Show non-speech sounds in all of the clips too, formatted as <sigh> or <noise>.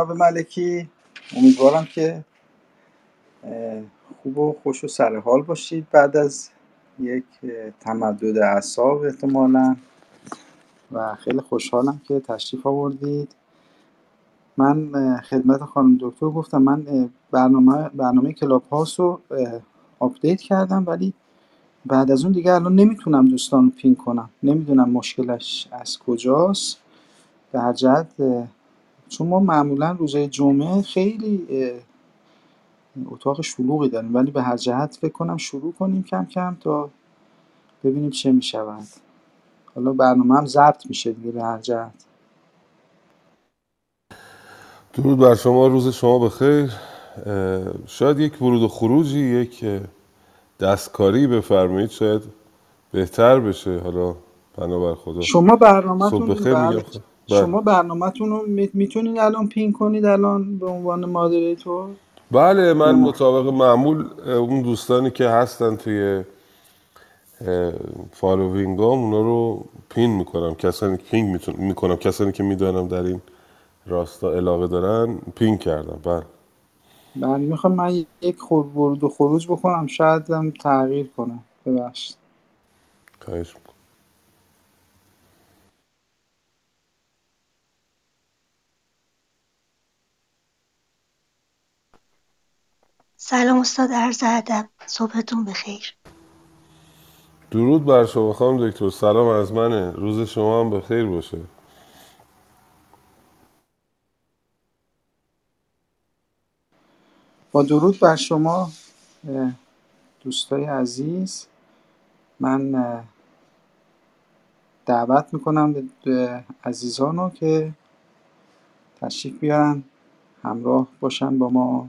جناب ملکی امیدوارم که خوب و خوش و سر حال باشید بعد از یک تمدد اعصاب احتمالا. و خیلی خوشحالم که تشریف آوردید. من خدمت خانم دکتر گفتم من برنامه برنامه کلاب هاوس رو update کردم ولی بعد از اون دیگه الان نمی‌تونم دوستان رو ping کنم. نمی‌دونم مشکلش از کجاست. به هر چون ما معمولا روزهای جمعه خیلی اتاق شلوغی داریم ولی به هر جهت فکر کنم شروع کنیم کم کم تا ببینیم چه می‌شود. حالا برنامه هم ضبط میشه دیگه به هر جهت. درود بر شما روز شما بخیر. شاید یک ورود و خروجی یک دستکاری بفرمایید شاید بهتر بشه. حالا بنابر خدا شما صبح برنامهتون بخیر بله. شما برنامهتون رو می‌تونید الان ping کنید الان به عنوان moderator؟ بله من مطابق معمول اون دوستانی که هستن توی following ام اونا رو ping می‌کنم. کسانی ping می‌کنم. کسانی که می‌دانم در این راستا علاقه دارن ping کردم. بله. من می‌خوام من یک خور- ورود و خروج بکنم. شاید هم تغییر کنم. ببخشید. سلام استاد عرض ادب. صبحتون بخیر. درود بر شما خانم دکتر. سلام از منه. روز شما هم بخیر باشه. با درود بر شما دوستای عزیز. من دعوت می‌کنم به به عزیزان رو که تشریف بیارن همراه باشن با ما.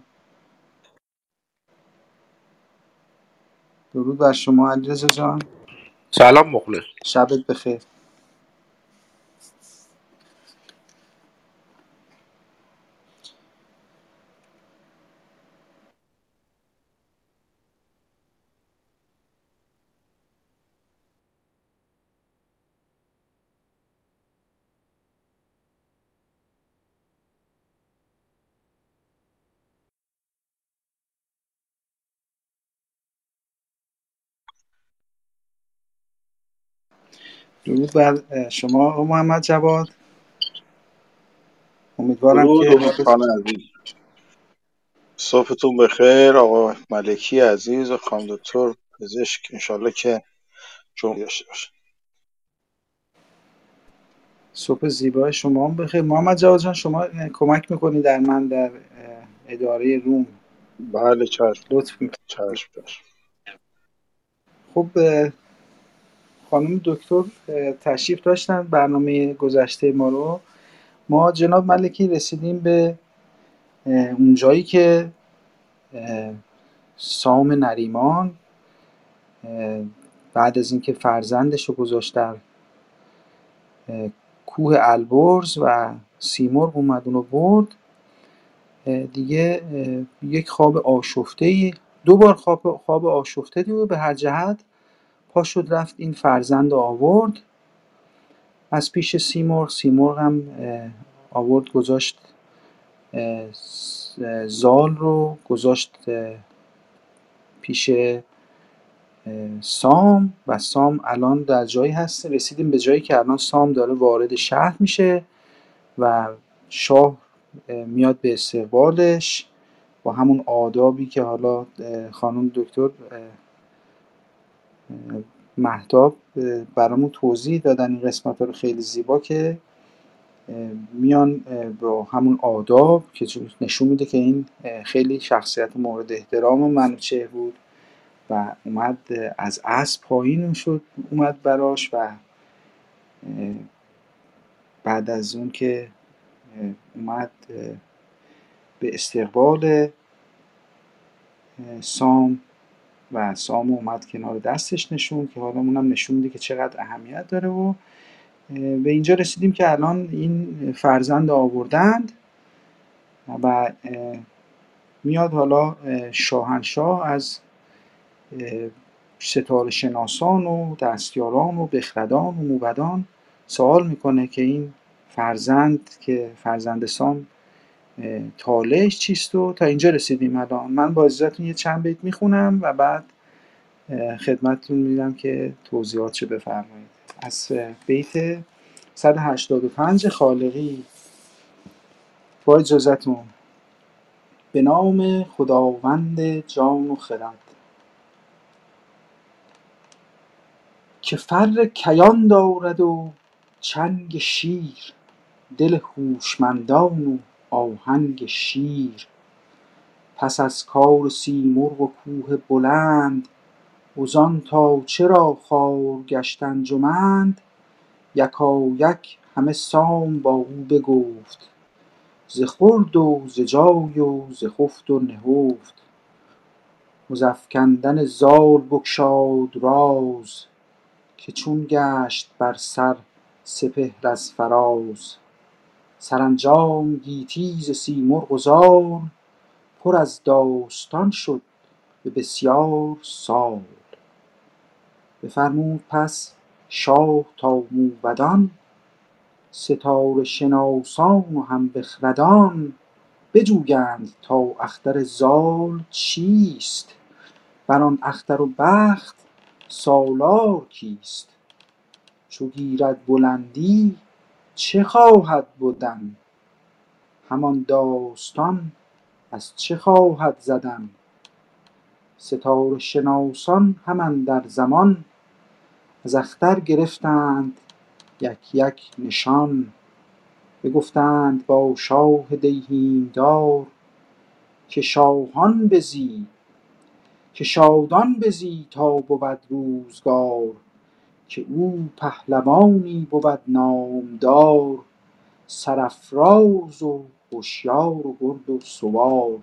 درود بر شما علیرضا جان. سلام مخلص. شبت بخیر. درود بر شما محمد جواد. امیدوارم درود که استان عزیز. صبحتون بخیر آقا ملکی عزیز و خانم دکتر پزشک. انشالله که جمعه داشته باشه صبح زیبای شما هم بخیر. محمد جواد جان شما کمک می‌کنی در من در اداره روم؟ بله چشم. لطف می‌کنی. چشم چشم. خب خانم دکتر تشریف داشتن برنامه گذشته ما رو. ما جناب ملکی رسیدیم به اونجایی که سام نریمان بعد از اینکه فرزندش رو گذاشت در کوه البرز و سیمرغ اومد اونو برد. دیگه یک خواب آشفته دو بار خواب, خواب آشفته دیده به هر جهت. پا شد رفت این فرزند آورد. از پیش سیمرغ سیمرغ هم آورد گذاشت زال رو گذاشت پیش سام و سام الان در جایی هست. رسیدیم به جایی که الان سام داره وارد شهر میشه و شاه میاد به استقبالش با همون آدابی که حالا خانم دکتر محتاب برامون توضیح دادن این قسمت رو خیلی زیبا که میان با همون آداب که نشون میده که این خیلی شخصیت مورد احترام منوچهر بود و اومد از اسب پایین شد اومد براش و بعد از اون که اومد به استقبال سام و سام اومد کنار دستش نشون که حالا اونم نشون میده که چقدر اهمیت داره و به اینجا رسیدیم که الان این فرزند آوردند و میاد حالا شاهنشاه از ستاره شناسان و دستیاران و بخردان و موبدان سوال می‌کنه که این فرزند که فرزند سام تالش چیست و تا اینجا رسیدیم الان. من با اجازهتون یه چند بیت می‌خونم و بعد خدمتتون میدم که توضیحات چه بفرمایید. از بیت 185 خالقی. با اجازهتون به نام خداوند جان و خرد. که فر کیان دارد و چنگ شیر دل هوشمندان و آهنگ شیر. پس از کار سیمرغ و کوه بلند وزان تا چرا خوار گشت انجمند؟ یکایک همه سام با او بگفت ز خورد و ز جای و ز خفت و نهفت. وزافگندن زال بگشاد راز که چون گشت بر سر سپهر از فراز. سرانجام گیتی ز سیمرغ و زال پر از داستان شد به بسیار سال. بفرمود پس شاه تا موبدان ستاره شناسان و هم بخردان بجویند تا اختر زال چیست؟ بر آن اختر و بخت سالار کیست؟ چو گیرد بلندی چه خواهد بدن؟ همان داستان از چه خواهد زدن؟ ستاره شناسان هم اندر زمان از اختر گرفتند یک یک نشان. بگفتند با شاه دیهیم دار که شاهان بزی که شادان بزی تا بود روزگار. که او پهلوانی بود نامدار سرافراز و هوشیار و گرد و سوار.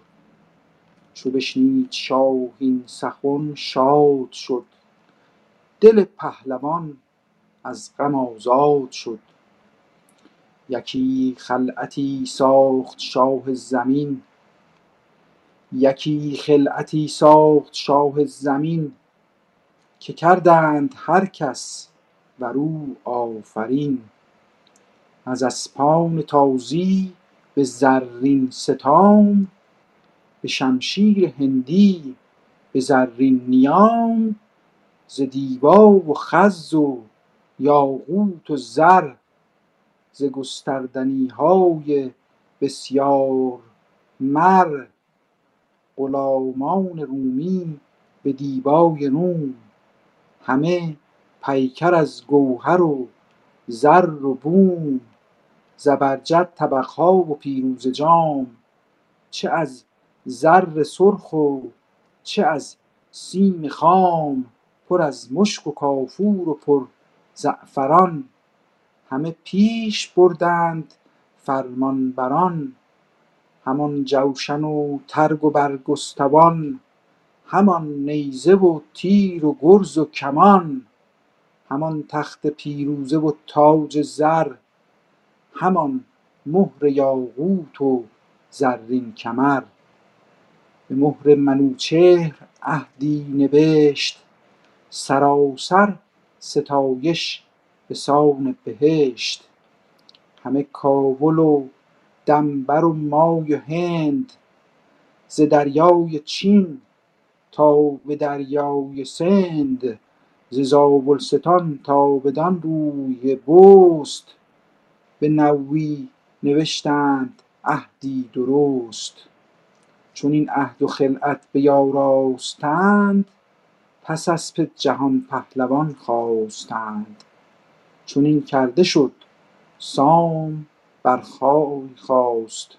چو بشنید شاه این سخن شاد شد دل پهلوان از غم آزاد شد. یکی خلعتی ساخت شاه زمین یکی خلعتی ساخت شاه زمین. که کردند هر کس بر او آفرین. از اسپان تازی به زرین ستام به شمشیر هندی به زرین نیام. ز دیبا و خز و یاقوت و زر ز گستردنیهای بسیار مر. غلامان رومی به دیبای روم همه پیکر از گوهر و زر و بوم زبرجد طبقها و پیروزه جام چه از زر سرخ و چه از سیم خام پر از مشک و کافور و پر زعفران. همه پیش بردند فرمانبران همان جوشن و ترگ و برگستوان. همان نیزه و تیر و گرز و کمان همان تخت پیروزه و تاج زر همان مهر یاقوت و زرین کمر. به مهر منوچهر عهدی نبشت سراسر ستایش به سان بهشت. همه کابل و دنبر و مای و هند ز دریای چین تا به دریای سند ز زابلستان تا بدان روی بست. به نوی نوشتند عهدی درست. چون این عهد و خلعت بیاراستند پس اسپ جهان پهلوان خواستند. چنین کرده شد سام بر خای خواست.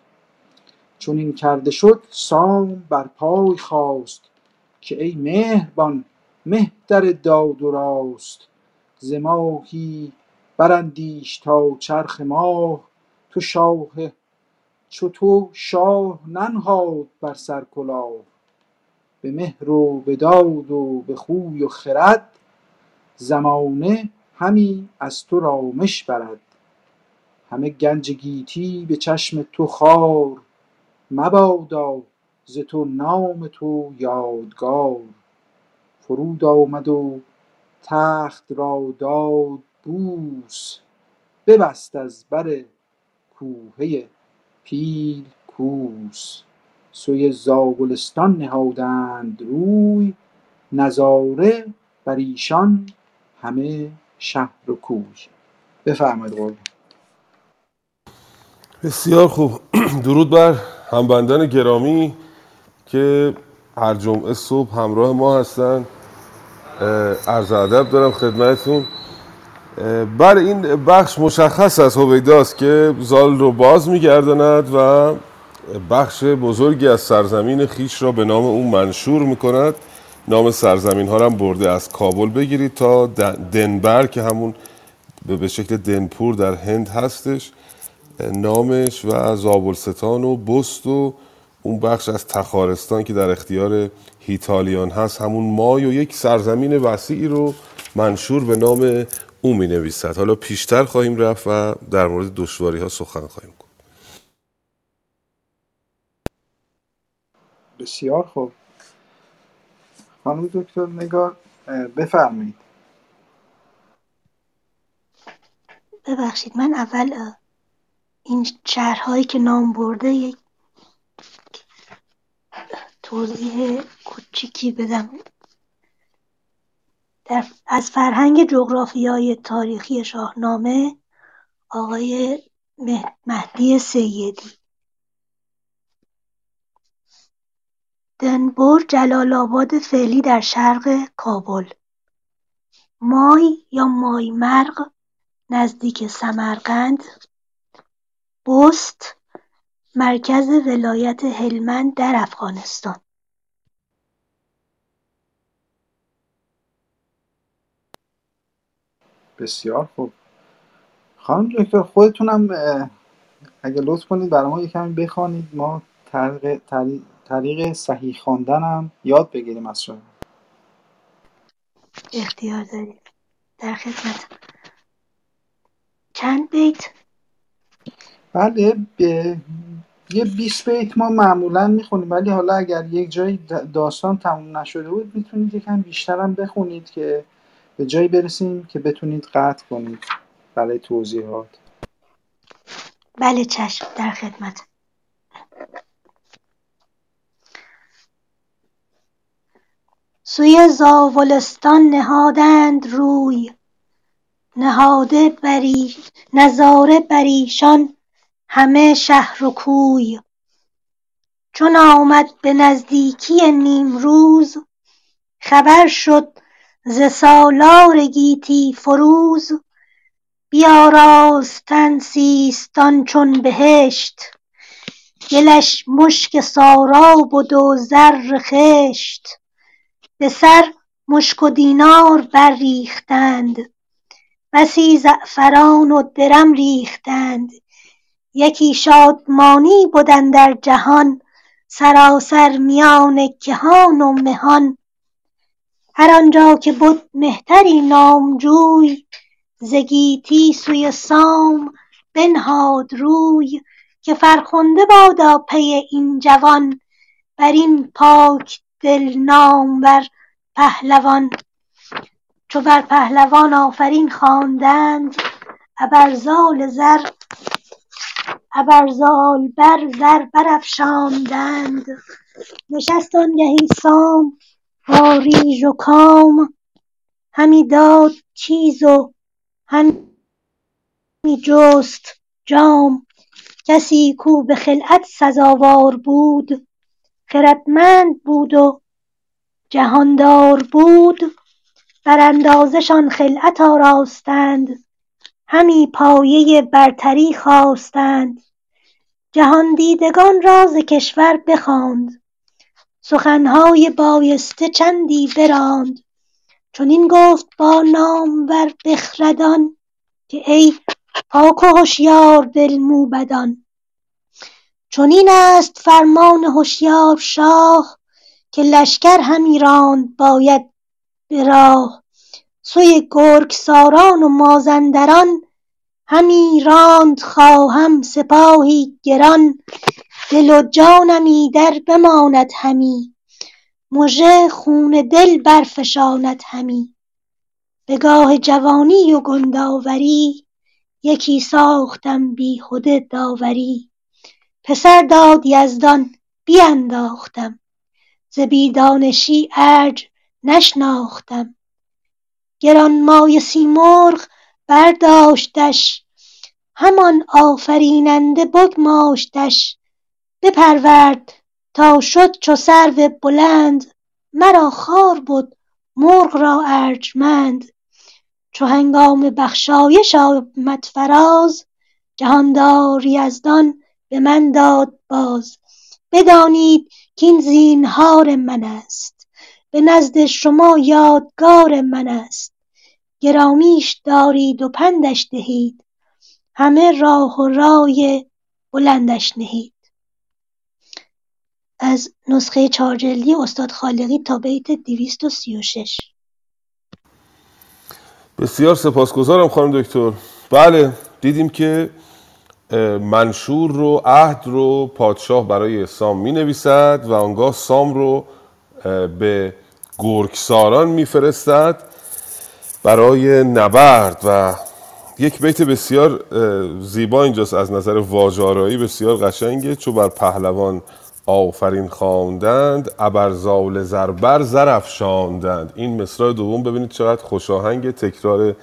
چنین کرده شد سام بر پای خواست. که ای مهربان مهتر داد و راست ز ماهی براندیش تا چرخ ماه تو شاه چو تو شاه ننهاد بر سر کلاه. به مهر و به داد و به خوی و خرد زمانه همی از تو رامش برد. همه گنج گیتی به چشم تو خوار مبادا ز تو نام تو یادگار فرود آمد و تخت را داد بوس ببست از بر کوهه پیل کوس. سوی زابلستان نهادند روی نظاره بر ایشان همه شهر و کوی. بفرمایید قربان. بسیار خوب. <clears throat> درود بر همبندان گرامی. که هر جمعه صبح همراه ما هستن. عرض ادب دارم خدمتتون. بر این بخش مشخص از هویداست که زال رو باز میگرداند و بخش بزرگی از سرزمین خیش را به نام اون منشور می‌کند. نام سرزمین ها هم برده از کابل بگیرید تا دنبر که همون به شکل دنپور در هند هستش. نامش و زابلستان و بست و اون بخش از تخارستان که در اختیار هیتالیان هست همون مای و یک سرزمین وسیعی رو منشور به نام او می نویسد حالا پیشتر خواهیم رفت و در مورد دشواری ها سخن خواهیم گفت. بسیار خوب. خانم دکتر نگار بفرمایید. ببخشید من اول این شهرهایی که نام برده یک توضیح کوچیکی بدم. در از فرهنگ جغرافیای تاریخی شاهنامه آقای مهدی سیدی. دنبور جلال آباد فعلی در شرق کابل. مای یا مایمرغ نزدیک سمرقند. بست مرکز ولایت هلمند در افغانستان. بسیار خوب. خانم دکتر خودتونم اگه لطف کنید برای ما یکمی بخوانید. ما طریق, طریق, صحیح خواندن هم یاد بگیریم از شما. اختیار دارید در خدمت چند بیت؟ بله به یه 20 بیت ما معمولا می‌خونیم ولی حالا اگر یک جایی داستان تموم نشده بود می‌تونید یکم بیشتر هم بخونید که به جایی برسیم که بتونید قطع کنید برای توضیحات. بله چشم در خدمت. سوی زاولستان نهادند روی نهاده بری نظاره بر ایشان همه شهر و کوی. چون آمد به نزدیکی نیمروز خبر شد ز سالار گیتی فروز. بیاراستن سیستان چون بهشت گلش مشک سارا بد و زر خشت. به سر مشک و دینار برریختند بسی زعفران و درم ریختند. یکی شادمانی بد اندر جهان سراسر میان کهان و مهان. هر آنجا که بد مهتری نامجوی ز گیتی سوی سام بنهاد روی. که فرخنده بادا پی این جوان بر این پاک دل نامور پهلوان. چو بر پهلوان آفرین خواندند ابرزال زر ابرزالبر زر برافشاندند. نشست آنگهی سام با ریژ و کام. همی داد چیز و همی جست جام. کسی کو به خلعت سزاوار بود. خردمند بود و جهاندار بود. بر اندازه شان خلعت آراستند. همی پایه برتری خواستند. جهاندیدگان را ز کشور بخواند. سخنهای بایسته چندی براند. چنین گفت با نامور بخردان که ای پاک و هشیار دل موبدان. چنین است فرمان هشیار شاه که لشکر همی راند باید به راه. سوی گرگساران و مازندران همی راند خواهم سپاهی گران. دل و جانم ایدر بماند همی مژه خون دل برفشاند همی. به گاه جوانی و گندآوری یکی ساختم بیهده داوری. پسر داد یزدان بینداختم. ز بی دانشی ارج نشناختم. گرانمایه سیمرغ برداشتش همان آفریننده بگماشتش. بپرورد تا شد چو سرو بلند مرا خوار بد مرغ را ارجمند. چو هنگام بخشایش آمد فراز جهاندار یزدان به من داد باز. بدانید کاین زینهار من است. به نزد شما یادگار من است. گرامیش دارید و پندش دهید. همه راه و رای بلندش نهید. از نسخه چهارجلدی استاد خالقی تا بیت دویست و سی و شش. بسیار سپاسگزارم خانم دکتر. بله دیدیم که منشور رو عهد رو پادشاه برای سام می نویسد و آنگاه سام رو به گرگساران میفرستد برای نبرد و یک بیت بسیار زیبا اینجاست از نظر واژارایی بسیار قشنگه. چو بر پهلوان آفرین خواندند ابرزال زربر زر افشاندند این مصرع دوم ببینید چقدر خوشاهنگ تکرار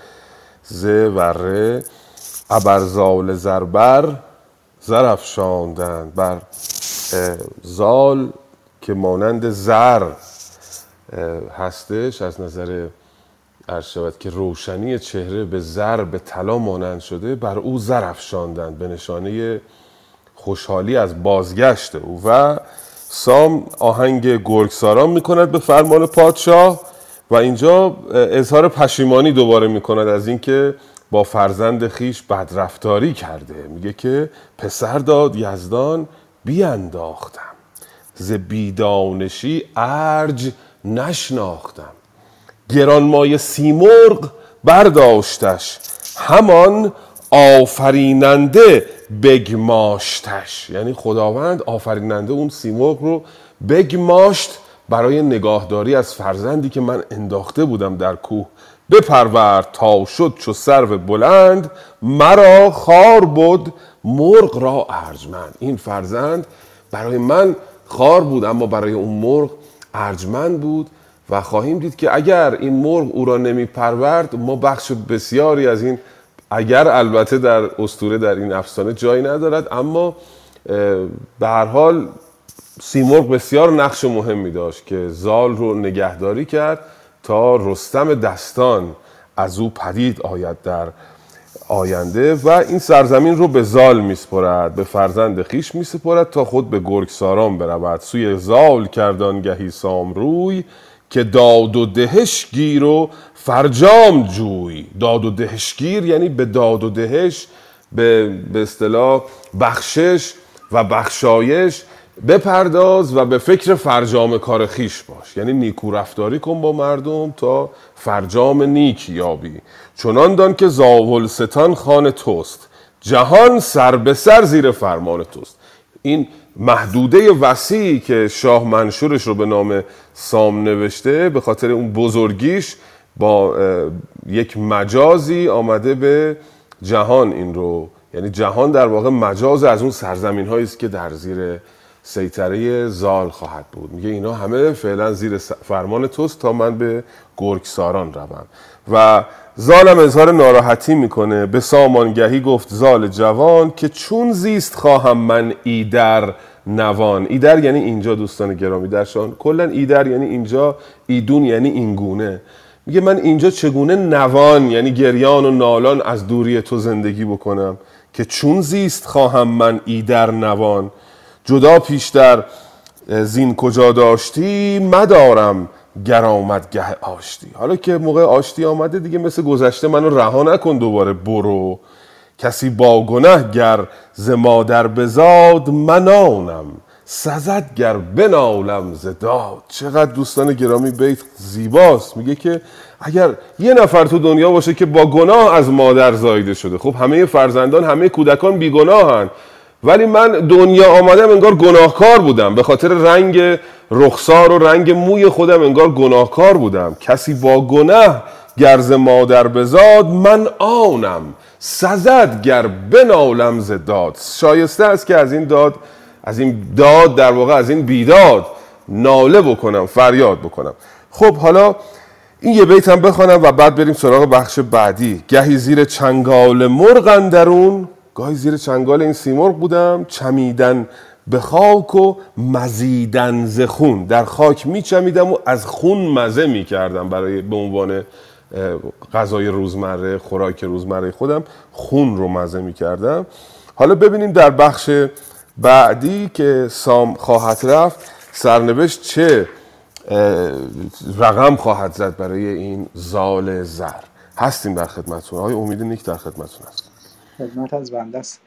ز وره ابرزال زربر زر افشاندند بر زال که مانند زر هستش از نظر عرض که روشنی چهره به زر به طلا مانند شده بر او زر افشاندند به نشانه خوشحالی از بازگشت او. و سام آهنگ گرگساران می‌کند به فرمان پادشاه و اینجا اظهار پشیمانی دوباره می‌کند از اینکه با فرزند خیش بدرفتاری کرده. میگه که پسر داد یزدان بیانداختم ز بیدانشی ارج نشناختم. گرانمایه سیمرغ برداشتش همان آفریننده بگماشتش. یعنی خداوند آفریننده اون سیمرغ رو بگماشت برای نگاهداری از فرزندی که من انداخته بودم در کوه. بپرورد تا شد چو سرو بلند مرا خار بود مرغ را ارجمند. این فرزند برای من خار بود اما برای اون مرغ ارجمند بود و خواهیم دید که اگر این مرغ او را نمی پرورد ما بخش بسیاری از این اگر البته در استوره در این افسانه جایی ندارد اما به هر حال سیمرغ بسیار نقش مهمی داشت که زال رو نگهداری کرد تا رستم دستان از او پدید آید در آینده و این سرزمین رو به زال میسپرد به فرزند خیش میسپرد تا خود به گرگساران برود. سوی زال کردان گهی روی که داد و دهش گیر و فرجام جوی. داد و دهشگیر یعنی به داد و دهش به اصطلاح بخشش و بخشایش بپرداز و به فکر فرجام کار خیش باش. یعنی نیکو رفتاری کن با مردم تا فرجام نیک یابی. چنان دان که ستان خان توست. جهان سر به سر زیر فرمان توست. این محدوده وسیعی که شاه منشورش رو به نام سام نوشته به خاطر اون بزرگیش با یک مجازی آمده به جهان این رو. یعنی جهان در واقع مجاز از اون سرزمین است که در زیر سیطره زال خواهد بود. میگه اینا همه فعلا زیر فرمان توست تا من به گرگساران روم. و زالم اظهار ناراحتی می‌کنه. به سامانگهی گفت زال جوان که چون زیست خواهم من ایدر نوان. ایدر یعنی اینجا دوستان گرامی. درشان کلا ایدر یعنی اینجا ایدون یعنی اینگونه میگه من اینجا چگونه نوان یعنی گریان و نالان از دوری تو زندگی بکنم که چون زیست خواهم من ایدر نوان. جدا پیشتر زین کجا داشتی؟ مدارم گر آمد گه آشتی. حالا که موقع آشتی آمده دیگه مثل گذشته منو رها نکن دوباره برو. کسی با گنه گر ز مادر بزاد منانم. سزد گر بنالم ز داد. چقدر دوستان گرامی بیت زیباست. میگه که اگر یه نفر تو دنیا باشه که با گناه از مادر زایده شده. خب همه فرزندان همه کودکان بیگناهن. ولی من دنیا آمدم انگار گناهکار بودم. به خاطر رنگ رخسار و رنگ موی خودم انگار گناهکار بودم. کسی با گناه گرز مادر بزاد من آنم. سزد گر بنالم ز داد. شایسته است که از این داد از این داد در واقع از این بیداد ناله بکنم فریاد بکنم. خب حالا این یه بیت هم بخوانم و بعد بریم سراغ بخش بعدی. گهی زیر چنگال مرغ اندرون گاهی زیر چنگال این سیمرغ بودم چمیدن به خاک و مزیدن ز خون. در خاک میچمیدم و از خون مزه می‌کردم برای به عنوان غذای روزمره خوراک روزمره خودم خون رو مزه می‌کردم. حالا ببینیم در بخش بعدی که سام خواهد رفت سرنوشت چه رقم خواهد زد برای این زال زر. هستیم در خدمتتون. آقای امید نیک در خدمتتون هست خدمت از بنده است.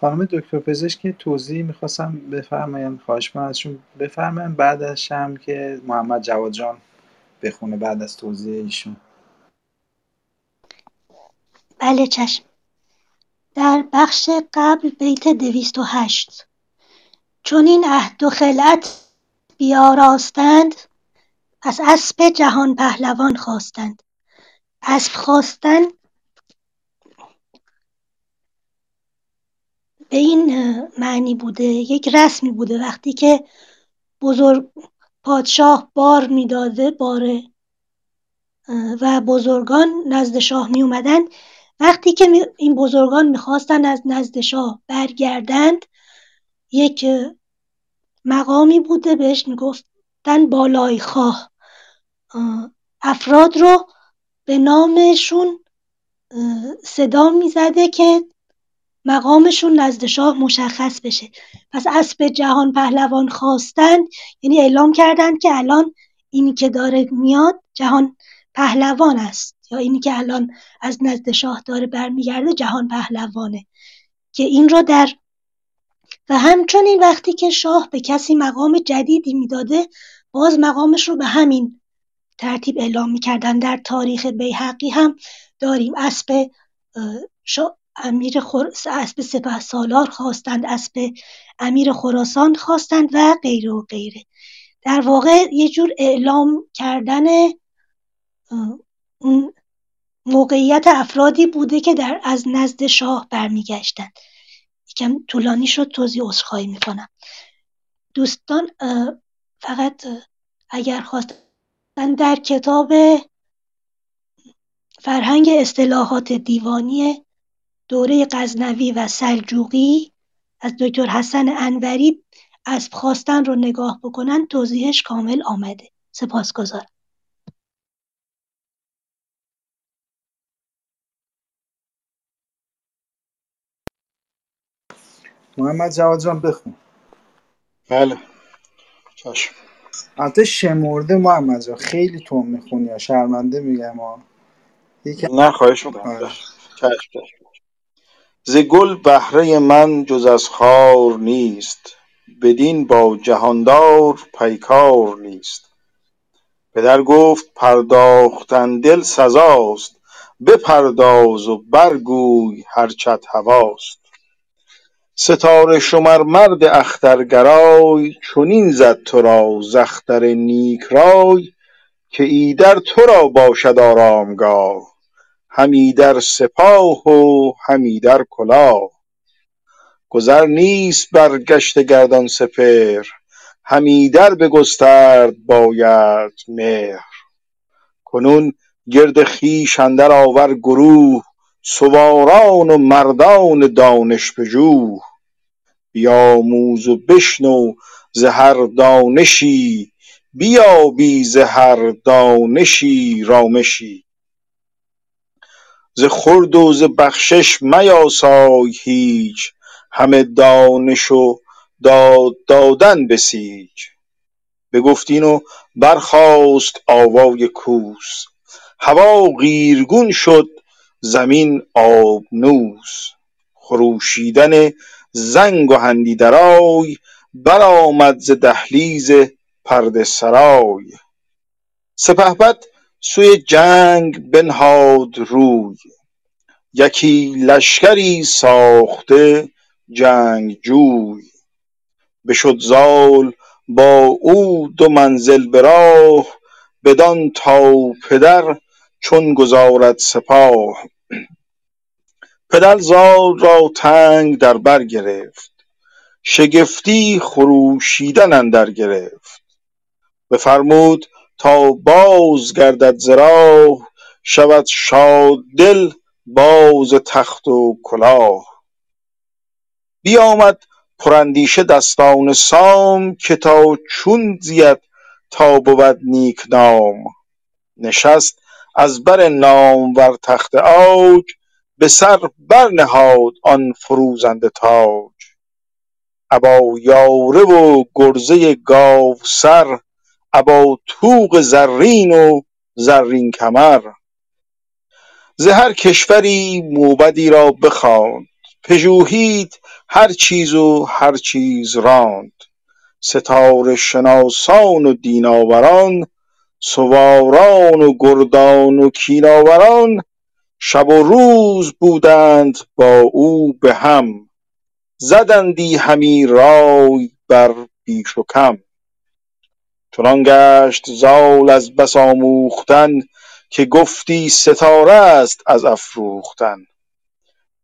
خانم دکتر پزشک توضیح می‌خواستم بفرمایند خواهش من ازشون بفرمایند بعد از شم که محمد جواد جان بخونه بعد از توضیح ایشون. بله چشم. در بخش قبل بیت دویست و هشت. چون این عهد و خلعت بیاراستند پس اسب جهان پهلوان خواستند. اسب خواستن به این معنی بوده یک رسمی بوده وقتی که بزرگ پادشاه بار می‌داده باره و بزرگان نزد شاه می اومدن وقتی که این بزرگان می‌خواستن از نزد شاه برگردند یک مقامی بوده بهش می‌گفتن بالای خواه افراد رو به نامشون صدا می‌زده که مقامشون نزد شاه مشخص بشه. پس اسب جهان پهلوان خواستن یعنی اعلام کردند که الان اینی که داره میاد جهان پهلوان است. یا اینی که الان از نزد شاه داره برمیگرده جهان پهلوانه. که این رو در و همچنین وقتی که شاه به کسی مقام جدیدی می‌داده باز مقامش رو به همین ترتیب اعلام می‌کردن. در تاریخ بیهقی هم داریم اسب امیر خور... اسب سپه سالار خواستند اسب امیر خراسان خواستند و غیره و غیره. در واقع یه جور اعلام کردن موقعیت افرادی بوده که در از نزد شاه برمیگشتند. یکم طولانی شد توضیح عذرخواهی می‌کنم. دوستان فقط اگر خواستن در کتاب فرهنگ اصطلاحات دیوانی دوره غزنوی و سلجوقی از دکتر حسن انوری اسب خواستن رو نگاه بکنن توضیحش کامل آمده. سپاسگزارم. محمد جواد جان بخون. بله. چشم. البته شمرده محمد جان. خیلی توم می‌خونی یا شرمنده میگم ها. یکی نه خواهش می‌کنم. آره. چشم چشم. ز گل بهره من جز از خار نیست بدین با جهاندار پیکار نیست. پدر گفت پرداختن دل سزاست بپرداز و برگوی هرچت هواست. ستاره شمر مرد اخترگرای چنین زد تو را ز اختر نیک رای که ایدر تو را باشد آرامگاه. هم ایدر سپاه و هم ایدر کلاه. گذر نیست بر گشت گردان سپهر هم ایدر بگسترد باید مهر. کنون گرد خویش اندر آور گروه سواران و مردان دانش پژوه. بیاموز و بشنو ز هر دانشی بیابی ز هر دانشی رامشی. ز خورد و ز بخشش میاسای هیچ همه دانش و داد دادن بسیچ بگفت این و برخاست آوای کوس هوا قیرگون شد زمین آبنوس خروشیدن زنگ و هندی درای برآمد ز دهلیز پرده سرای. سپهبد سوی جنگ بنهاد روی. یکی لشکری ساخته جنگجوی بشد زال با او دو منزل به راه بدان تا پدر چون گذارد سپاه. پدر زال را تنگ در بر گرفت شگفتی خروشیدن اندر گرفت. بفرمود تا باز گردد ز راه شود شاددل باز تخت و کلاه. بیامد پراندیشه دستان سام که تا چون زید تا بود نیکنام نشست از بر نامور تخت عاج به سر برنهاد آن فروزنده تاج. ابا یاره و گرزه گاوسر ابا طوق زرین و زرین کمر. ز هر کشوری موبدی را بخواند پژوهید هر چیز و هر چیز راند. ستاره شناسان و دین آوران سواران و گردان و کین شب و روز بودند با او به هم. زدندی همی رای بر بیش و کم. چنان گشت زال از بس آموختن که گفتی ستاره است از افروختن.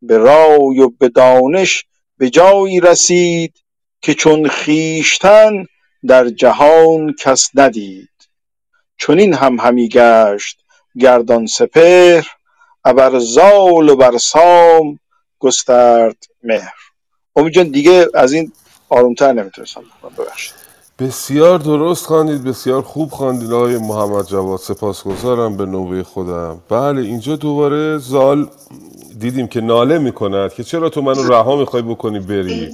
به رای و به دانش به جایی رسید که چون خویشتن در جهان کس ندید. چنین هم همی گشت گردان سپهر ابر زال و بر سام گسترد مهر. امید جان دیگه از این آرومتر نمی‌تونستم بکنم ببخشید. بسیار درست خواندید بسیار خوب خواندید. آقای محمد جواد سپاسگزارم به نوبه خودم. بله اینجا دوباره زال دیدیم که ناله می‌کند که چرا تو منو رها می‌خوای بکنی بری؟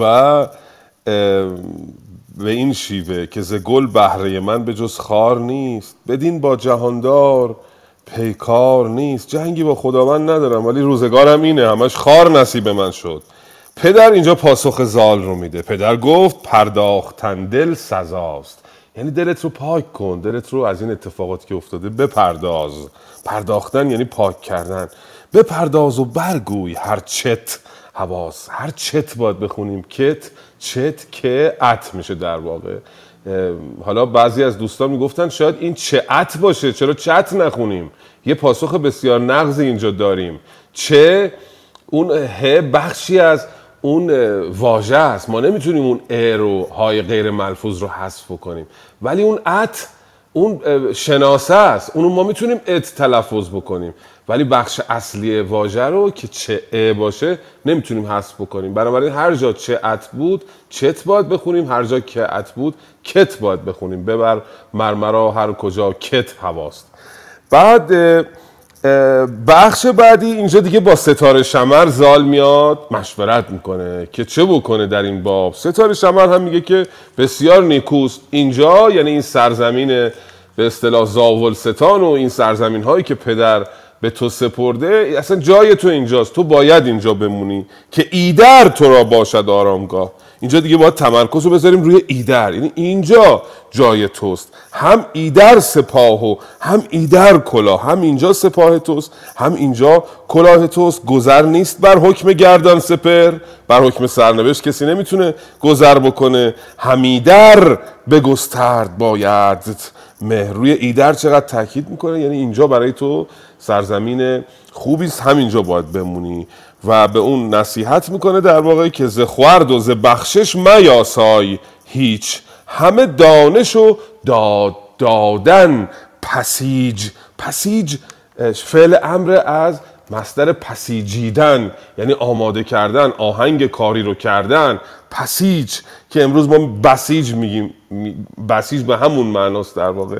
و به این شیوه که ز گل بهره من به جز خار نیست. بدین با جهاندار پیکار نیست. جنگی با خداوند ندارم ولی روزگارم اینه همش خار نصیب من شد. پدر اینجا پاسخ زال رو میده. پدر گفت پرداختن دل سزاست. یعنی دلت رو پاک کن دلت رو از این اتفاقاتی که افتاده بپرداز. پرداختن یعنی پاک کردن. بپرداز و برگوی هر چت حواس. هر چت باید بخونیم. کت چت که ات میشه در واقع. حالا بعضی از دوستان می‌گفتن شاید این چه ات باشه؟ چرا چت نخونیم؟ یه پاسخ بسیار نغزی اینجا داریم. چه؟ اون ه بخشی از اون واژه است. ما نمی‌تونیم اون ا رو های غیر ملفوظ رو حذف کنیم. ولی اون ات اون شناسه است. اون ما می‌تونیم ات تلفظ بکنیم. ولی بخش اصلی واژه رو که چه ا باشه نمی‌تونیم حذف بکنیم. بنابراین هر جا چه ات بود چت باید بخونیم. هر جا که ات بود کت باید بخونیم. ببر مرمرا هر کجا کت هواست. بعد بخش بعدی اینجا دیگه با ستاره شمر زال میاد مشورت می‌کنه که چه بکنه در این باب. ستاره شمر هم میگه که بسیار نیکوست. اینجا یعنی این سرزمین به اصطلاح زاولستان و این سرزمین هایی که پدر به تو سپرده اصلا جای تو اینجاست. تو باید اینجا بمونی که ایدر تو را باشد آرامگاه. اینجا دیگه باید تمرکز رو بذاریم روی ایدر. یعنی اینجا جای توست. هم ایدر سپاه و هم ایدر کلاه. هم اینجا سپاه توست هم اینجا کلاه توست. گذر نیست بر حکم گردان سپر. بر حکم سرنوشت کسی نمی‌تونه گذر بکنه. همیدر بگسترد باید. مهر روی ایدر چقدر تاکید می‌کنه؟ یعنی اینجا برای تو سرزمین خوبی است. همینجا باید بمونی. و به اون نصیحت می‌کنه در واقع که ز خورد و ز بخشش میاسای هیچ. همه دانش و داد دادن. پسیج پسیج فعل امر از مصدر پسیجیدن یعنی آماده کردن آهنگ کاری رو کردن. پسیج که امروز ما بسیج میگیم می- بسیج به همون معناست در واقع.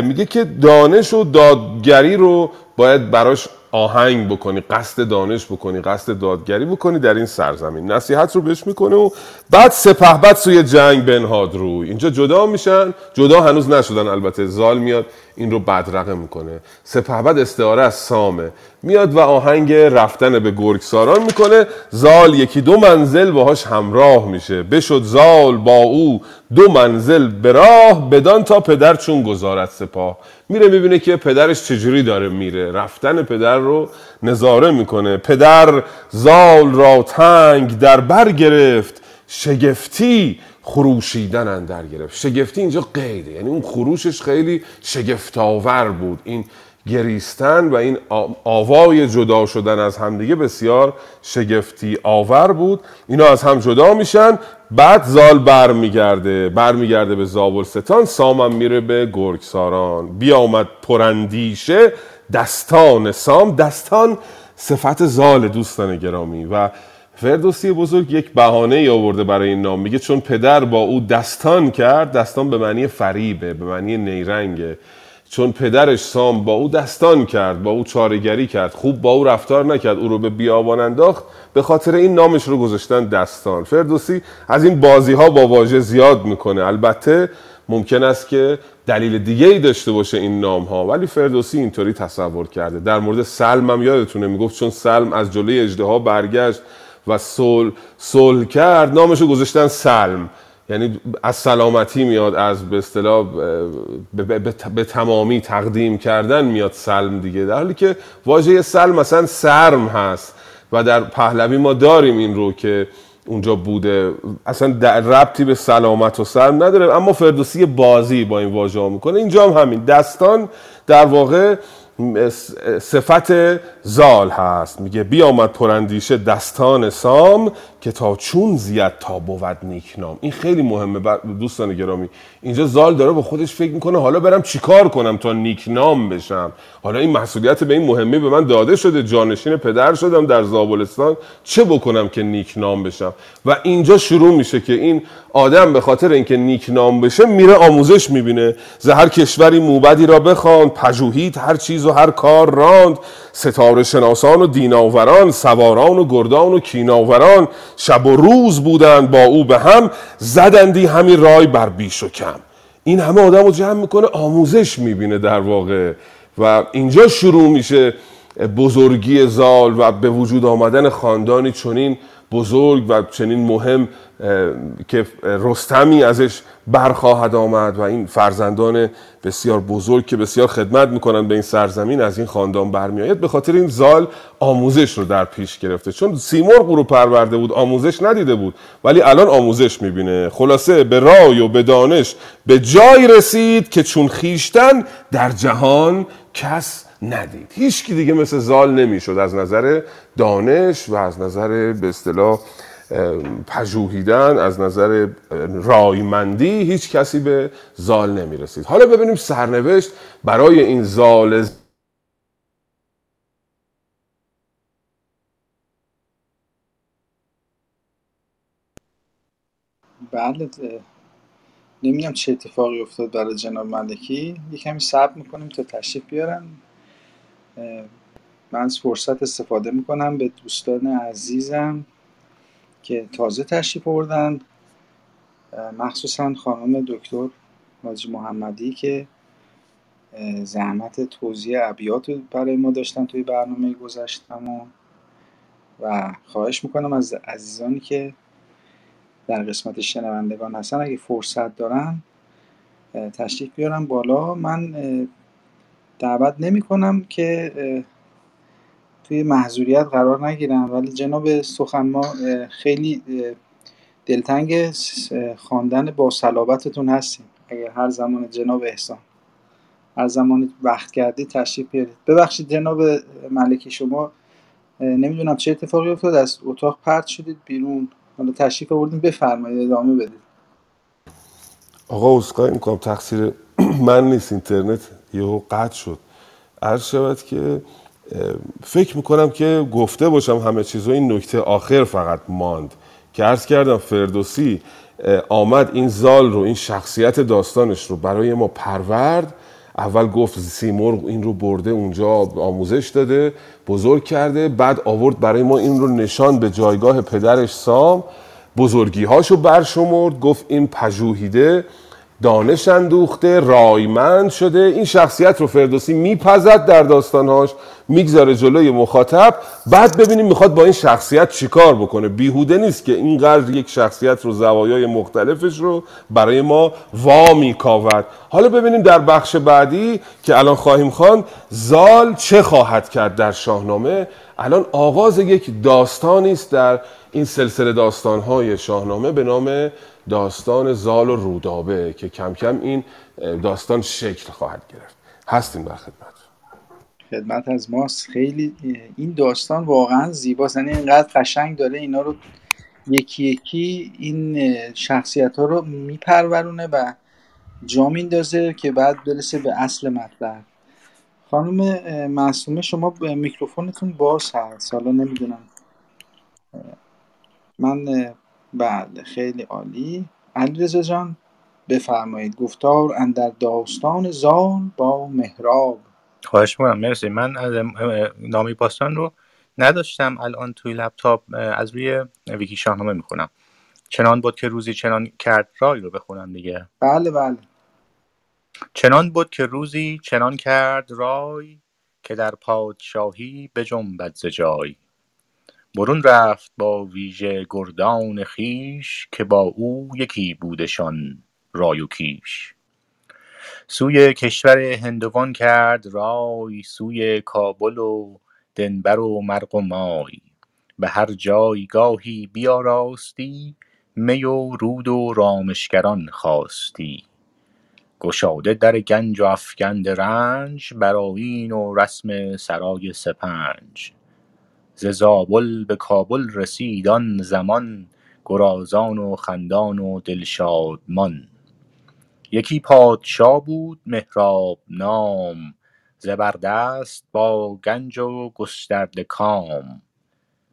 میگه که دانش و دادگری رو باید براش آهنگ بکنی قصد دانش بکنی قصد دادگری بکنی در این سرزمین. نصیحت رو بهش می‌کنه و بعد سپهبد سوی جنگ بنهاد روی. اینجا جدا میشن جدا هنوز نشدن البته زال میاد. این رو بدرقه می‌کنه. سپهبد استعاره از سامه. میاد و آهنگ رفتن به گرگساران می‌کنه. زال یکی دو منزل باهاش همراه میشه. بشد زال با او دو منزل به راه بدان تا پدر چون گذارد سپاه. میره می‌بینه که پدرش چجوری داره میره. رفتن پدر رو نظاره می‌کنه. پدر زال را تنگ در بر گرفت. شگفتی خروشیدن اندر گرفت. شگفتی اینجا قیده. یعنی اون خروشش خیلی شگفتاور بود. این گریستن و این آوای جدا شدن از همدیگه بسیار شگفتی آور بود. اینا از هم جدا میشن. بعد زال برمیگرده. برمیگرده به زابلستان. سامم میره به گرگساران. بیامد پرندیشه. دستان سام. دستان صفت زال دوستان گرامی. و فردوسی بزرگ یک بهانه ای آورده برای این نام. میگه چون پدر با او دستان کرد دستان به معنی فریبه به معنی نیرنگه. چون پدرش سام با او دستان کرد با او چارگری کرد خوب با او رفتار نکرد او رو به بیابان انداخت به خاطر این نامش رو گذاشتن دستان. فردوسی از این بازی ها با واژه زیاد می‌کنه. البته ممکن است که دلیل دیگه ای داشته باشه این نام ها ولی فردوسی اینطوری تصور کرده. در مورد سلم هم یادتونه می‌گفت چون سلم از جلوی اژدها برگشت و صلح صلح کرد نامشو گذاشتن سلم. یعنی از سلامتی میاد از به اصطلاح به, تمامی تقدیم کردن میاد سلم دیگه. در حالی که واژه سلم مثلا سرم هست و در پهلوی ما داریم این رو که اونجا بوده. اصلا در ربطی به سلامت و سلم نداره. اما فردوسی بازی با این واژه ها می‌کنه. اینجا هم همین. دستان در واقع صفت زال هست. میگه بیامد پرندیشه دستان سام که تا چون زیاد تا بود نیکنام این خیلی مهمه. دوستان گرامی اینجا زال داره با خودش فکر می‌کنه حالا برم چیکار کنم تا نیکنام بشم؟ حالا این مسئولیت به این مهمی به من داده شده. جانشین پدر شدم در زابلستان. چه بکنم که نیکنام بشم؟ و اینجا شروع میشه که این آدم به خاطر اینکه نیکنام بشه میره آموزش می‌بینه. ز هر کشوری موبدی را بخوان پژوهید هر چیز و هر کار راند. ستاره شناسان و دیناوران سواران و گردان و کیناوران شب و روز بودند با او به هم زدندی همین رای بر بیش و کم. این همه آدم رو جمع می‌کنه آموزش می‌بینه در واقع. و اینجا شروع میشه بزرگی زال و به وجود آمدن خاندانی چنین بزرگ و چنین مهم که رستمی ازش برخواهد آمد و این فرزندان بسیار بزرگ که بسیار خدمت می‌کنن به این سرزمین از این خاندان برمیآید به خاطر این زال آموزش رو در پیش گرفته. چون سیمرغ رو پرورده بود آموزش ندیده بود ولی الان آموزش می‌بینه. خلاصه به رای و به دانش به جای رسید که چون خیشتن در جهان کس ندید. هیچ دیگه مثل زال نمی‌شد از نظر دانش و از نظر به اصطلاح پژوهیدن از نظر رایمندی هیچ کسی به زال نمی رسید حالا ببینیم سرنوشت برای این زال بله نمی‌دونم چه اتفاقی افتاد برای جناب ملکی. یه کمی صبر می‌کنیم تا تشریف بیارن. من از فرصت استفاده می‌کنم به دوستان عزیزم که تازه تشریف آوردن. مخصوصا خانم دکتر حاجی محمدی که زحمت توضیح ابیات برای ما داشتن توی برنامه گذشتم و خواهش می‌کنم از عزیزانی که در قسمت شنوندگان هستن اگه فرصت دارن تشریف بیارم بالا. من دعوت نمی کنم که توی محضوریت قرار نگیرم ولی جناب سخن ما خیلی دلتنگ خواندن با صلابتتون هستیم. اگر هر زمان جناب احسان هر زمان وقت کردی تشریف بیارید. ببخشید جناب ملکی شما نمی‌دونم چه اتفاقی افتاد. از اتاق پرت شدید بیرون. حالا تشریف آوردین بفرمایید ادامه بدید. آقا اسکای می‌کنم تقصیر <clears throat> من نیست. اینترنت یهو قطع شد. عرض شود که فکر می‌کنم که گفته باشم همه چیز این نکته آخر فقط ماند که عرض کردم فردوسی آمد این زال رو این شخصیت داستانش رو برای ما پرورد. اول گفت سیمرغ این رو برده اونجا آموزش داده بزرگ کرده بعد آورد برای ما این رو نشان به جایگاه پدرش سام. بزرگی هاشو برشمرد گفت این پژوهیده. دانش اندوخته رایمند شده. این شخصیت رو فردوسی میپزد در داستانهاش می‌گذاره جلوی مخاطب. بعد ببینیم می‌خواد با این شخصیت چیکار بکنه. بیهوده نیست که اینقدر یک شخصیت رو زوایای مختلفش رو برای ما وا میکاود. حالا ببینیم در بخش بعدی که الان خواهیم خوان زال چه خواهد کرد در شاهنامه؟ الان آغاز یک داستانی است در این سلسله داستانهای شاهنامه به نام داستان زال و رودابه که کم کم این داستان شکل خواهد گرفت. هستیم در خدمت. خدمت از ماست. خیلی این داستان واقعا زیباست. یعنی اینقدر قشنگ داره اینا رو یکی یکی این شخصیت ها رو میپرورونه و جا میندازه که بعد برسه به اصل مطلب. خانم معصومه شما میکروفونتون باز هست. حالا نمی‌دونم. من بله خیلی عالی. علیرضا جان بفرمایید. گفتار اندر داستان زال با مهراب خواهش می‌کنم. مرسی. من از نامی پاسان رو نداشتم. الان توی لپتاپ از روی ویکی شاهنامه می‌خونم. چنان بود که روزی چنان کرد رای رو بخونم دیگه. بله بله. چنان بود که روزی چنان کرد رای که در پادشاهی بجنبد ز جای. برون رفت با ویژه گردان خویش که با او یکی بودشان رای و کیش. سوی کشور هندوان کرد رای سوی کابل و دنبر و مرغ و مای. به هر جایگاهی بیاراستی می و رود و رامشگران خواستی. گشاده در گنج و افگنده رنج بر و رسم سرای سپنج. ز زابل به کابل رسید آن زمان گرازان و خندان و دل شادمان یکی پادشا بود مهراب نام زبردست با گنج و گسترده کام.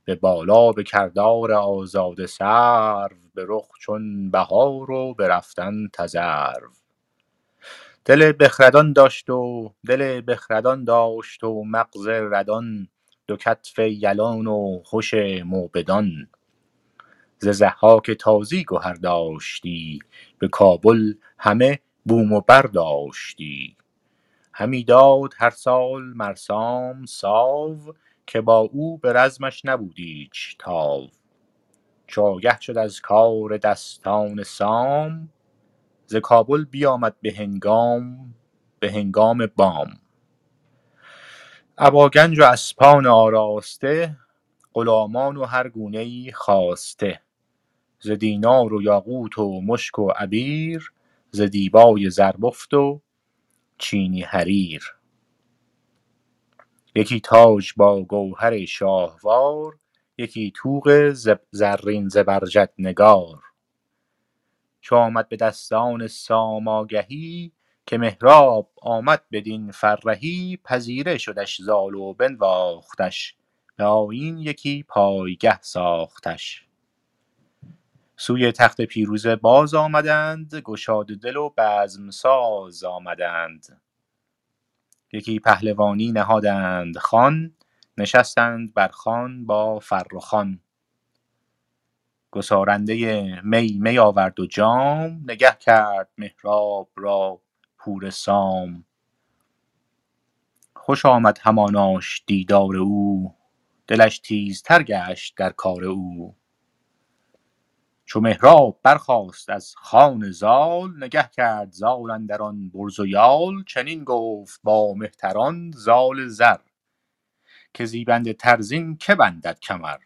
به بالا به کردار آزاده سرو به رخ چون بهار و به رفتن تذرو. دل بخردان داشت و دل بخردان داشت و مغز ردان دو کتف یلان و هش موبدان. ز ضحاک تازی گهر داشتی به کابل همه بوم و بر داشتی. همی داد هر سال مر سام ساو که با او به رزمش نبود ایچ تاو. چو آگه شد از کار دستان سام ز کابل بیامد به هنگام به هنگام بام. ابا گنج و اسپان آراسته غلامان و هر گونه ای خواسته. ز دینار و یاقوت و مشک و عبیر ز دیبای زربفت و چینی حریر. یکی تاج با گوهر شاهوار یکی طوق زرین زبرجد نگار. چو آمد به دستان سام آگهی که مهراب آمد بدین فرهی پذیره شدش زال و بنواختش. به آیین یکی پایگه ساختش. سوی تخت پیروزه باز آمدند گشاده دل و بزم ساز آمدند. یکی پهلوانی نهادند خوان نشستند بر خوان با فرخان گسارنده می می آورد و جام نگه کرد مهراب را پور سام. خوش آمد هماناش دیدار او. دلش تیزتر گشت در کار او. چو مهراب برخاست از خوان زال نگه کرد زال اندران برز و یال. چنین گفت با مهتران زال زر که زیبنده ترزین که بندد کمر.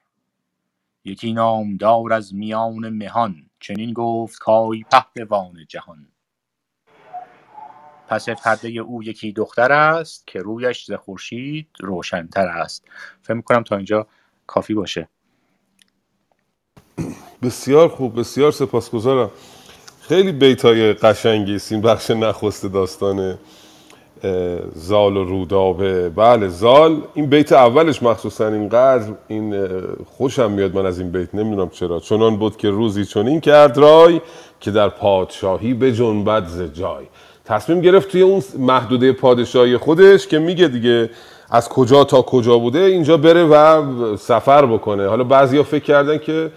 یکی نامدار از میان مهان چنین گفت کای پهلوان جهان. پس پرده او یکی دختر است که رویش ز خورشید روشنتر است. فکر می‌کنم تا اینجا کافی باشه. بسیار خوب بسیار سپاسگزارم. خیلی بیتای قشنگی است این بخش نخست داستان زال و رودابه. بله زال این بیت اولش مخصوصا اینقدر این خوشم میاد من از این بیت نمی‌دونم چرا. چنان بود که روزی چنین کرد رای که در پادشاهی به جنبت ز جای. تصمیم گرفت توی اون محدوده پادشاهی خودش که میگه دیگه از کجا تا کجا بوده اینجا بره و سفر بکنه. حالا بعضیا فکر کردن که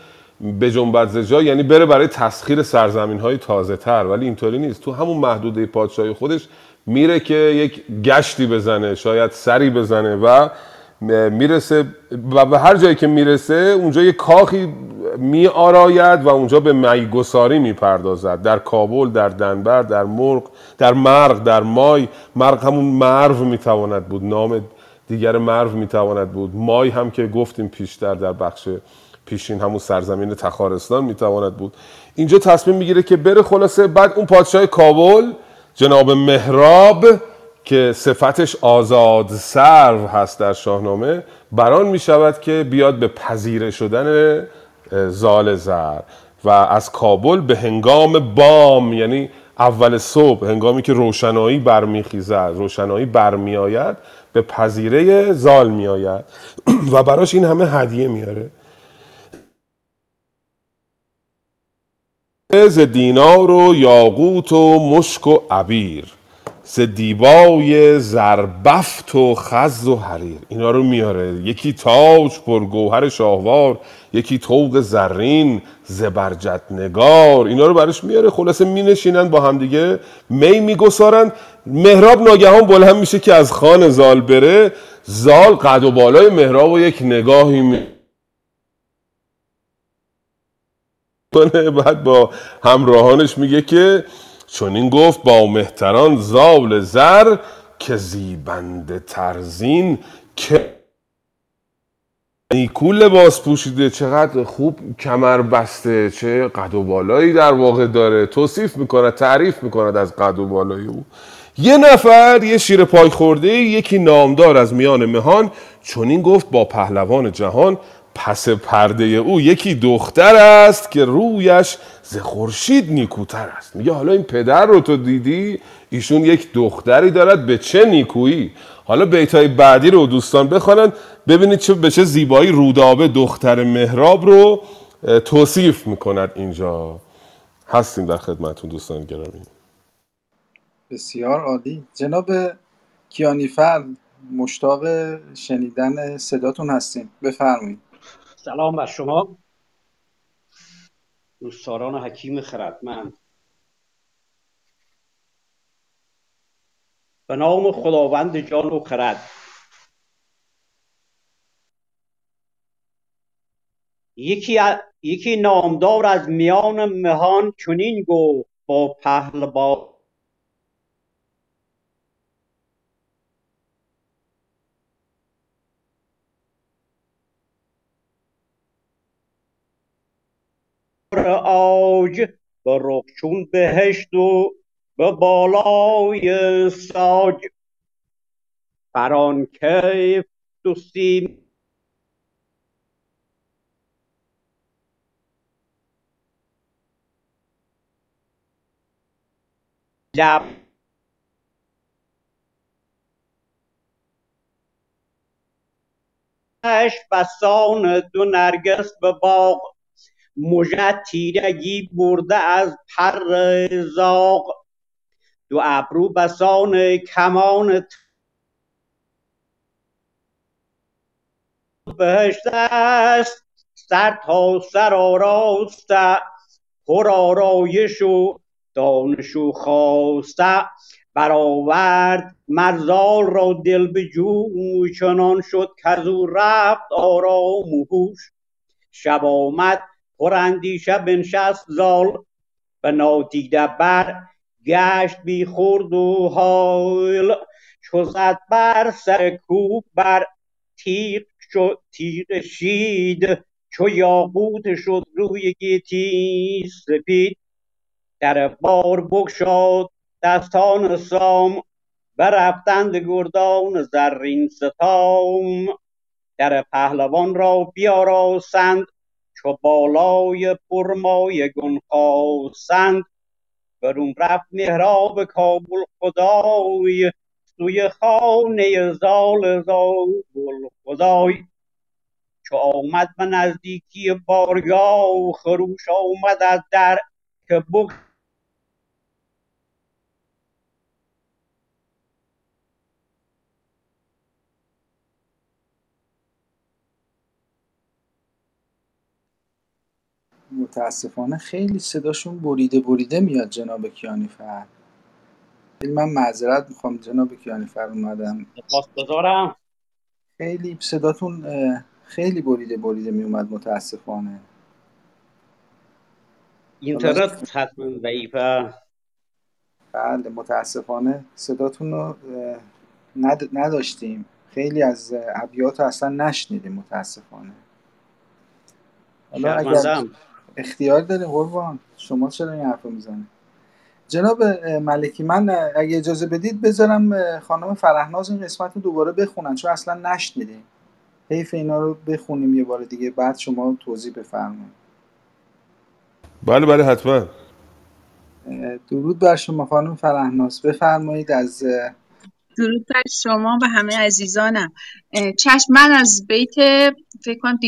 به جنبت ز جای یعنی بره برای تسخیر سرزمین های تازه تر ولی اینطوری نیست. تو همون محدوده پادشاهی خودش میره که یک گشتی بزنه شاید سری بزنه و می‌رسه و به هر جایی که می‌رسه اونجا یه کاخی می آراید و اونجا به میگساری می‌پردازد. در کابل در دنبر در مرغ در مرغ در مای. مرغ همون مرو می‌تواند بود. نام دیگر مرو می‌تواند بود. مای هم که گفتیم پیشتر در بخش پیشین همون سرزمین تخارستان می‌تواند بود. اینجا تصمیم می‌گیره که بره خلاصه. بعد اون پادشاه کابل جناب مهراب که صفتش آزاد سرو هست در شاهنامه بران می شود که بیاد به پذیره شدن زال زر و از کابل به هنگام بام یعنی اول صبح هنگامی که روشنایی برمیخیزد روشنایی برمیآید به پذیره زال میآید. <clears throat> و براش این همه هدیه میاره. ز دینار و یاقوت و مشک و عبیر. ز دیبای زربفت و خز و حریر. اینا رو میاره. یکی تاج پرگوهر شاهوار یکی طوق زرین زبرجد نگار. اینا رو براش میاره. خلاصه مینشینن با همدیگه می میگسارن. مهراب ناگهان بلند میشه که از خان زال بره. زال قد و بالای مهراب و یک نگاهی می... بعد با همراهانش میگه که چون این گفت با مهتران زال زر که زیبنده ترزین که نیکو لباس پوشیده چقدر خوب کمر بسته چه قد و بالایی در واقع داره. توصیف می‌کنه تعریف می‌کند از قد و بالای او. یه نفر یه شیر پای خورده یکی نامدار از میان مهان چون این گفت با پهلوان جهان پس پرده او یکی دختر است که رویش ز خورشید نیکوتر است. میگه حالا این پدر رو تو دیدی؟ ایشون یک دختری دارد به چه نیکویی؟ حالا بیتای بعدی رو دوستان بخوانن. ببینید چه به چه زیبایی رودابه دختر مهراب رو توصیف می‌کند اینجا. هستیم در خدمتون دوستان گرامی. بسیار عالی. جناب کیانیفر مشتاق شنیدن صداتون هستیم. بفرمایید. سلام بر شما. دوستداران حکیم خردمند. به نام خداوند جان و خرد. یکی, یکی نامدار از میان مهان چنین گفت با پهلوان آج به رخشون بهشت و به بالای ساج. فران کیف تو سیم لب بسان دو نرگس به باغ مژه تیرگی برده از پر زاغ. دو ابرو بسان کمان بهشت است. سر تا سر آراسته پر آرایش و دانش و خواسته برآورد مرزال را دل به جوی. چنان شد کز او رفت آرام و هوش. شب آمد پر اندیشه بنشست زال به نادیده بر گشت بی خورد و حال چو زد بر سر کوه بر تیغ شد تیغ شید. چو یاقوت شد روی گیتی سپید. در بار بگشاد دستان سام برفتند گردان زرین ستام. در پهلوان را بیاراستند چو بالای پرمایه گون خواستند. برون رفت مهراب کابل خدای سوی خانه زال زابل خدای. چو آمد به نزدیکی بارگاه خروش آمد از در که بگ متاسفانه خیلی صداشون بریده بریده میاد جناب کیانیفر. من معذرت می‌خوام جناب کیانیفر اومدم. سپاس بذارم خیلی صداتون خیلی بریده بریده میومد متاسفانه. اینترنت حتما ضعیفه. بله متاسفانه صداتون رو نداشتیم. خیلی از ابیات اصلا نشنیدیم متاسفانه. حالا اگر اختیار داریم قربان. شما چرا این حرف می‌زنید؟ جناب ملکی من اگه اجازه بدید بذارم خانم فرهناز این قسمت رو دوباره بخونن چون اصلا نشنیدیم حیف اینا رو بخونیم یه بار دیگه بعد شما توضیح بفرمایید. بله بله حتما. درود بر شما خانم فرهناز. بفرمایید از درود بر شما و همه عزیزانم. چشم من از بیت فکر کنم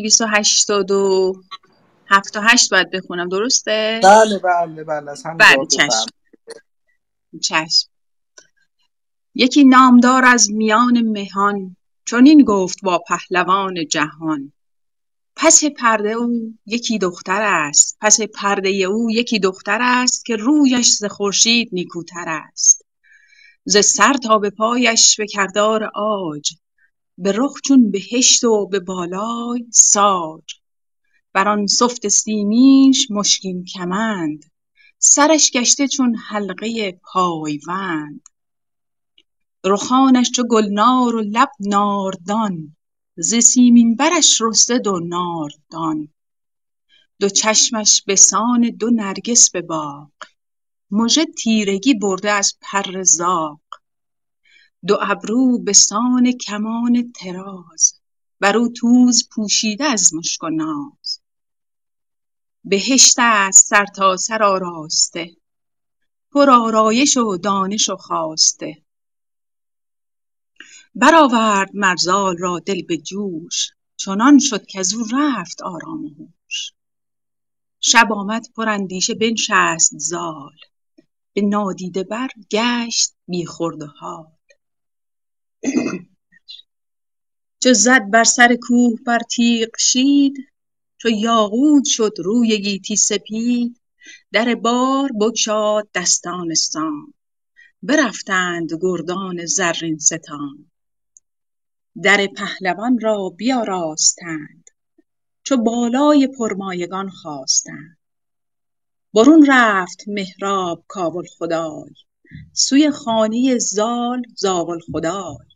287 و 8 باید بخونم درسته؟ بله بله بله از هم بله چشم. چشم. یکی نامدار از میان مهان چون این گفت با پهلوان جهان. پس پرده او یکی دختر است. پس پرده او یکی دختر است که رویش ز خورشید نیکوتر است. ز سر تا به پایش به کردار عاج به رخ چون بهشت و به بالای ساج. بر آن سفت سیمینش مشکین کمند سرش گشته چون حلقه پایوند. رخانش چو گلنار و لب ناردان ز سیمین برش رسته دو ناردان. دو چشمش بسان دو نرگس به باغ مژه تیرگی برده از پر زاغ. دو ابرو بسان کمان طراز بر او توز پوشیده از مشک و ناز. بهشت است سرتاسر آراسته. پر آرایش و دانش و خواسته. برآورد مر زال را دل به جوش چنان شد کز او رفت آرام و هوش. شب آمد پر اندیشه بنشست زال به نادیده بر گشت بی خورد و حال. <clears throat> چو زد بر سر کوه بر تیغ شید چو یاقوت شد روی گیتی سپید در بار بگشاد دستان سام برفتند گردان زرین ستام در پهلوان را بیاراستند چو بالای پرمایگان خواستند. برون رفت مهراب کاول خدای سوی خانه زال زاول خدای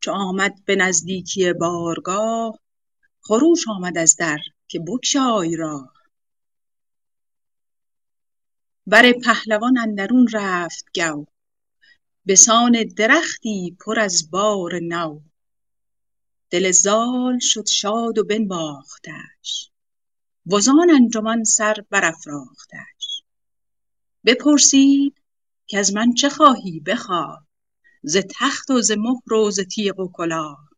چو آمد به نزدیکی بارگاه خروش آمد از در که بگشای راه. بر پهلوان اندرون رفت گو. بسان درختی پر از بار نو. دل زال شد شاد و بنواختش. وزان انجمن سر برافراختش. بپرسید کز من چه خواهی بخواه؟ ز تخت و ز مهر و ز تیغ و کلاه.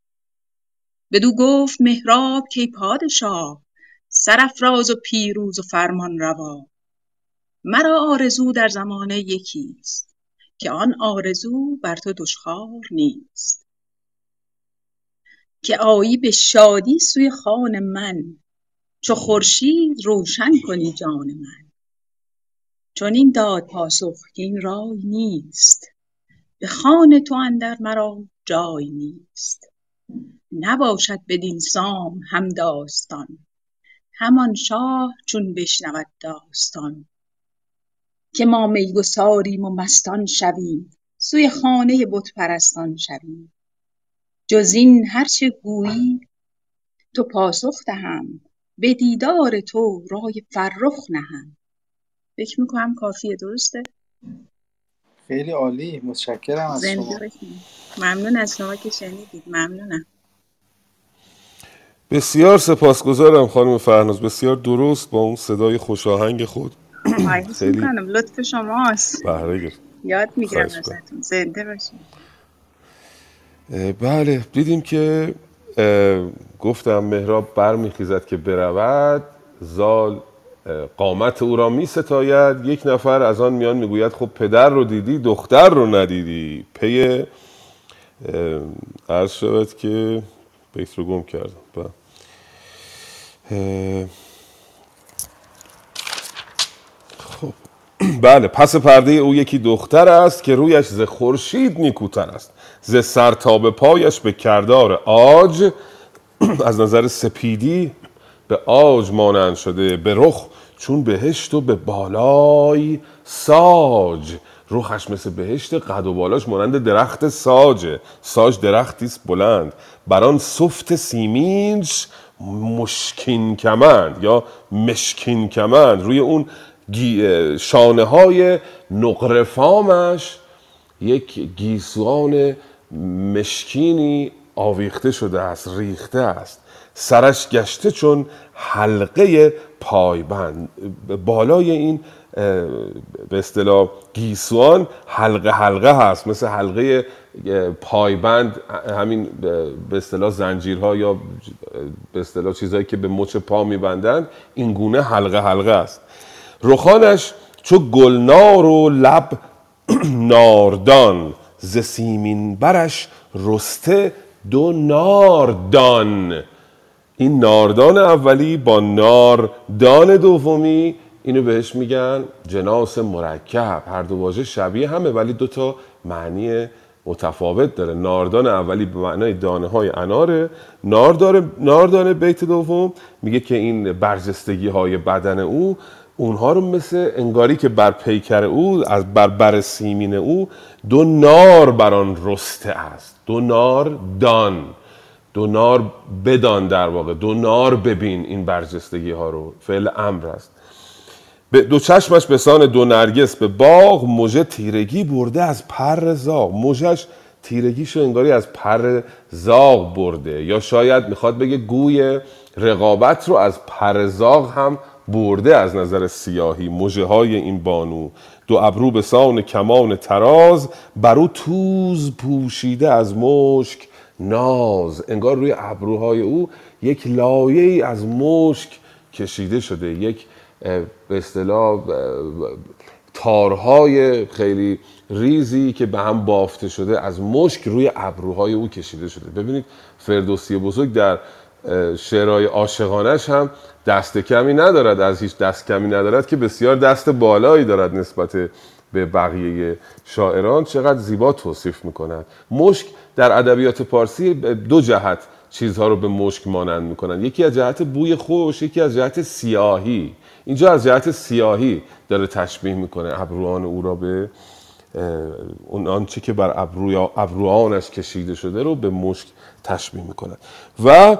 بدو گفت مهراب کای پادشاه سرافراز و پیروز و فرمانروا مرا آرزو در زمانه یکیست که آن آرزو بر تو دشخوار نیست. که آیی به شادی سوی خان من چو خورشید روشن کنی جان من. چنین داد پاسخ که این رای نیست به خان تو اندر مرا جای نیست. نباشد بدین سام همداستان همان شاه چون بشنود داستان. که ما میگساریم و مستان شویم سوی خانه بت پرستان شویم. جز این هر چه گویی تو پاسخ دهم به دیدار تو رای فرخ نهم. فکر می‌کنم کافیه درسته؟ خیلی عالی متشکرم از شما. ممنون از شما که شنیدید. ممنونم. بسیار سپاسگزارم خانم فرناز. بسیار درست با اون صدای خوشاهنگ خود. <coughs> خیلی می‌کنم لطف شماست. بهره گرفت. یاد می‌گیرم. ازتون. زنده باشین. اه، بله دیدیم که گفتم مهراب برمیخیزد که برود. زال قامت او را می ستاید یک نفر از آن میان می‌گوید خب پدر رو دیدی دختر رو ندیدی. پی عرض شود که بیت رو گم کردم. بله. اه، بله پس پرده او یکی دختر است که رویش ز خورشید نیکوتر است. ز سر تا به پایش به کردار آج <clears throat> از نظر سپیدی به آج مانند شده به رخ چون بهشت و به بالای ساج. رخش مثل بهشت قد و بالاش مانند درخت ساجه. ساج درختی است بلند. بر آن سفت سیمینش مشکین کمند یا مشکین کمند. روی اون شانه های نقرفامش یک گیسوان مشکینی آویخته شده است ریخته است. سرش گشته چون حلقه پایبند. بالای این به اصطلاح گیسوان حلقه حلقه هست. مثل حلقه پایبند همین به- اصطلاح زنجیرها یا به اصطلاح چیزهایی که به مچ پا میبندند این گونه حلقه حلقه است. رخانش چو گلنار و لب <clears throat> ناردان ز سیمین برش رسته دو ناردان. این ناردان اولی با ناردان دومی اینو بهش میگن جناس مرکب. هر دو واژه شبیه همه ولی دو تا معنی متفاوت داره. ناردان اولی به معنای دانه های اناره ناردان, ناردان بیت دوم. میگه که این برجستگی های بدن او اونها رو مثل انگاری که بر پیکر او از بر بر سیمین او دو نار بر آن رسته است. دو نار دان. دو نار بدان در واقع. دو نار ببین این برجستگی ها رو. فعل امر است. به دو چشمش به سان دو نرگس به باغ مژه تیرگی برده از پر زاغ. مژش تیرگیشو انگاری از پر زاغ برده. یا شاید می‌خواد بگه گوی رقابت رو از پر زاغ هم برده از نظر سیاهی. مژه های این بانو. دو ابرو به سان کمان تراز بر او توز پوشیده از مشک ناز. انگار روی ابروهای او یک لایه ای از مشک کشیده شده. یک به اصطلاح تارهای خیلی ریزی که به هم بافته شده از مشک روی ابروهای او کشیده شده. ببینید فردوسی بزرگ در شعرهای عاشقانش هم دست کمی ندارد از هیچ دست کمی ندارد که بسیار دست بالایی دارد نسبت به بقیه شاعران. چقدر زیبا توصیف می‌کنند مشک در ادبیات پارسی دو جهت چیزها رو به مشک مانند می‌کنن یکی از جهت بوی خوش یکی از جهت سیاهی. اینجا از جهت سیاهی داره تشبیه می‌کنه ابروان او را به اون آنچه که بر ابروانش کشیده شده رو به مشک تشبیه می‌کنن و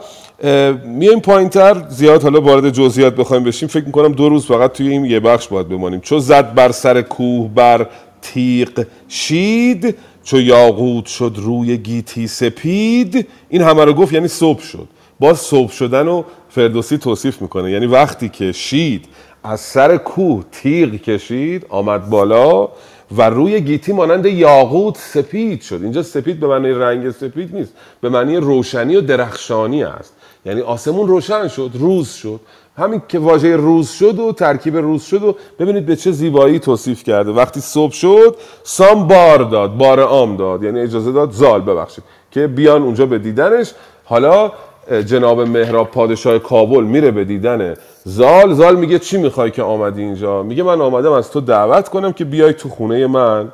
میایم پایین تر زیاد حالا وارد جزئیات بخوایم بشیم. فکر می‌کنم دو روز فقط توی این یه بخش باید بمانیم. چو زد بر سر کوه بر تیغ شید چو یاقوت شد روی گیتی سپید. این همه رو گفت یعنی صبح شد. باز صبح شدن رو فردوسی توصیف می‌کنه. یعنی وقتی که شید از سر کوه تیغ کشید آمد بالا و روی گیتی مانند یاقوت سپید شد. اینجا سپید به معنی رنگ سپید نیست به معنی روشنی و درخشانی است. یعنی آسمون روشن شد روز شد. همین که واژه روز شد و ترکیب روز شد و ببینید به چه زیبایی توصیف کرده. وقتی صبح شد سام بار داد بار عام داد. یعنی اجازه داد زال ببخشید. که بیان اونجا به دیدنش. حالا جناب مهراب پادشاه کابل میره به دیدن زال. زال میگه چی می‌خوای که آمدی اینجا؟ میگه من آمدم از تو دعوت کنم که بیای تو خونه من.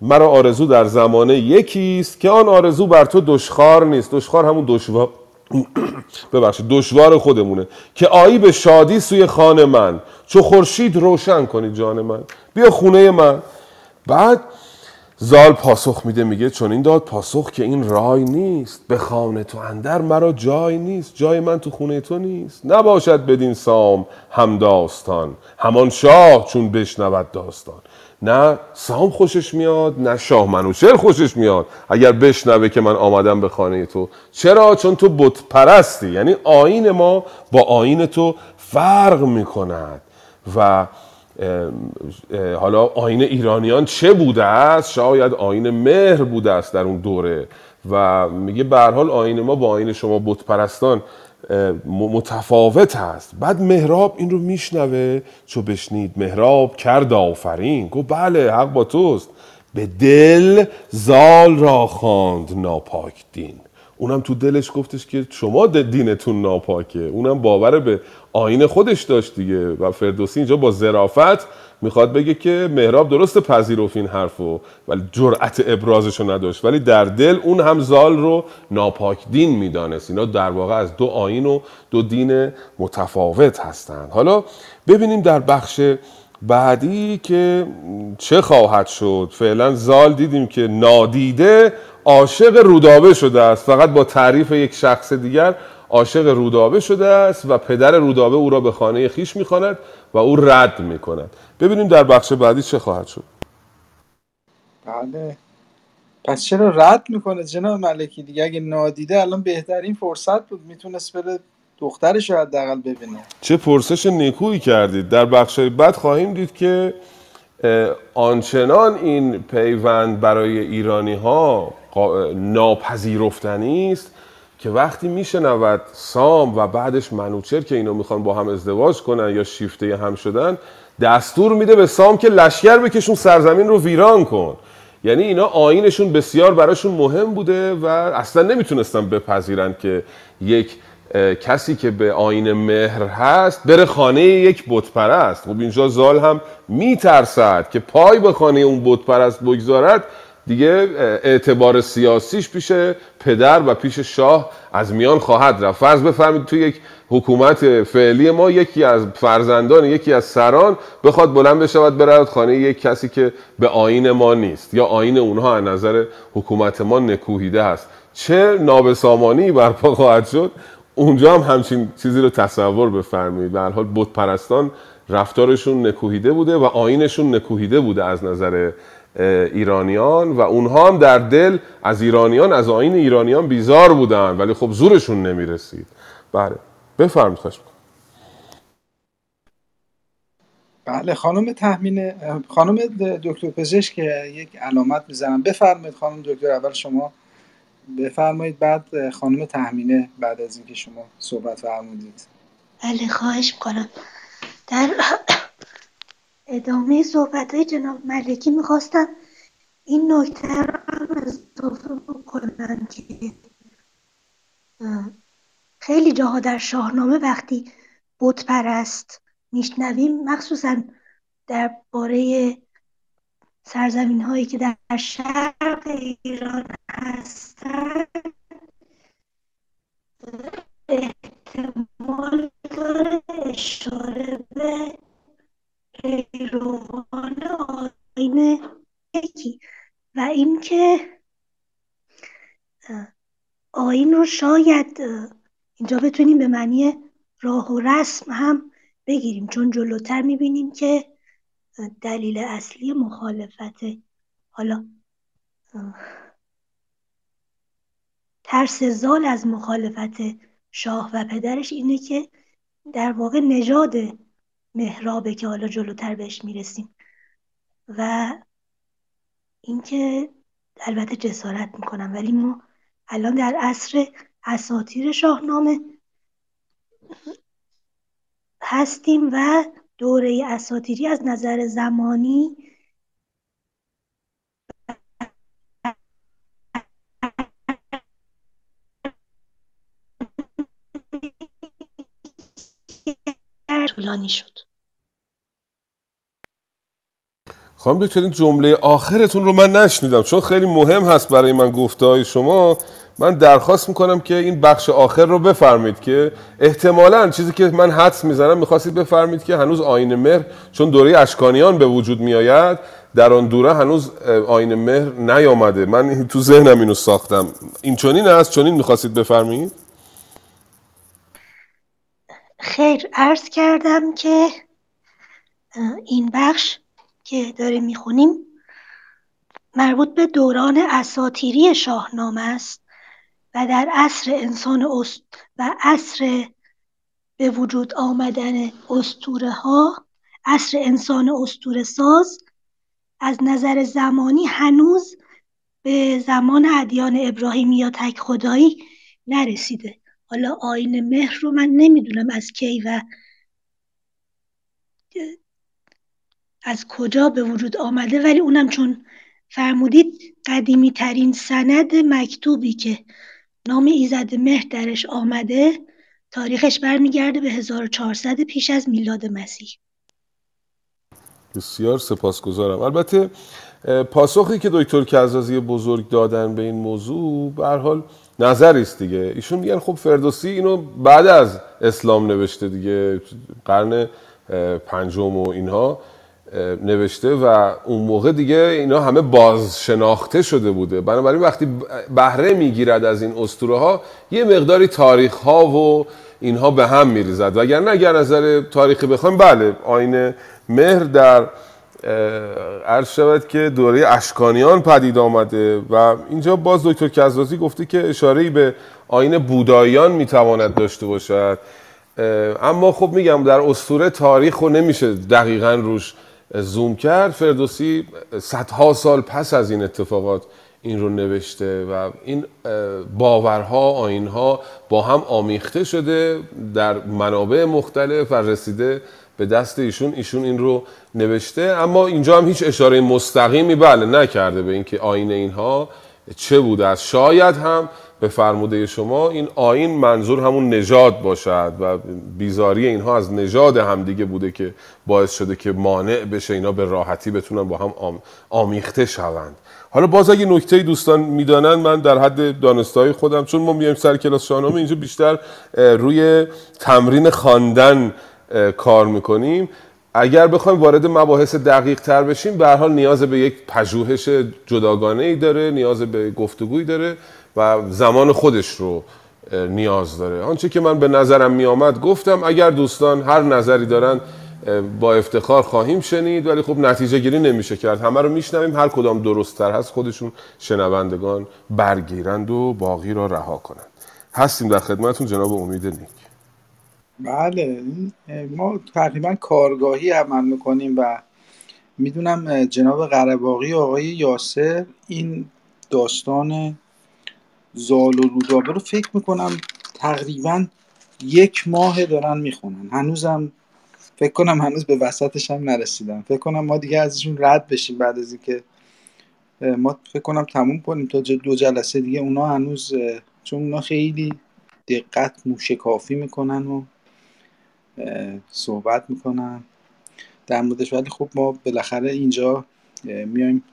مرا آرزو در زمانه یکی است که آن آرزو بر تو دشخوار نیست. دشخوار همون دشوار <coughs> ببخشید دشوار خودمونه. که آیی به شادی سوی خانه من. چو خورشید روشن کنی جان من. بیا خونه من. بعد زال پاسخ میده میگه چون این داد پاسخ که این رای نیست. به خانه تو اندر مرا جای نیست جای من تو خونه تو نیست. نباشد بدین سام هم داستان همان شاه چون بشنود داستان. نه سام خوشش میاد نه شاه منوچهر خوشش میاد. اگر بشنوه که من آمدم به خانه تو چرا؟ چون تو بت پرستی. یعنی آین ما با آین تو فرق می‌کند. و حالا آین ایرانیان چه بوده است؟ شاید آین مهر بوده است در اون دوره. و میگه به حال آین ما با آین شما بت پرستان متفاوت است. بعد مهراب این رو میشنوه چو بشنید مهراب کرد آفرین. گفت بله حق با توست. به دل زال را خواند ناپاک دین. اونم تو دلش گفتش که شما دینتون ناپاکه. اونم باور به آین خودش داشت دیگه و فردوسی اینجا با ظرافت می‌خواد بگه که مهراب درست پذیرفت این حرفو ولی جرأت ابرازشو نداشت. ولی در دل اون هم زال رو ناپاک دین می‌دانست. اینا در واقع از دو آین و دو دین متفاوت هستند حالا ببینیم در بخش بعدی که چه خواهد شد. فعلا زال دیدیم که نادیده عاشق رودابه شده است. فقط با تعریف یک شخص دیگر عاشق رودابه شده است و پدر رودابه او را به خانه خیش می‌خواند و او رد می‌کند. ببینیم در بخش بعدی چه خواهد شد. بله. پس چرا رد می‌کنه جناب ملکی؟ دیگه اگه نادیده الان بهترین فرصت بود. می‌تونست بره دخترش رو حداقل ببینه. چه پرسش نیکویی کردید. در بخش بعد خواهیم دید که آنچنان این پیوند برای ایرانی ها ناپذیرفتنی است که وقتی میشنود سام و بعدش منوچر که اینا می‌خوان با هم ازدواج کنن یا شیفته هم شدن دستور میده به سام که لشکر بکشون سرزمین رو ویران کن. یعنی اینا آینشون بسیار براشون مهم بوده و اصلا نمی‌تونستن بپذیرن که یک کسی که به آین مهر هست بره خانه یک بت پرست خب اینجا زال هم میترسد که پای به خانه اون بت پرست بگذارد. دیگه اعتبار سیاسیش پیش پدر و پیش شاه از میان خواهد رفت. فرض بفرمید تو یک حکومت فعلی ما یکی از فرزندان یکی از سران بخواد بلند بشود برود خانه یک کسی که به آین ما نیست یا آین اونها از نظر حکومت ما نکوهیده هست چه نابسامانی برپا خواهد شد؟ اونجا هم همچین چیزی رو تصور بفرمایید. به حال بت پرستان رفتارشون نکوهیده بوده و آینشون نکوهیده بوده از نظر ایرانیان و اونها هم در دل از ایرانیان از آین ایرانیان بیزار بودن ولی خب زورشون نمی‌رسید. بله بفرمایید خواهش. بله خانم تحمین خانم دکتر پزشک یک علامت می‌زنم. بفرمایید خانم دکتر اول شما بفرمایید بعد خانم تحمینه بعد از اینکه شما صحبت فرمودید. بله خواهش می‌کنم. در ادامه صحبت های جناب ملکی می‌خواستم این نکته رو هم اضافه بکنم که خیلی جاها در شاهنامه وقتی بت پرست میشنویم مخصوصا درباره سرزمین هایی که در شرق ایران هستن احتمال داره اشاره به پیروان آین یکی و اینکه آین رو شاید اینجا بتونیم به معنی راه و رسم هم بگیریم. چون جلوتر می‌بینیم که دلیل اصلی مخالفت حالا ترس زال از مخالفت شاه و پدرش اینه که در واقع نژاد مهرابه که حالا جلوتر بهش می‌رسیم. و اینکه البته جسارت می‌کنم ولی ما الان در عصر اساتیر شاهنامه هستیم و دوره اساتیری از نظر زمانی طولانی شد. خانم دکتر این جمله آخرتون رو من نشنیدم. چون خیلی مهم هست برای من گفته های شما. من درخواست می‌کنم که این بخش آخر رو بفرمید که احتمالا چیزی که من حدس می‌زنم می‌خواستید بفرمید که هنوز آین مهر چون دوره اشکانیان به وجود میآید در آن دوره هنوز آین مهر نیامده. من تو ذهنم اینو ساختم. این چنین است؟ چنین می‌خواستید بفرمایید؟ خیر عرض کردم که این بخش که داریم می‌خونیم مربوط به دوران اساتیری شاهنامه است و در عصر انسان است و عصر به وجود آمدن استوره ها عصر انسان استوره ساز از نظر زمانی هنوز به زمان ادیان ابراهیمی یا تک خدایی نرسیده. حالا آین مهر رو من نمی‌دونم از کی و از کجا به وجود آمده؟ ولی اونم چون فرمودید قدیمی ترین سند مکتوبی که نام ایزد مهر درش آمده تاریخش برمیگرده به 1400 پیش از میلاد مسیح. بسیار سپاسگزارم. البته پاسخی که دکتر کزازی بزرگ دادن به این موضوع به حال نظری است دیگه. ایشون میگن خب فردوسی اینو بعد از اسلام نوشته دیگه. قرن پنجم و اینها. نوشته و اون موقع دیگه اینا همه باز شناخته شده بوده. بنابراین وقتی بهره می‌گیرد از این اسطوره ها یه مقداری تاریخ ها و اینها به هم میریزد. و اگر نظر تاریخی بخوایم بله آین مهر در عرض شود که دوره اشکانیان پدید آمده و اینجا باز دکتر کزازی گفته که اشاره به آین بودایان می‌تواند داشته باشد. اما خب میگم در اسطوره تاریخ رو نمیشه دقیقا روش زوم کرد فردوسی صدها سال پس از این اتفاقات این رو نوشته و این باورها آینها با هم آمیخته شده در منابع مختلف و رسیده به دست ایشون. ایشون این رو نوشته. اما اینجا هم هیچ اشاره مستقیمی بله نکرده به اینکه آین اینها چه بوده. شاید هم به فرموده شما این آین منظور همون نژاد باشد و بیزاری اینها از نژاد همدیگه بوده که باعث شده که مانع بشه اینا به راحتی بتونن با هم آمیخته شوند. حالا باز اگه نکته دوستان می‌دانن من در حد دانستای خودم چون ما میایم سر کلاس شاهنامه اینجا بیشتر روی تمرین خواندن کار می‌کنیم. اگر بخوایم وارد مباحث دقیق تر بشیم به حال نیاز به یک پژوهش جداگانه ای داره نیاز به گفتگویی داره. و زمان خودش رو نیاز داره. آنچه که من به نظرم می آمد گفتم اگر دوستان هر نظری دارن با افتخار خواهیم شنید ولی خب نتیجه گیری نمیشه کرد. همه رو میشنویم هر کدام درست تر هست خودشون شنوندگان برگیرند و باقی را رها کنند. هستیم در خدمتون جناب امید نیک. بله ما تقریبا کارگاهی عمل می‌کنیم و می‌دونم جناب قرباقی و آقای یاسر این داستان زال و رودابه رو فکر می‌کنم تقریبا یک ماه دارن می‌خونن. هنوزم فکر کنم هنوز به وسطش هم نرسیدم فکر کنم ما دیگه ازشون رد بشیم بعد از اینکه ما فکر کنم تموم کنیم تا دو جلسه دیگه. اونا هنوز چون اونا خیلی دقت موشکافی می‌کنن و صحبت می‌کنن. در موردش. ولی خب ما بالاخره اینجا میایم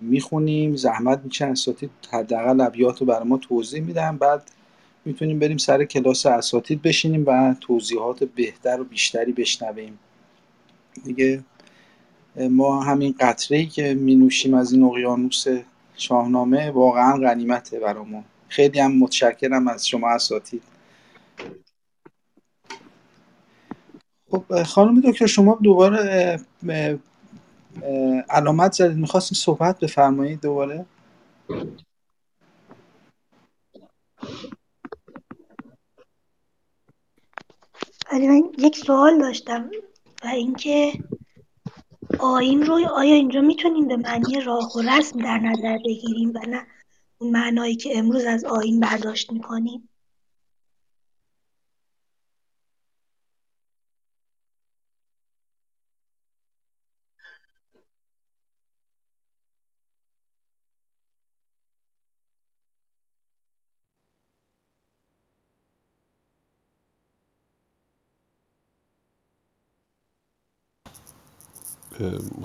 می‌خونیم زحمت می‌کشن اساتید حداقل ابیات رو برای ما توضیح میدن. بعد می‌تونیم بریم سر کلاس اساتید بشینیم و توضیحات بهتر و بیشتری بشنویم. دیگه ما همین قطره ای که می نوشیم از این اقیانوس شاهنامه واقعا غنیمته برامون خیلی هم متشکرم از شما اساتید. خب خانم دکتر شما دوباره علامت زدید می‌خواستیم صحبت بفرمایید دوباره؟ ولی من یک سوال داشتم و اینکه آین رو آیا اینجا می‌تونیم به معنی راه و رسم در نظر بگیریم و نه اون معنایی که امروز از آین برداشت می‌کنیم؟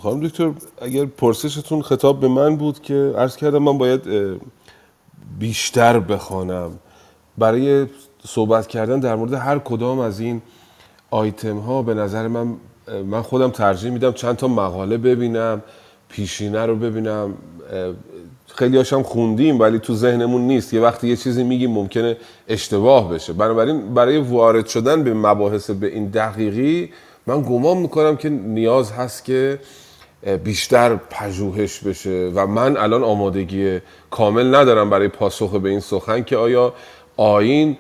خانم دکتر اگر پرسشتون خطاب به من بود که عرض کردم من باید بیشتر بخوانم. برای صحبت کردن در مورد هر کدام از این آیتم ها به نظر من من خودم ترجیح میدم چند تا مقاله ببینم پیشینه رو ببینم. خیلی هاشم خوندیم ولی تو ذهنمون نیست. یه وقتی یه چیزی میگیم ممکنه اشتباه بشه. بنابراین برای وارد شدن به مباحث به این دقیقی من گمان می‌کنم که نیاز هست که بیشتر پژوهش بشه و من الان آمادگی کامل ندارم برای پاسخ به این سخن که آیا آین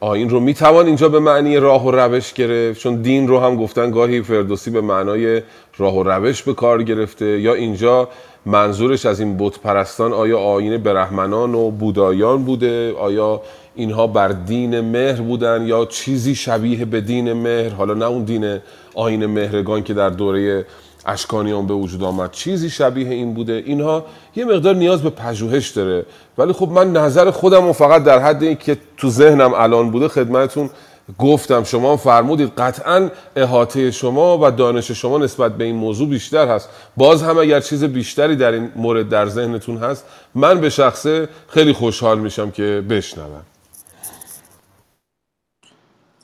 آین رو می‌توان اینجا به معنی راه و روش گرفت؟ چون دین رو هم گفتن گاهی فردوسی به معنای راه و روش به کار گرفته. یا اینجا منظورش از این بت پرستان آیا آین برهمنان و بودایان بوده؟ آیا اینها بر دین مهر بودن یا چیزی شبیه به دین مهر حالا نه اون دین آین مهرگان که در دوره اشکانیان به وجود آمد. چیزی شبیه این بوده. اینها یه مقدار نیاز به پژوهش داره. ولی خب من نظر خودم و فقط در حد این که تو ذهنم الان بوده خدمتون گفتم. شما فرمودید قطعا احاطه شما و دانش شما نسبت به این موضوع بیشتر هست. باز هم اگر چیز بیشتری در این مورد در ذهنتون هست من به شخصه خیلی خوشحال میشم که بشنوم.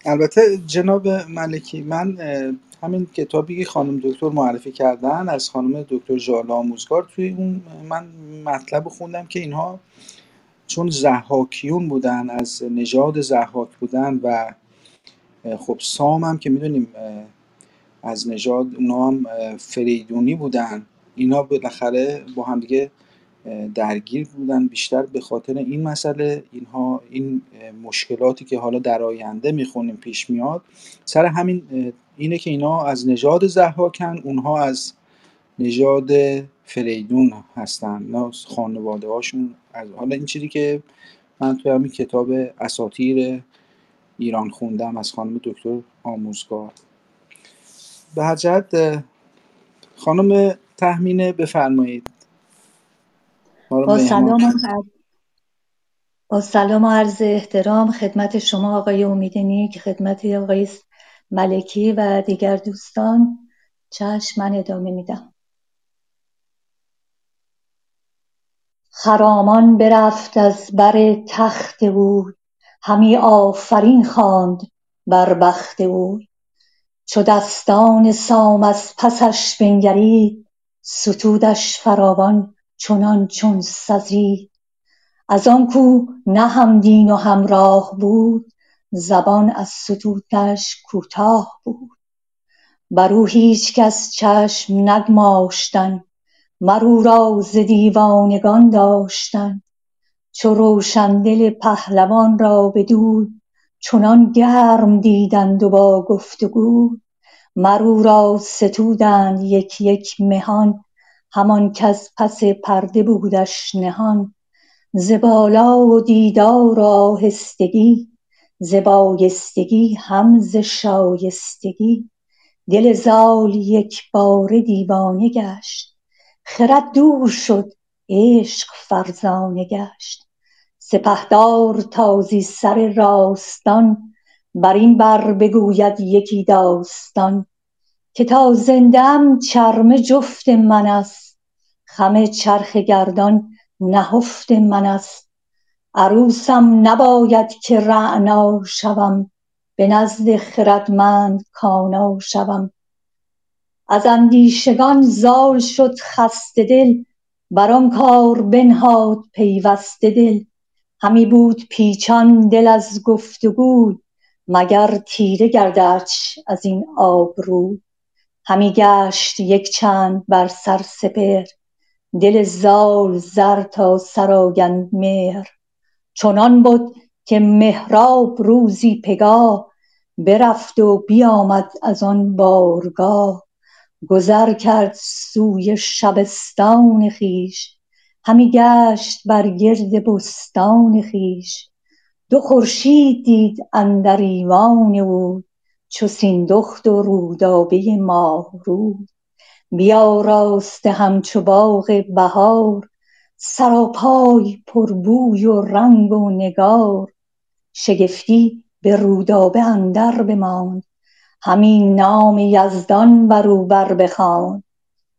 البته جناب ملکی من همین کتابی که خانم دکتر معرفی کردن از خانم دکتر ژالا آموزگار توی اون من مطلب خوندم که اینها چون زحاکیون بودن از نژاد زحاک بودن و خب سام هم که می‌دونیم از نژاد اونا هم فریدونی بودن. اینا بالاخره با هم دیگه درگیر بودن بیشتر به خاطر این مسئله. اینها این مشکلاتی که حالا در آینده می‌خونیم پیش میاد سر همین اینه که اینا از نژاد زحاکن اونها از نژاد فریدون هستن خانواده هاشون از حالا این چیزی که من توی همین کتاب اساتیر ایران خوندم از خانم دکتر آموزگار. به جهت خانم تحمینه بفرمایید. با سلام با سلام و عرض احترام خدمت شما آقای امیدنی که خدمت آقای ملکی و دیگر دوستان. چشم من ادامه میدم. خرامان برفت از بر تخت او همی آفرین خواند بر بخت او. چو دستان سام از پسش بنگرید ستودش فراوان چنان چون سزید از آن کو نه هم دین و همراه بود زبان از ستودنش کوتاه بود. بر او هیچکس چشم نگماشتن مر او را ز دیوانگان داشتن. چو روشندل پهلوان را بدوی چنان گرم دیدند و با گفت و گوی مر او را ستودند یک یک مهان همان کز پس پرده بودش نهان ز بالا و دیدار آهستگی ز بایستگی هم ز شایستگی. دل زال یکباره دیوانه گشت خرد دور شد عشق فرزانه گشت. سپهدار تازی سر راستان بر این بر بگوید یکی داستان. که تا ام چرمه جفت من است. خم چرخ گردان نهفت من است. عروسم نباید که رعنا شوم. به نزد خردمند کانا شوم. از اندیشگان زال شد خسته دل. بر آن کار بنهاد پیوسته دل. همی بود پیچان دل از گفت مگر تیره گرددش از این آبروی همی گشت یک چند بر سر سپهر. دل زال زر تا سرآگند مهر. چنان بد که مهراب روزی پگاه برفت و بیامد از آن بارگاه. گذر کرد سوی شبستان خویش. همی گشت بر گرد بستان خویش. دو خورشید دید اندر ایوان اوی چو سیندخت و رودابه ماه روی بیاراسته همچو باغ بهار سراپای پر بوی و رنگ و نگار. شگفتی به رودابه اندر بماند همی نام یزدان بر او بر بخواند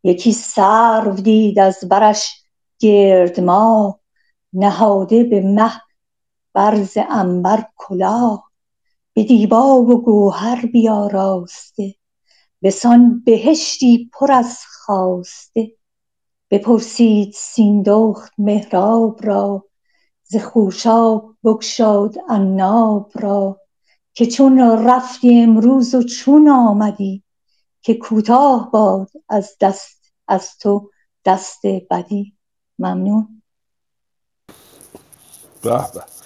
یکی سرو دید از برش گرد ماه نهاده به مه بر ز عنبر کلاه. به دیبا و گوهر بیاراسته. بسان بهشتی پر از خواسته بپرسید سیندخت مهراب را ز خوشاب بگشاد عناب را که چون رفتی امروز و چون آمدی که کوتاه باد از دست از تو دست بدی. ممنون. به.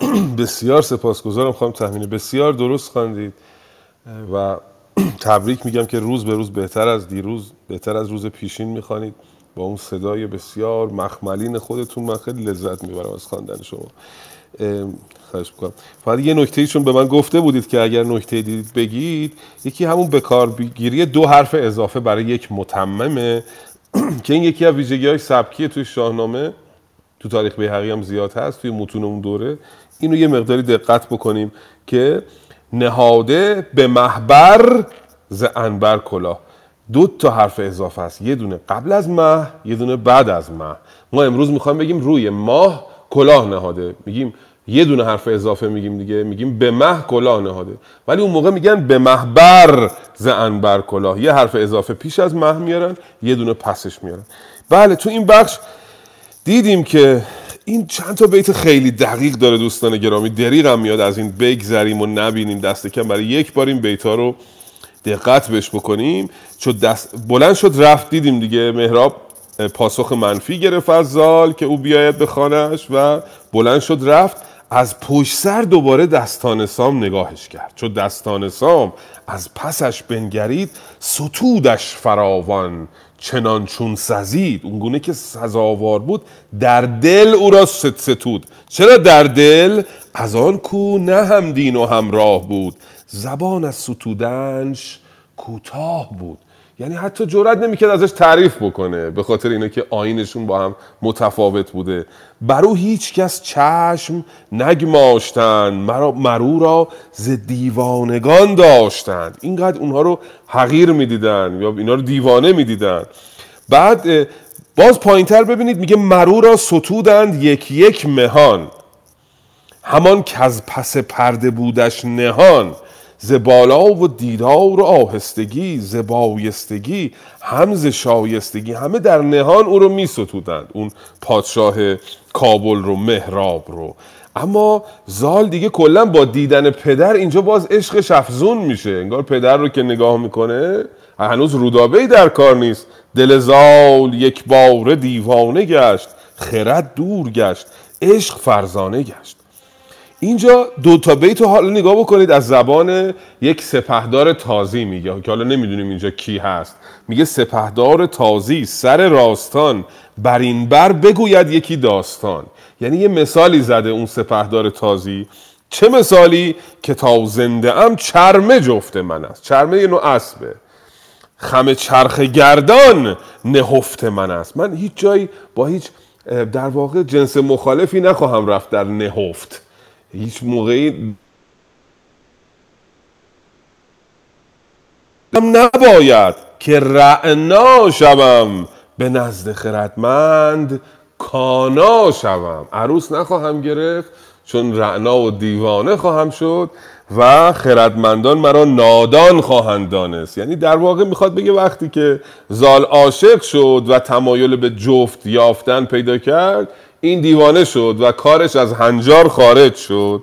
<clears throat> بسیار سپاسگزارم خانم تهمینه بسیار درست خواندید و <clears throat> تبریک میگم که روز به روز بهتر از دیروز بهتر از روز پیشین می‌خوانید. با اون صدای بسیار مخملین خودتون من خیلی لذت می‌برم از خواندن شما. خواهش می‌کنم. فقط یه نکته چون به من گفته بودید که اگر نکته دیدید بگید یکی همون بکارگیری دو حرف اضافه برای یک متممه. <clears throat> که این یکی از ویژگی های سبکی توی شاهنامه تو تاریخ بیهقی هم زیاد هست توی متون اون دوره. اینو یه مقداری دقت بکنیم که نهاده به محبر ز انبر کلاه. دو تا حرف اضافه است. یه دونه قبل از مه یه دونه بعد از مه ما امروز می‌خوایم بگیم روی ماه کلاه نهاده. میگیم یه دونه حرف اضافه میگیم دیگه. میگیم به مه کلاه نهاده. ولی اون موقع میگن به محبر ز انبر کلاه. یه حرف اضافه پیش از مه میارن یه دونه پسش میارن. بله تو این بخش دیدیم که این چند تا بیت خیلی دقیق داره دوستان گرامی. دریغم میاد از این بگذریم و نبینیم دست کم. برای یک بار این بیت ها رو دقت بهش بکنیم. چون دست بلند شد رفت دیدیم دیگه. مهراب پاسخ منفی گرفت از زال که او بیاید به خانهش و بلند شد رفت. از پشت سر دوباره دستان سام نگاهش کرد. چون دستان سام از پسش بنگرید ستودش فراوان چنان چون سزید اونگونه که سزاوار بود در دل او را ست ستود. چرا در دل؟ از آن کو نه هم دین و همراه بود. زبان از ستودنش کوتاه بود. یعنی حتی جرئت نمی‌کرد ازش تعریف بکنه به خاطر اینه که آینشون با هم متفاوت بوده. برو هیچ کس چشم نگماشتند مرا مرو را ز دیوانگان داشتند. اینقدر اونها رو حقیر می‌دیدن یا اینا رو دیوانه می‌دیدن. بعد باز پایینتر ببینید میگه مرو را ستودند یک یک مهان. همان که از پس پرده بودش نهان. ز بالا و دیدار و آهستگی ز بایستگی هم ز شایستگی همه در نهان او رو می ستودند اون پادشاه کابل رو مهراب رو. اما زال دیگه کلا با دیدن پدر اینجا باز عشقش افزون میشه. انگار پدر رو که نگاه می‌کنه هنوز رودابه در کار نیست. دل زال یک بار دیوانه گشت خرد دور گشت عشق فرزانه گشت. اینجا دو تا بیت رو حالا نگاه بکنید از زبان یک سپهدار تازی میگه که حالا نمی‌دونیم اینجا کی هست. میگه سپهدار تازی سر راستان بر این بر بگوید یکی داستان. یعنی یه مثالی زده اون سپهدار تازی. چه مثالی؟ که تا زنده ام چرمه جفت من است. چرمه یه نوع اسبه. خم چرخ گردان نهفت من است. من هیچ جایی با هیچ در واقع جنس مخالفی نخواهم رفت در نهفت. هیچ موقعی نباید که رعنا شوم به نزد خردمند کانا شوم عروس نخواهم گرفت چون رعنا و دیوانه خواهم شد و خردمندان مرا نادان خواهند دانست یعنی در واقع می‌خواد بگه وقتی که زال عاشق شد و تمایل به جفت یافتن پیدا کرد این دیوانه شد و کارش از هنجار خارج شد.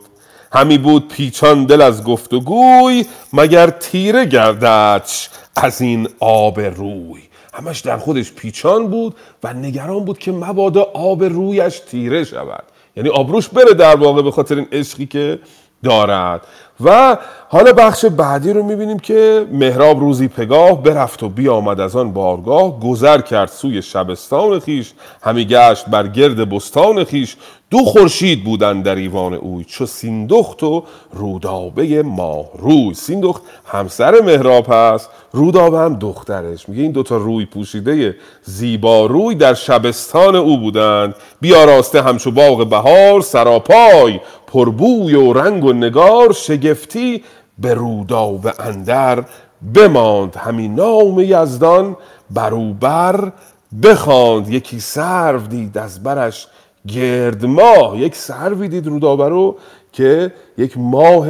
همی بود پیچان دل از گفت و گوی مگر تیره گرددش از این آب روی. همش در خودش پیچان بود و نگران بود که مبادا آب رویش تیره شود. یعنی آبروش بره در واقع به خاطر این عشقی که دارد. و حالا بخش بعدی رو می‌بینیم که مهراب روزی پگاه برفت و بیامد از آن بارگاه گذر کرد سوی شبستان خیش همی گشت بر گرد بستان خیش. دو خورشید بودن در ایوان اوی چو سیندخت و رودابه ماه روی. سیندخت همسر مهراب هست رودابه هم دخترش. میگه این دوتا روی پوشیده زیبا روی در شبستان او بودند. بیاراسته همچو باغ بهار سراپای پربوی و رنگ و نگار شگفتی به رودابه اندر بماند همین نام یزدان. بروبر بخواند یکی سرو دید از برش گرد ماه. یک سروی دید رودابه رو که یک ماه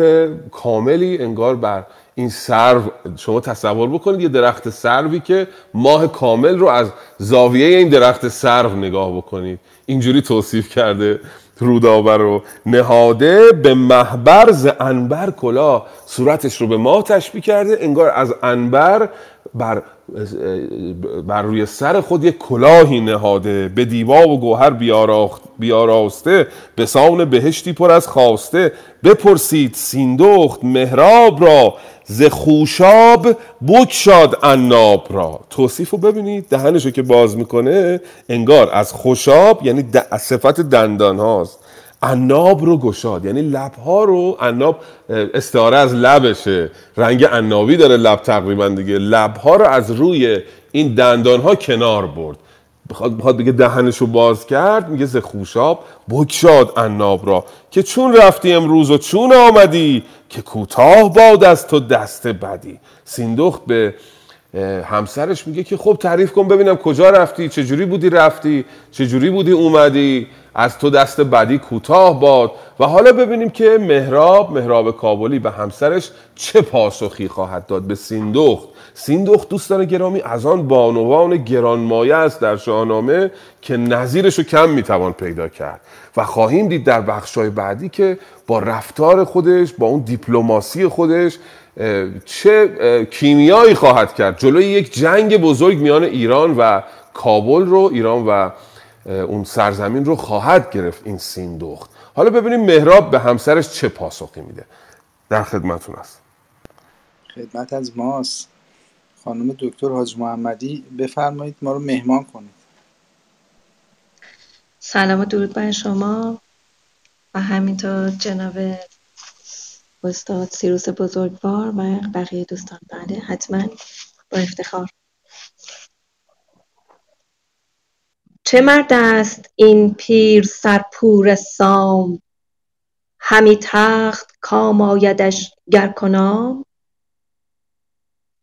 کاملی انگار بر این سرو شما تصور بکنید یه درخت سروی که ماه کامل رو از زاویه این درخت سرو نگاه بکنید. اینجوری توصیف کرده رودابه رو نهاده به محبر ز انبر کلا صورتش رو به ماه تشبیه کرده انگار از انبر بر, بر روی سر خود یک کلاهی نهاده. به دیبا و گوهر بیاراسته به سان بهشتی پر از خواسته. بپرسید سیندخت مهراب را ز خوشاب بکشاد عناب را. توصیف رو ببینید دهنشو که باز می‌کنه انگار از خوشاب یعنی صفت دندان هاست. عناب رو گشاد یعنی لب ها رو عناب استعاره از لبشه. رنگ عنابی داره لب تقریبا دیگه. لب ها رو از روی این دندان ها کنار برد. بخواد بخواد بگه دهنشو باز کرد میگه ز خوشاب بکشاد عناب را که چون رفتی امروز و چون آمدی که کوتاه باد از تو دست بدی. سیندخت به همسرش میگه که خب تعریف کن ببینم کجا رفتی چجوری بودی رفتی چجوری بودی اومدی؟ از تو دست بدی کوتاه باد و حالا ببینیم که مهراب مهراب کابلی به همسرش چه پاسخی خواهد داد به سیندخت. سیندخت دوستان گرامی از آن بانوان گرانمایه است در شاهنامه که نظیرش رو کم می‌توان پیدا کرد. و خواهیم دید در بخشای بعدی که با رفتار خودش با اون دیپلماسی خودش چه کیمیایی خواهد کرد. جلوی یک جنگ بزرگ میان ایران و کابل رو ایران و اون سرزمین رو خواهد گرفت این سیندخت حالا ببینیم مهراب به همسرش چه پاسخی میده. در خدمتون است خدمت از ماست. خانم دکتر حاج محمدی بفرمایید ما رو مهمان کنید. سلام و درود بر شما. و همینطور جناب استاد سیروس بزرگوار و بقیه دوستان. بله حتما با افتخار. چه مرد است این پیر سرپور سام؟ همی تخت کام آیدش گر کنام؟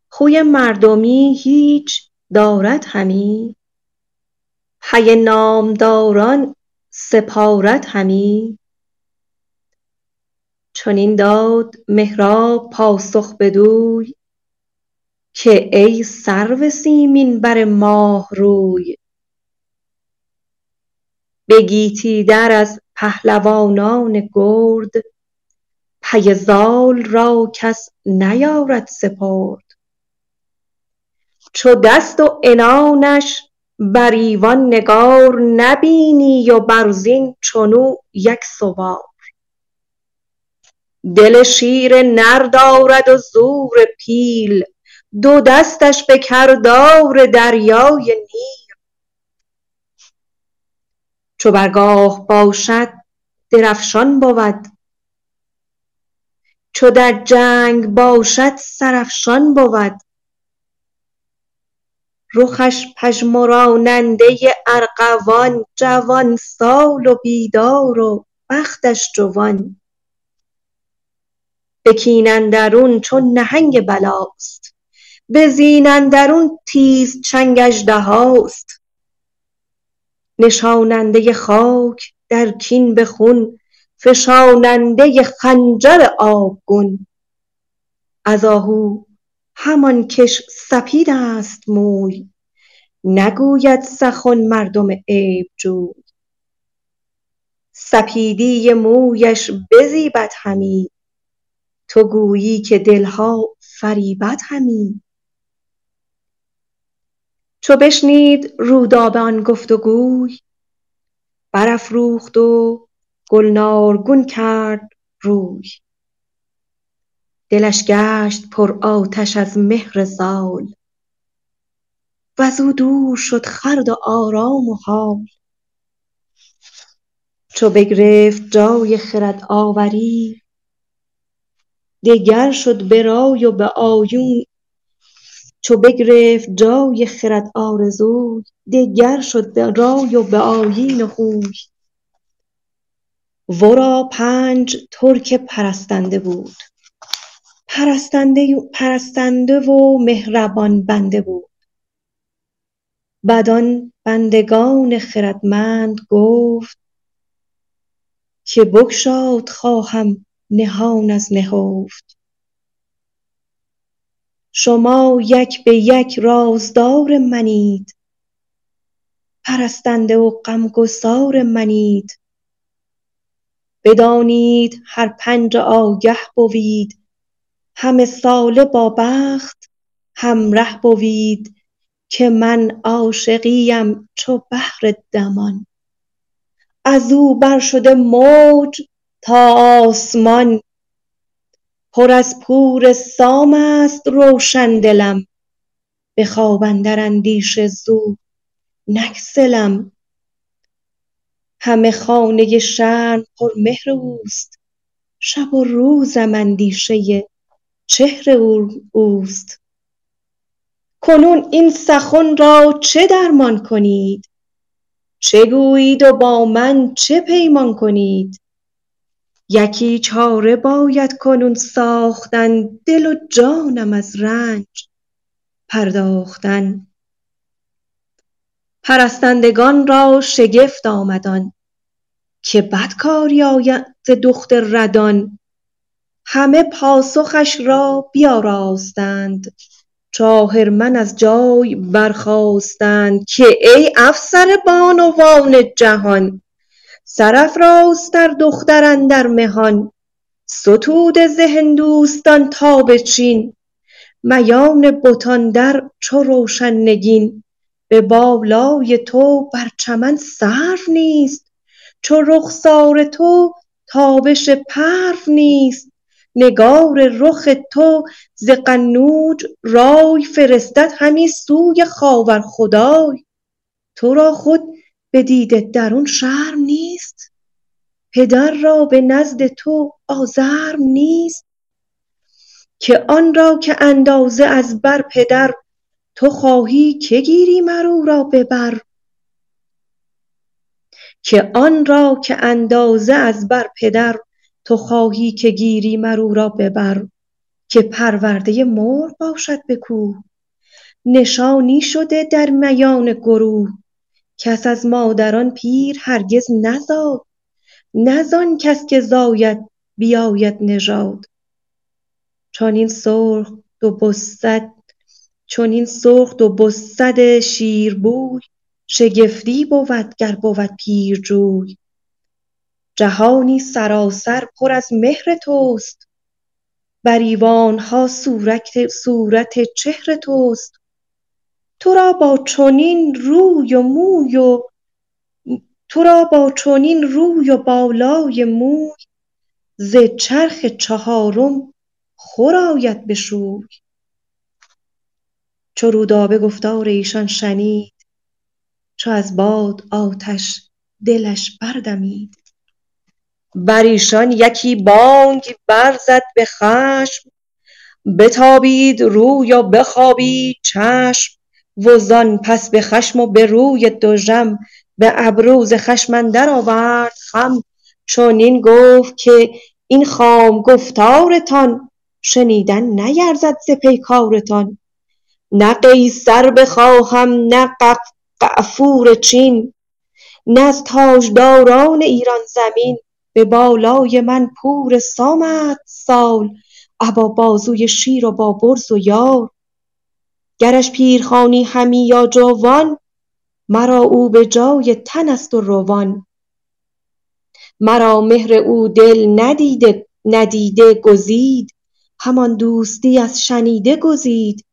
خوی مردمی هیچ دارد همی؟ پی نامداران سپارد همی؟ چنین داد مهراب پاسخ بدوی که ای سرو سیمین بر ماه روی به گیتی در از پهلوانان گرد پی زال را کس نیارد سپرد. چو دست و عنانش بر ایوان نگار نبینی و بر زین چنو یک سوار. دل شیر نر دارد و زور پیل دو دستش به کردار دریای نیل. چو بر گاه باشد درفشان بود. چو در جنگ باشد سرافشان بود. رخش پژمراننده ارغوان جوان سال و بیدار و بختش جوان. به کین اندرون چون نهنگ بلاست. به زین اندرون تیزچنگ اژدهاست نشاننده خاک در کین به خون فشاننده خنجر آبگون. از آهو همان کش سپید است موی نگوید سخن مردم عیب جوی. سپیدی مویش بزیبد همی تو گویی که دلها فریبد همی. چو بشنید رودابه آن گفت و گوی برافروخت و گلنارگون کرد روی. دلش گشت پرآتش از مهر زال. وزو دور شد خورد و آرام و حال. چو بگرفت جای خرد آوری دگر شد به رای و به آیین چو بگرفت جای خرد آرزوی دگر شد به رای و به آیین و خوی. ورا پنج ترک پرستنده بود. پرستنده و مهربان بنده بود. بدان بندگان خردمند گفت که بگشاد خواهم نهان از نهفت. شما یک به یک رازدار منید. پرستنده و غمگسار منید. بدانید هر پنج آگه بوید. همه ساله با بخت همره بوید که من عاشقیم چو بحر دمان. ازو بر شده موج تا آسمان. پر از پور سام است روشن دلم. به خواب اندر اندیشه زو نگسلم همه خانه شرم پرمهر اوست. شب و روزم اندیشه چهر اوست. کنون این سخن را چه درمان کنید؟ چه گویید و با من چه پیمان کنید؟ یکی چاره باید کنون ساختن دل و جانم از رنج پرداختن. پرستندگان را شگفت آمد آن که بد کاری آید ز دخت ردان. همه پاسخش را بیاراستند. چو آهرمن از جای برخاستند که ای افسر بانوان جهان سرافراز تر دختر اندر مهان ستوده ز هندوستان تا به چین. میان بتان در چو روشن نگین به بالای تو بر چمن سرو نیست. چو رخسار تو تابش پرو نیست. نگار رخ تو ز قنوج رای فرستد همی سوی خاور خدای ترا خود به دید درون شرم نیست. پدر را به نزد تو آزرم نیست که آن را که اندازه از بر پدر تو خواهی که گیری مر او را به بر؟ که آن را که اندازه از بر پدر تو خواهی که گیری مر او را به بر؟ که پرورده مرغ باشد به کوه نشانی شده در میان گروه کس از مادران پیر هرگز نزاد نه کس که زاید بیاید نژاد. چنین سرخ دو بسد شیربوی شگفتی بود گر بود پیرجوی. جهانی سراسر پر از مهر توست بر ایوانها صورت چهر توست. ترا با چنین روی و بالای موی ز چرخ چهارم خور آید به شوی. چو رودابه گفتار ایشان شنید چو از باد آتش دلش بردمید. بر ایشان یکی بانگ برزد به خشم بتابید روی و بخوابید چشم وزان پس به خشم و به روی دژم به ابرو ز خشم اندر آورد خم. چنین گفت که این خام گفتارتان شنیدن نیرزد ز پیکارتان. نه قیصر بخواهم نه غفور چین. نه از تاجداران ایران زمین. به بالای من پور سامست سال. ابا بازوی شیر و با برز و یال گرش پیرخوانی همی یا جوان مرا او به جای تن است و روان. مرا مهر او دل ندیده گزید. همان دوستی از شنیده گزید.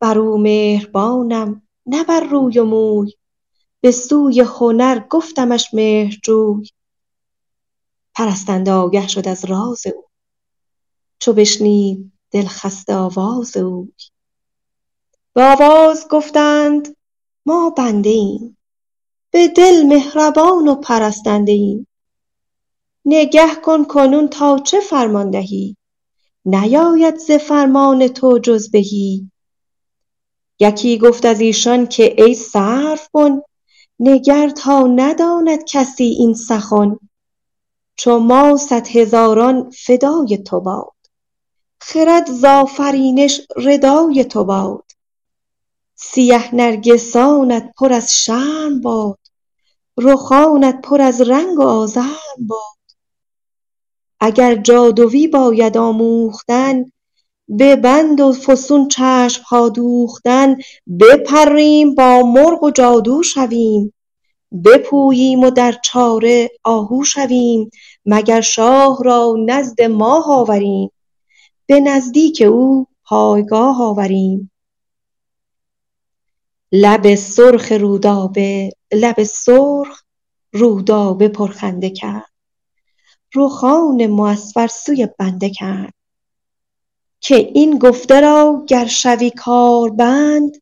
بر او مهربانم نه بر روی و موی. به سوی هنر گفتمش مهرجوی. پرستنده آگه شد از راز او. چو بشنید دلخسته آواز اوی. به آواز گفتند ما بنده ایم. به دل مهربان و پرستنده ایم. نگه کن کنون تا چه فرمان دهی؟ نیاید ز فرمان تو جز بهی. یکی گفت از ایشان که ای سروبن نگر تا نداند کسی این سخن. چو ما صدهزاران فدای تو باد خرد ز ردای تو باد. سیه نرگسانت پر از شرم باد رخانت پر از رنگ و آزرم باد. اگر جادوی باید آموختن به بند و فسون چشمها دوختن بپریم با مرغ و جادو شویم بپوییم و در چاره آهو شویم مگر شاه را نزد ماه آوریم به نزدیک او پایگاه آوریم. لب سرخ رودابه پرخنده کرد. رخان معصفر سوی بنده کرد. که این گفته را گر شوی کاربند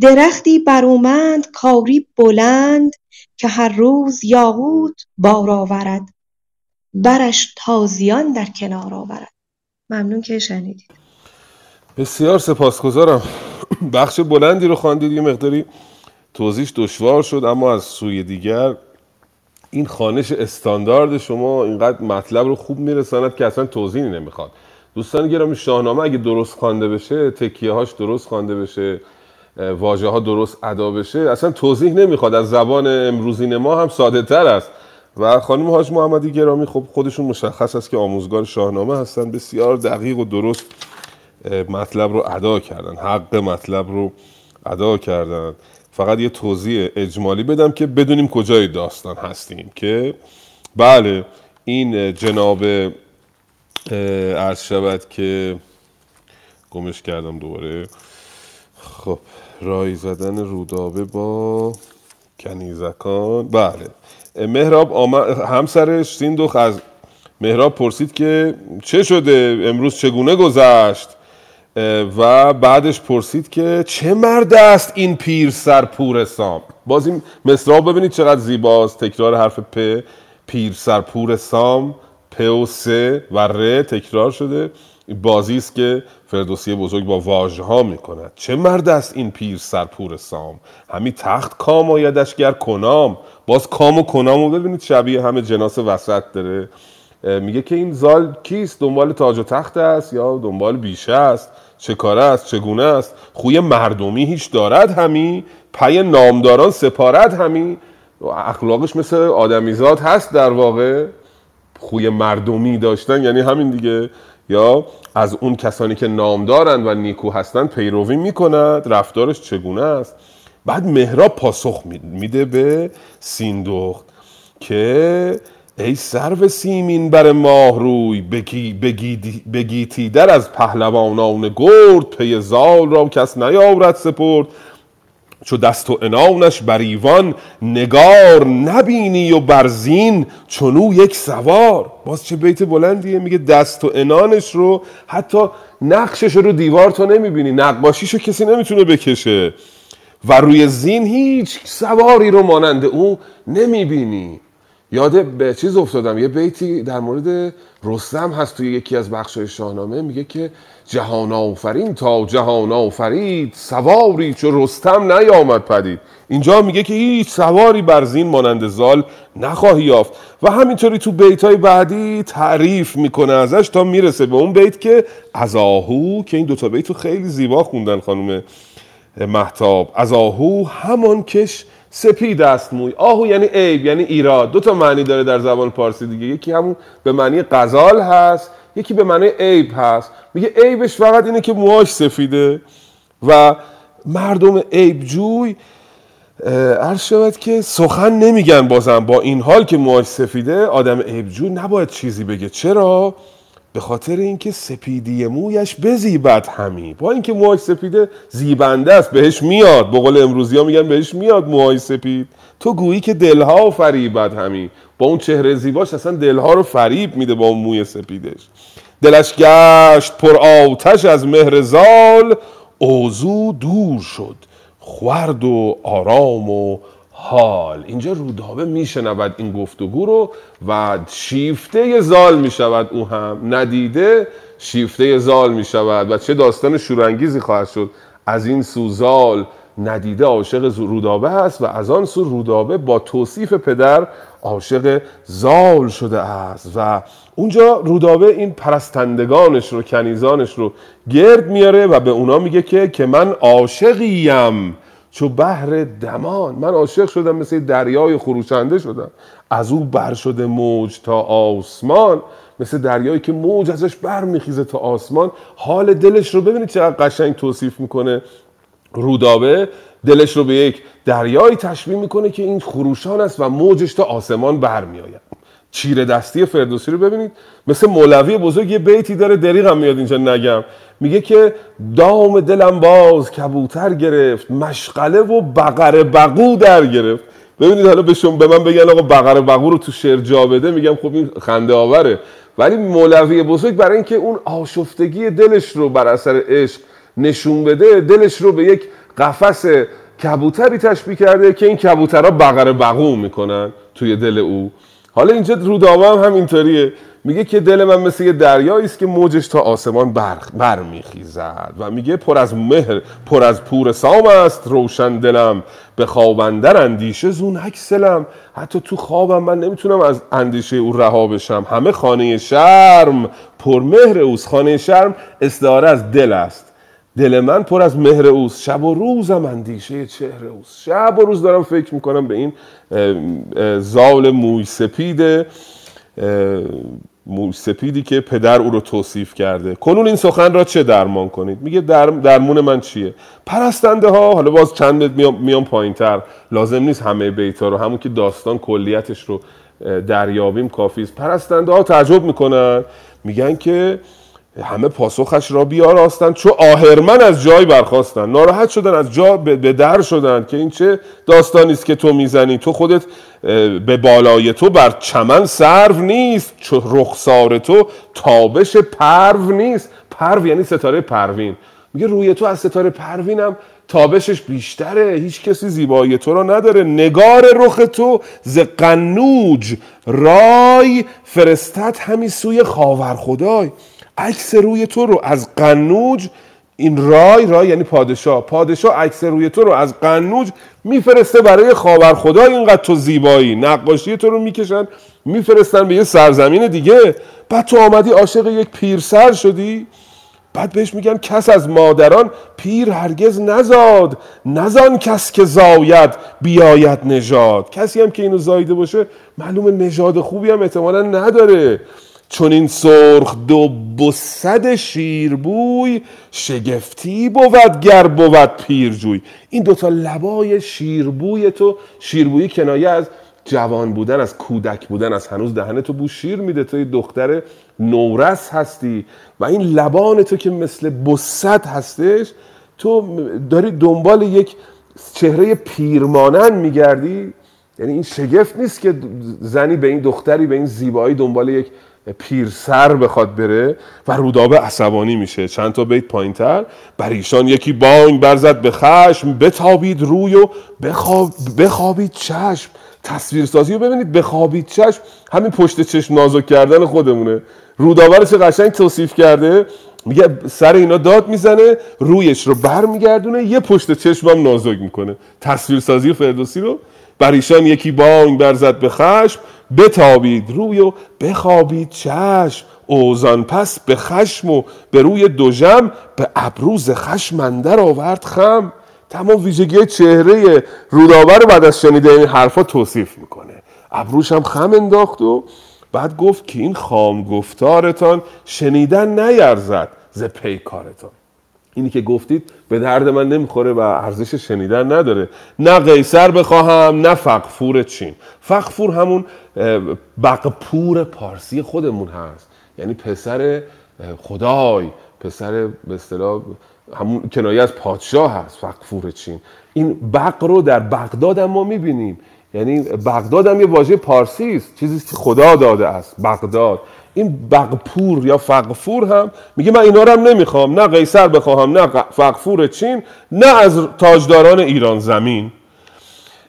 درختی برومند کاری بلند که هر روز یاقوت بار آورد. برش تازیان در کنار آورد. ممنون که شنیدید. بسیار سپاسگزارم. <coughs> بخش بلندی رو خواندید یه مقداری توضیحش دشوار شد اما از سوی دیگر این خانش استاندارد شما اینقدر مطلب رو خوب میرساند که اصلا توضیحی نمی‌خواد. دوستان گرامی شاهنامه اگه درست خوانده بشه تکیه هاش درست خوانده بشه واژه ها درست ادا بشه اصلا توضیح نمی‌خواد. از زبان امروزین ما هم ساده تر است. و خانم حاج محمدی گرامی خب خودشون مشخص است که آموزگار شاهنامه هستن بسیار دقیق و درست مطلب رو ادا کردن حق مطلب رو ادا کردن. فقط یه توضیح اجمالی بدم که بدونیم کجای داستان هستیم که بله این جناب عرض شود که گمش کردم دوباره. خب رای زدن رودابه با کنیزکان. بله مهراب آمد همسرش سیندوخ از مهراب پرسید که چه شده؟ امروز چگونه گذشت؟ و بعدش پرسید که چه مرد است این پیر سرپور سام؟ باز این مصرع ببینید چقدر زیباست. تکرار حرف پ. پیر سرپور سام پ و س و ر تکرار شده. بازی است که فردوسی بزرگ با واژه ها می کند چه مرد است این پیر سرپور سام؟ همی تخت کام آیدش گر کنام. باز کام و کنام رو ببینید شبیه همه جناس وسط داره. میگه که این زال کیست؟ دنبال تاج و تخت است یا دنبال بیشه است؟ چه کاره است چگونه است؟ خوی مردمی هیچ دارد همی؟ پی نامداران سپارد همی؟ اخلاقش مثل آدمیزاد هست در واقع. خوی مردمی داشتن یعنی همین دیگه. یا از اون کسانی که نامدارند و نیکو هستند پیروی می‌کند. رفتارش چگونه است؟ بعد مهراب پاسخ میده به سیندخت که ای سرو سیمین بر ماه روی بگی در از پهلوانان گرد پی زال را کس نیاورد سپرد. چو دست و انانش بر ایوان نگار نبینی و برزین چونو یک سوار. باز چه بیت بلندیه؟ میگه دست و انانش رو حتی نقشش رو دیوار تو نمی‌بینی. نقباشیشو کسی نمی‌تونه بکشه. و روی زین هیچ سواری رو مانند او نمی‌بینی. یاد به چیز افتادم. یه بیتی در مورد رستم هست توی یکی از بخشای شاهنامه. میگه که جهان آفرین تا جهان آفرید سواری چو رستم نیامد پدید. اینجا میگه که هیچ سواری بر زین مانند زال نخواهی یافت. و همینطوری تو بیت های بعدی تعریف می‌کنه ازش تا می‌رسه به اون بیت که از آهو که این دوتا بیت رو خیلی زیبا خوندن خانم محتاب از آهو همان کش سپید است موی. آهو یعنی عیب یعنی ایراد. دو تا معنی داره در زبان پارسی دیگه. یکی همون به معنی غزال هست یکی به معنی عیب هست. میگه عیبش فقط اینه که موهاش سفیده و مردم عیب جوی عرض شود که سخن نمیگن بازم. با این حال که موهاش سفیده آدم عیب جوی نباید چیزی بگه. چرا؟ به خاطر اینکه سپیدی مویش بزیبد همی. با اینکه موهاش سپیده زیبنده است بهش میاد. به قول امروزی ها میگن بهش میاد موهای سپید. تو گویی که دلها فریبد همی. با اون چهره زیباش اصلا دلها رو فریب میده با اون موی سپیدش. دلش گشت پر آتش از مهر زال. اوزو دور شد. خورد و آرام و حال. اینجا رودابه میشنود این گفتگو رو و شیفته زال می‌شود. او هم ندیده شیفته زال می‌شود و چه داستان شورانگیزی خواهد شد. از این سو زال ندیده عاشق رودابه است و از آن سو رودابه با توصیف پدر عاشق زال شده است. و اونجا رودابه این پرستندگانش رو کنیزانش رو گرد میاره و به اونا میگه که که من عاشقیم. چو بحر دمان. من عاشق شدم مثل دریای خروشنده شدم. از او بر شده موج تا آسمان. مثل دریایی که موج ازش بر میخیزه تا آسمان. حال دلش رو ببینید چقدر قشنگ توصیف می‌کنه رودابه. دلش رو به یک دریایی تشبیه می‌کنه که این خروشان است و موجش تا آسمان برمیآید. چیره دستی فردوسی رو ببینید. مثل مولوی بزرگ یه بیتی داره دریغم میاد اینجا نگم. میگه که دام دلم باز کبوتر گرفت مشغله و بقر بقو در گرفت. ببینید حالا به شما به من بگن آقا بقر بقو رو تو شعر جا بده میگم خب این خنده آوره. ولی مولوی بزرگ برای اینکه اون آشفتگی دلش رو بر اثر عشق نشون بده دلش رو به یک قفس کبوتری تشبیه کرده که این کبوترها بقر بقو می‌کنن توی دل او. حالا اینجا رودابه هم همینطوریه. میگه که دل من مثل یه دریایی است که موجش تا آسمان بر, بر میخیزد و میگه پر از مهر پر از پور سام است روشن دلم. به خواب اندر اندیشه زون اکسلم حتی تو خوابم من نمی‌تونم از اندیشه او رها بشم. همه خانه شرم پر مهر اوست. خانه شرم استعاره از دل است. دل من پر از مهر اوست. شب و روزم اندیشه چهره اوست. شب و روز دارم فکر می‌کنم به این زال موی سپید موی سپیدی که پدر او رو توصیف کرده. کنون این سخن را چه درمان کنید؟ میگه در درمون من چیه؟ پرستنده ها. حالا باز چند میام, میام پایین تر لازم نیست همه بیتا رو همون که داستان کلیتش رو دریابیم کافی است. پرستنده ها تعجب می‌کنن. میگن که همه پاسخش را بیاراستند. چو آهرمن از جای برخاستند ناراحت شدن از جا به در شدند که این چه داستانی است که تو می‌زنی. تو خودت به بالای تو بر چمن سرو نیست. چو رخسار تو تابش پرو نیست. پرو یعنی ستاره پروین. میگه روی تو از ستاره پروینم تابشش بیشتره. هیچ کسی زیبایی تو را نداره. نگار رخ تو ز قنوج. رای فرستد همی سوی خاور خدای عکس روی تو رو از قنوج این رای رای یعنی پادشاه. پادشاه عکس روی تو رو از قنوج میفرسته برای خاور خدا اینقدر تو زیبایی. نقاشی تو رو می‌کشن میفرستن به یه سرزمین دیگه. بعد تو آمدی عاشق یک پیرسر شدی. بعد بهش میگن کس از مادران. پیر هرگز نزاد. نزان کس که زاید بیاید نژاد. کسی هم که اینو زایده باشه معلوم نژاد خوبی هم احتمالا نداره. چون این سرخ دو بسد شیربوی شگفتی بود گر بود پیرجوی. این دوتا لبای شیربوی تو شیربویی کنایه از جوان بودن از کودک بودن از هنوز دهن تو بو شیر میده. تو دختر نورس هستی و این لبان تو که مثل بسد هستش تو داری دنبال یک چهره پیرمانن میگردی؟ یعنی این شگفت نیست که زنی به این دختری به این زیبایی دنبال یک پیرسر بخواد بره و رودابه عصبانی میشه. چند تا بیت پایینتر. بر ایشان یکی بانگ برزد به خشم. بتابید روی و بخواب بخوابید چشم. تصویرسازی رو ببینید. بخوابید چشم. همین پشت چشم نازک کردن خودمونه. روداور چه قشنگ توصیف کرده. میگه سر اینا داد می‌زنه رویش رو بر میگردونه یه پشت چشم هم نازک می‌کنه. تصویرسازی فردوسی رو بر ایشان یکی بانگ برزد به خشم بتابید روی و بخوابید چشم. اوزان پس به خشم و به روی دوژم به ابروز خشم اندر آورد خم. تمام ویژگی چهره رودابر رو بعد از شنیده این حرفا توصیف می‌کنه. ابروش هم خم انداخت و بعد گفت که این خام گفتارتان شنیدن نیرزد ز پیکارتان. اینی که گفتید به درد من نمی‌خوره و ارزش شنیدن نداره. نه قیصر بخواهم نه فقفور چین. فقفور همون بقپور پارسی خودمون هست. یعنی پسر خدای. پسر به اصطلاح همون کنایه از پادشاه هست فقفور چین. این بق رو در بغداد هم ما می‌بینیم. یعنی بغداد هم یه واژه پارسی است چیزی که خدا داده است بغداد. این بغپور یا فقفور هم میگه من اینا رو هم نمی‌خوام نه قیصر بخواهم نه فقفور چین نه از تاجداران ایران زمین.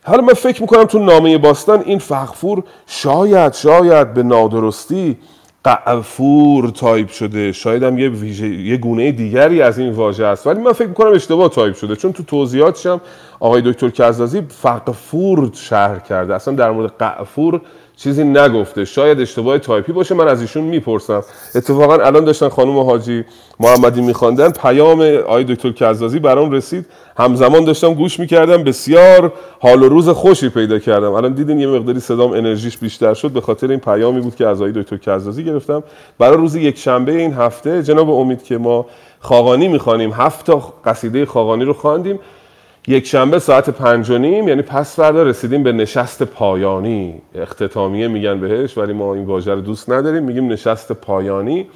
حالا من فکر می‌کنم تو نامه باستان این فقفور شاید شاید به نادرستی قعفور تایپ شده. شاید هم یه, ویژه، یه گونه دیگری از این واژه است. ولی من فکر می‌کنم اشتباه تایپ شده. چون تو توضیحاتش هم آقای دکتر کزازی فغفور شرح کرده. اصلا در مورد قعفور چیزی نگفته. شاید اشتباه تایپی باشه من از ایشون می‌پرسم. اتفاقا الان داشتن خانم حاجی محمدی میخواندن. پیام آقای دکتر کزازی برام رسید. همزمان داشتم گوش می‌کردم. بسیار حال و روز خوشی پیدا کردم. الان دیدین یه مقداری صدام انرژیش بیشتر شد. به خاطر این پیامی بود که از آقای دکتر کزازی گرفتم. برای روز یک شنبه این هفته جناب امید که ما خاقانی می‌خوانیم هفت تا قصیده خاقانی رو خواندیم. یک شنبه ساعت پنج و نیم یعنی پس فردا رسیدیم به نشست پایانی. اختتامیه میگن بهش ولی ما این واژه رو دوست نداریم. میگیم نشست پایانی.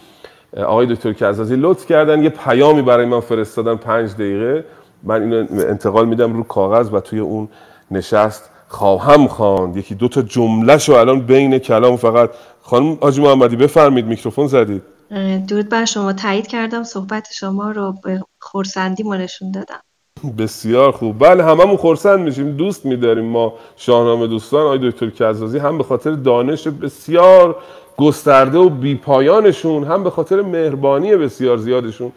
آقای دکتر کزازی لطف کردن. یه پیامی برای من فرستادن پنج دقیقه. من اینو انتقال میدم رو کاغذ و توی اون نشست خواهم خواند. یکی دو تا جمله شو الان بین کلام فقط. خانم آجی محمدی بفرمید میکروفون زدید. درود بر شما. تایید کردم صحبت شما رو به خورسندی نشون دادم. بسیار خوب. بله هممون خرسند میشیم دوست میداریم ما شاهنامه دوستان. آقای دکتر کزازی هم به خاطر دانش بسیار گسترده و بیپایانشون هم به خاطر مهربانی بسیار زیادشون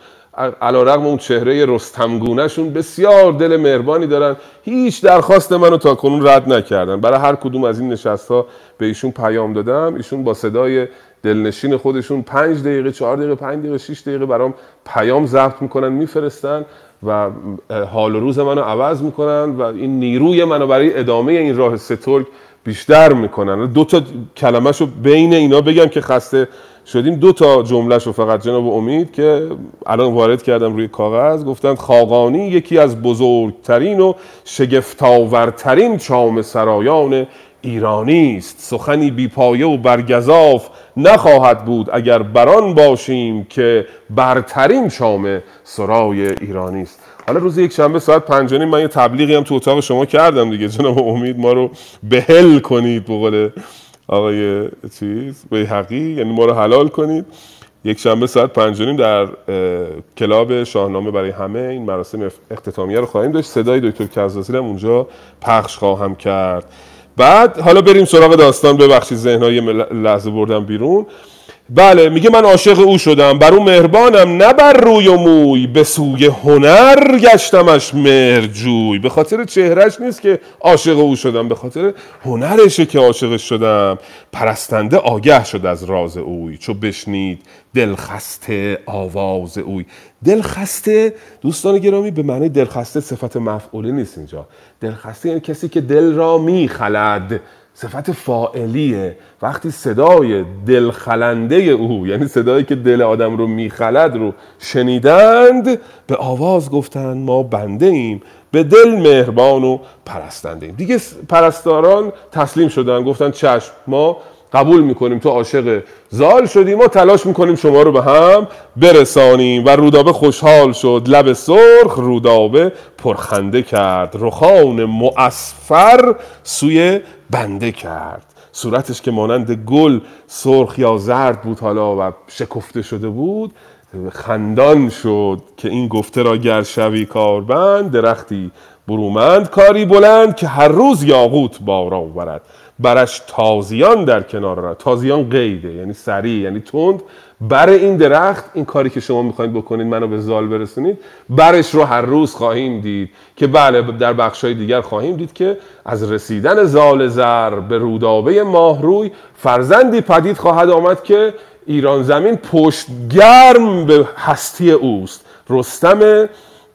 علا رقم اون چهره رستمگونه شون بسیار دل مهربانی دارن. هیچ درخواست منو تا کنون رد نکردن. برای هر کدوم از این نشست ها به ایشون پیام دادم. ایشون با صدای دلنشین خودشون پنج دقیقه چهار دقیقه پنج دقیقه شیش دقیقه برام پیام ضبط می‌کنن میفرستن. و حال و روز منو عوض می‌کنن و این نیروی منو برای ادامه این راه سترگ بیشتر می‌کنن. دو تا کلمه بین اینا بگم که خسته شدیم. دو تا جمله شو فقط جناب امید که الان وارد کردم روی کاغذ. گفتن خاقانی یکی از بزرگترین و شگفتاورترین چام سرایان ایرانی است. سخنی بیپایه و برگزاف نخواهد بود اگر بران باشیم که برترین شام سرای ایرانی است. حالا روز یک شنبه ساعت پنج من یه تبلیغی هم تو اتاق شما کردم دیگه. جناب امید ما رو بهل کنید به قول آقای چیز بیحقی یعنی ما رو حلال کنید. یک شنبه ساعت پنج در کلاب شاهنامه برای همه این مراسم اختتامیه رو خواهیم داشت. صدای دکتر کزازی هم اونجا پخش خواهم کرد. بعد حالا بریم سراغ داستان ببخشید ذهنهای لحظه بردم بیرون. بله میگه من عاشق او شدم. بر او مهربانم. نه بر روی و موی به سوی هنر گشتمش مهرجوی. به خاطر چهرش نیست که عاشق او شدم. به خاطر هنرشه که عاشق شدم. پرستنده آگه شد از راز اوی. چو بشنید دلخسته آواز اوی. دلخسته دوستان گرامی به معنی دلخسته صفت مفعوله نیست اینجا. دلخسته یعنی کسی که دل را میخلد. صفت فائلیه وقتی صدای دلخلنده او یعنی صدایی که دل آدم رو میخلد رو شنیدند به آواز گفتند ما بنده ایم. به دل مهربان و پرستنده ایم. دیگه پرستاران تسلیم شدن گفتن چشم ما قبول می‌کنیم تو عاشق زال شدی ما تلاش می‌کنیم شما رو به هم برسانیم. و رودابه خوشحال شد. لب سرخ رودابه پرخنده کرد. رخان مؤسفر سوی بنده کرد. صورتش که مانند گل سرخ یا زرد بود حالا و شکفته شده بود خندان شد که این گفته را گر شوی کاربند درختی برومند کاری بلند که هر روز یاقوت بار آورد. برش تازیان در کنار را. تازیان قیده یعنی سریع یعنی تند. بر این درخت این کاری که شما می‌خواید بکنید منو به زال برسونید برش رو هر روز خواهیم دید که بله در بخشای دیگر خواهیم دید که از رسیدن زال زر به رودابه ماهروی فرزندی پدید خواهد آمد که ایران زمین پشت گرم به هستی اوست. رستم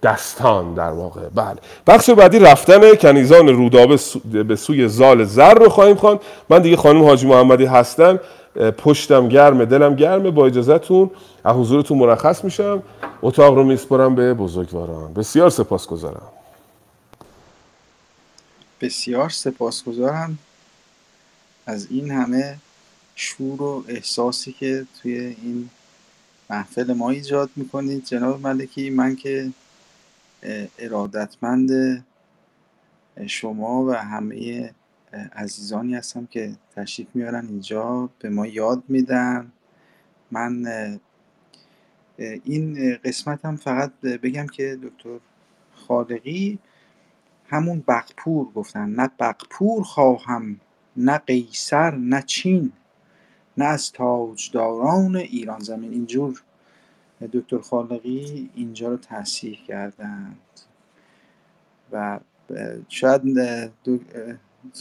دستان در واقع. بله. بخش بعدی رفتن کنیزان رودابه به سوی زال زر رو خواهیم خواند. من دیگه خانم حاجی محمدی هستن پشتم گرمه دلم گرمه. با اجازهتون از حضورتون مرخص میشم. اتاق رو میسپرم به بزرگواران. بسیار سپاسگزارم. بسیار سپاسگزارم. از این همه شور و احساسی که توی این محفل ما ایجاد می‌کنید. جناب ملکی من که ارادتمند شما و همه عزیزانی هستم که تشریف میارن اینجا به ما یاد میدن. من این قسمت هم فقط بگم که دکتر خالقی همون بقپور گفتن. نه بقپور خواهم نه قیصر نه چین نه از تاجداران ایران زمین. اینجور دکتر خالقی اینجا رو تصحیح کردند. و شاید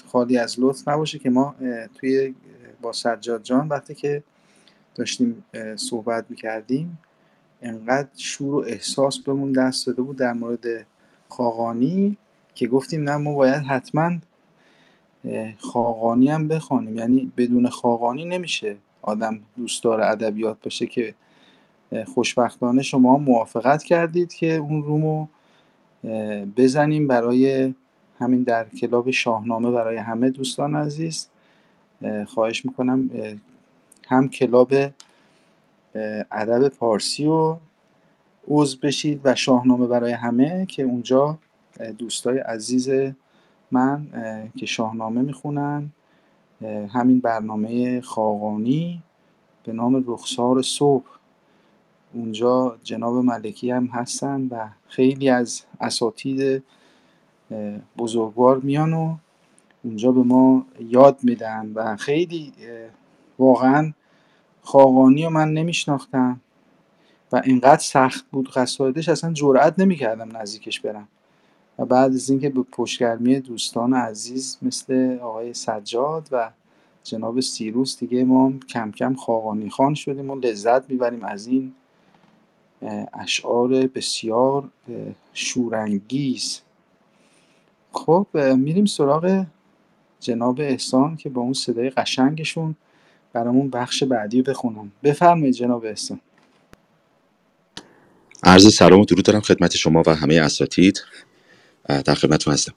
خالی از لطف نباشه که ما توی با سجاد جان وقتی که داشتیم صحبت می‌کردیم انقدر شور و احساس بهمون دست داده بود در مورد خاقانی که گفتیم نه ما باید حتما خاقانی هم بخوانیم. یعنی بدون خاقانی نمیشه آدم دوستدار ادبیات باشه که خوشبختانه شما موافقت کردید که اون رومو بزنیم برای همین در کلاب شاهنامه برای همه دوستان عزیز. خواهش می‌کنم هم کلاب ادب پارسی و عضو بشید و شاهنامه برای همه که اونجا دوستای عزیز من که شاهنامه می‌خونن. همین برنامه خاقانی به نام رخسار صبح. اونجا جناب ملکی هم هستن و خیلی از اساتید بزرگوار میان و اونجا به ما یاد میدن و خیلی واقعا خاقانی رو من نمیشناختم و اینقدر سخت بود قصایدش اصلا جرئت نمی‌کردم نزدیکش برم. و بعد از اینکه به پشتگرمی دوستان عزیز مثل آقای سجاد و جناب سیروس دیگه ما کم کم خاقانی خان شدیم و لذت می‌بریم از این اشعار بسیار شورانگیز. خب میریم سراغ جناب احسان که با اون صدای قشنگشون برامون بخش بعدی رو بخونم بفرمایید جناب احسان. عرض سلام و درود دارم خدمت شما و همه اساتید. در خدمتتون هستم.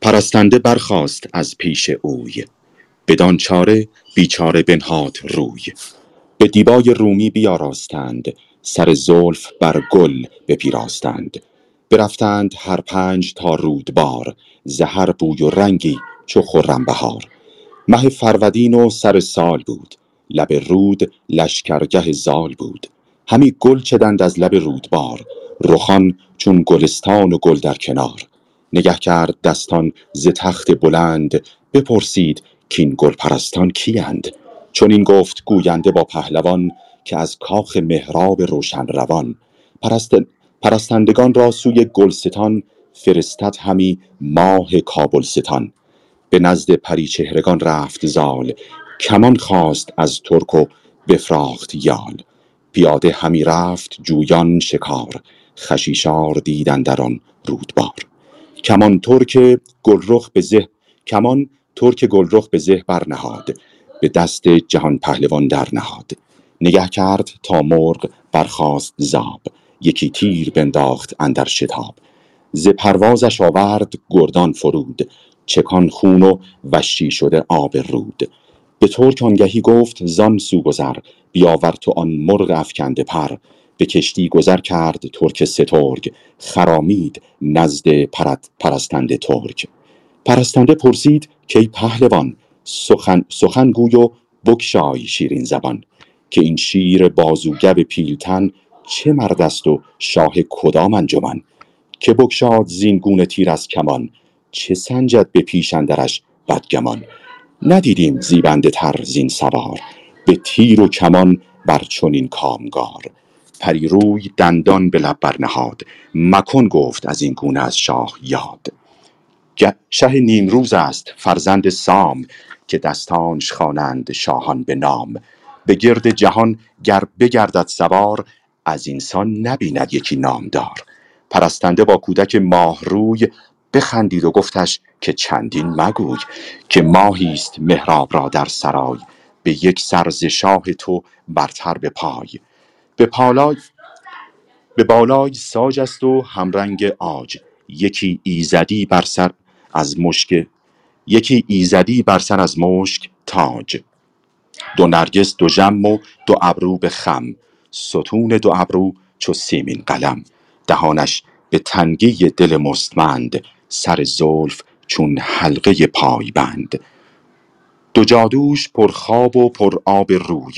پرستنده برخاست از پیش اوی. بدان چاره بیچاره بنهاد روی. به دیبای رومی بیاراستند سر زلف بر گل بپیراستند. برفتند هر پنج تا رودبار زهر بوی و رنگی چو خرم بهار مه فرودین و سر سال بود لب رود لشکرگه زال بود. همی گل چدند از لب رودبار رخان چون گلستان و گل در کنار. نگه کرد دستان ز تخت بلند بپرسید کین گل پرستان کیند چون این گفت گوینده با پهلوان که از کاخ مهراب روشن روان. پرست... پرستندگان را سوی گلستان فرستد همی ماه کابلستان. به نزد پریچهرگان رفت زال. کمان خواست از ترک و بفراخت یال. پیاده همی رفت جویان شکار. خشیشار دید اندر رودبار. کمان ترک گلرخ به زه کمان ترک گلرخ به زه برنهاد. به دست جهان پهلوان در نهاد. نگه کرد تا مرغ برخاست زاب. یکی تیر بنداخت اندر شتاب. ز پروازش آورد گردان فرود. چکان خون و وشی شده آب رود. به ترک آنگهی گفت زان سو گذر. بیاور تو آن مرغ افکنده پر. به کشتی گذر کرد ترک سترگ. خرامید نزد پرستنده ترک. پرستنده پرسید کی پهلوان؟ سخن, سخن گوی و بگشای شیرین زبان که این شیر بازوگب پیلتن چه مرد است و شاه کدام انجمن که بگشاد زین گونه تیر از کمان چه سنجد به پیش اندرش بدگمان. ندیدیم زیبنده تر زین سوار به تیر و کمان بر چنین کامگار. پریروی دندان به لب برنهاد مکن گفت از این گونه از شاه یاد. شه نیمروز است فرزند سام که دستانش خوانند شاهان به نام. به گرد جهان گر بگردد سوار از اینسان نبیند یکی نامدار. پرستنده با کودک ماه روی بخندید و گفتش که چندین مگوی که ماهی است مهراب را در سرای. به یک سر شاه تو برتر به پای. به پالای به بالای ساج است و همرنگ عاج. یکی ایزدی بر سر از مشک یکی ایزدی بر سر از مشک تاج. دو نرگس دو ژم و دو ابرو به خم. ستون دو ابرو چو سیمین قلم. دهانش به تنگی دل مستمند. سر زلف چون حلقه پای بند دو جادوش پر خواب و پر آب روی.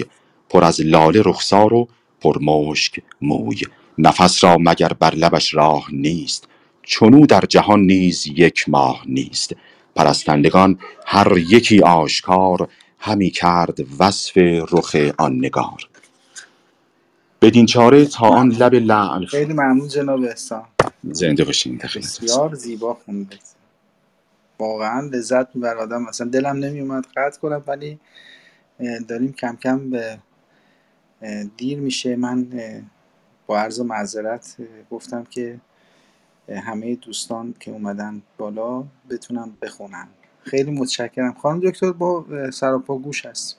پر از لاله رخسار و پر مشک موی. نفس را مگر بر لبش راه نیست؟ چنو در جهان نیز یک ماه نیست. پرستندگان هر یکی آشکار همی کرد وصف رخ آن نگار. بدین چاره تا آن لب لعل خیلی ممنون جناب احسان. زنده باشین بسیار زیبا خوندید. واقعا لذت میبر آدم. مثلا دلم نمیومد قطع کنم ولی داریم کم کم به دیر میشه. من با عرض معذرت گفتم که همه دوستان که اومدن بالا بتونم بخونن. خیلی متشکرم. خانم دکتر با اه، سراپا گوش هست.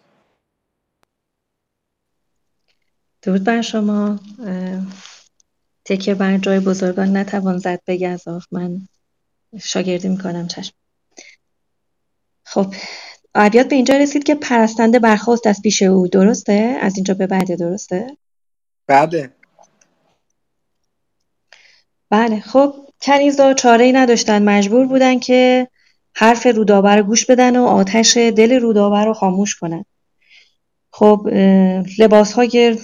درود بر شما. تکیه بر جای بزرگان نتوان زد. به گزاف من شاگردی می‌کنم چشم. خب ابیات به اینجا رسید که پرستنده برخواست از پیش او. درسته؟ از اینجا به بعد درسته؟ بله. بله خب کنیزا چاره ای نداشتن مجبور بودن که حرف رودابه رو گوش بدن و آتش دل رودابه رو خاموش کنن. خب لباس های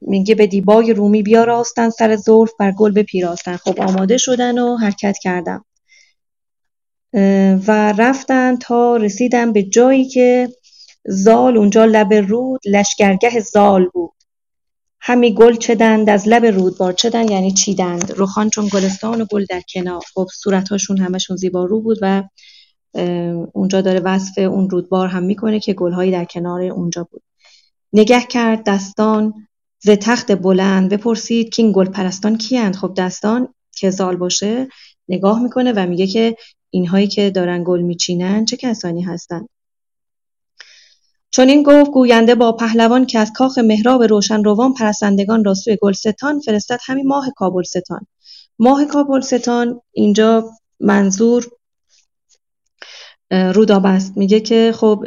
میگه به دیبای رومی بیاراستن سر زلف بر گل بپیراستن. خب آماده شدن و حرکت کردن. و رفتن تا رسیدن به جایی که زال اونجا لب رود لشگرگه زال بود. همی گل چدند از لب رودبار چدن یعنی چیدند. رخان چون گلستان و گل در کنار. خب صورتهاشون همشون زیبا رو بود و اونجا داره وصف اون رودبار هم می‌کنه که گلهایی در کنار اونجا بود. نگه کرد دستان ز تخت بلند بپرسید که این گل پرستان کیند خب دستان که زال باشه نگاه می‌کنه و میگه که اینهایی که دارن گل میچینن چه کسانی هستند چون این گفت گوینده با پهلوان که از کاخ مهراب روشن روان پرستندگان را سوی گلستان فرستد همین ماه کابلستان. ماه کابلستان اینجا منظور رودابه است میگه که خب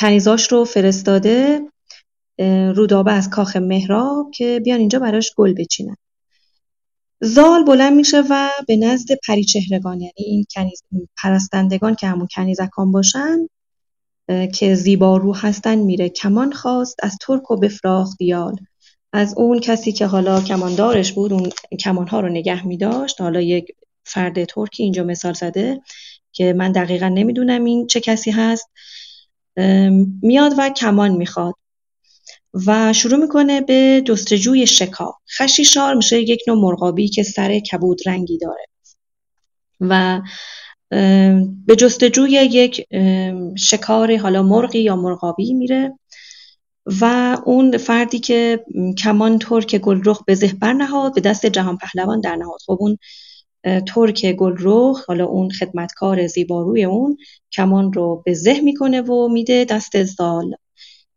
کنیزاش رو فرستاده رودابه از کاخ مهراب که بیان اینجا براش گل بچینن. زال بلند میشه و به نزد پریچهرگان یعنی این پرستندگان که همون کنیزکان باشن که زیبارو هستن میره. کمان خواست از ترک و بفراخت یال از اون کسی که حالا کماندارش بود اون کمانها رو نگه میداشت. حالا یک فرد ترکی اینجا مثال زده که من دقیقا نمی‌دونم این چه کسی هست. میاد و کمان می‌خواد و شروع می‌کنه به جستجوی شکار خشیشار میشه یک نوع مرغابی که سر کبود رنگی داره. و به جستجوی یک شکار حالا مرغی یا مرغابی میره و اون فردی که کمان ترک گلرخ به زه نهاد به دست جهان پهلوان در نهاد. خب اون ترک گلرخ حالا اون خدمتکار زیباروی اون کمان رو به زه می‌کنه و میده دست زال.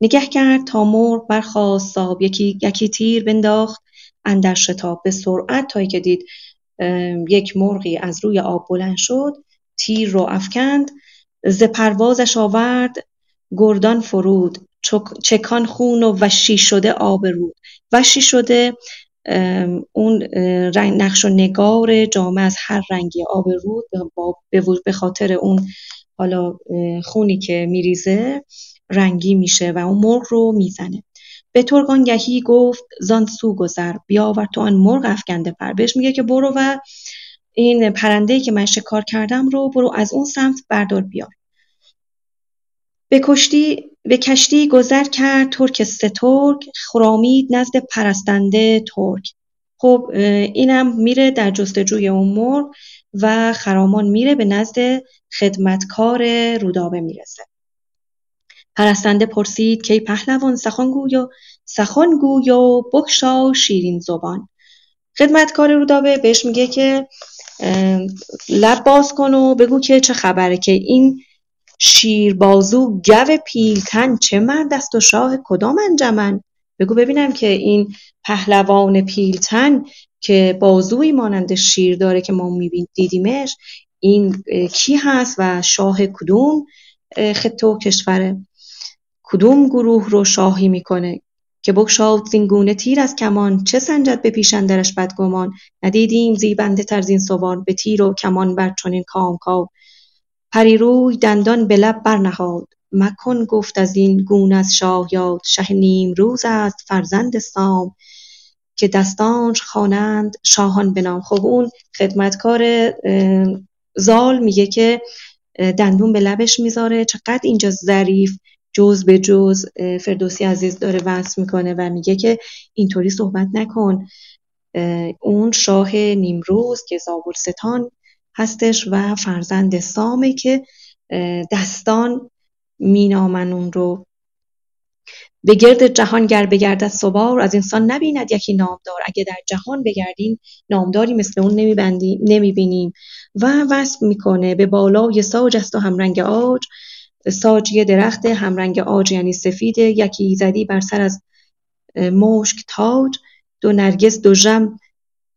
نگه کرد تا مرغ برخاست صاحب یکی, یکی تیر بنداخت اندر شتاب به سرعت تا که دید یک مرغی از روی آب بلند شد. تیر رو افکند ز پروازش آورد گردان فرود چکان خون و وشی شده آب رود. وشی شده اون رنگ نقش و نگار جامعه از هر رنگی آب رود به خاطر اون حالا خونی که میریزه رنگی میشه و اون مرغ رو می‌زنه. به ترک آنگهی گفت زان سو گذر بیاور تو آن مرغ افکنده پر. بهش میگه که برو و این پرنده که من شکار کردم رو برو از اون سمت بردار بیار. به, کشتی، به کشتی گذر کرد ترک سترگ خرامید نزد پرستنده ترک. خب اینم میره در جستجوی اون مرغ و خرامان میره به نزد خدمتکار رودابه می‌رسه. پرستنده پرسید کی پهلوان سخن گوی و گوی و بگشا شیرین زبان. خدمتکار رودابه بهش میگه که لب باز کن و بگو که چه خبره که این شیربازو گو پیلتن چه مرد است و شاه کدام انجمن؟ بگو ببینم که این پهلوان پیلتن که بازوی مانند شیر داره که ما میبین دیدیمش این کی هست و شاه کدوم خطه و کشوره کدوم گروه رو شاهی می‌کنه؟ که بگشاد زین تیر از کمان چه سنجد به پیش اندرش بدگمان؟ ندیدیم زیبنده تر زین سوار به تیر و کمان بر چنین کامکاو پریروی دندان به لب برنهاد مکن گفت از این گونه از شاه یاد شه نیمروز است فرزند سام. که دستانش خوانند شاهان به نام. خب اون خدمتکار زال میگه که دندون به لبش می‌ذاره. چقدر اینجا ظریف. جز به جز فردوسی عزیز داره وصف می‌کنه و میگه که اینطوری صحبت نکن. اون شاه نیمروز که زابلستان هستش و فرزند سامه که دستان مینامن اون رو. به گرد جهان گر بگردد سوار از انسان نبیند یکی نامدار. اگه در جهان بگردیم نامداری مثل اون نمی‌بینیم. و وصف می‌کنه به بالای ساج است و همرنگ آج ساج یه درخت همرنگ آج یعنی سفید یکی زدی بر سر از مشک تاج دو نرگس دو ژم.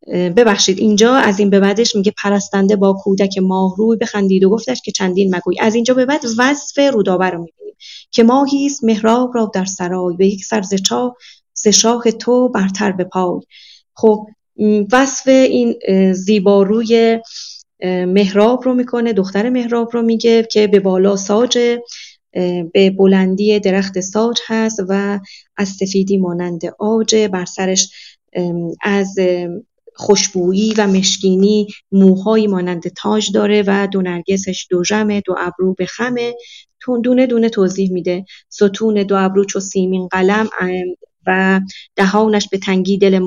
ببخشید اینجا از این به بعدش میگه پرستنده با کودک ماهروی بخندید و گفتش که چندین مگوی. از اینجا به بعد وصف رودابه رو می‌بینیم که ماهی است محراب را در سرای به یک سر ز تو برتر به پای. خب وصف این زیباروی محراب رو می‌کنه دختر محراب رو میگه که به بالا ساج به بلندی درخت ساج هست و از سفیدی مانند آج بر سرش از خوشبویی و مشکینی موهایی مانند تاج داره و دو نرگسش دو جمه دو ابرو به خمه. دونه دونه توضیح میده. ستون دو ابرو چو سیمین قلم و دهانش به تنگی دل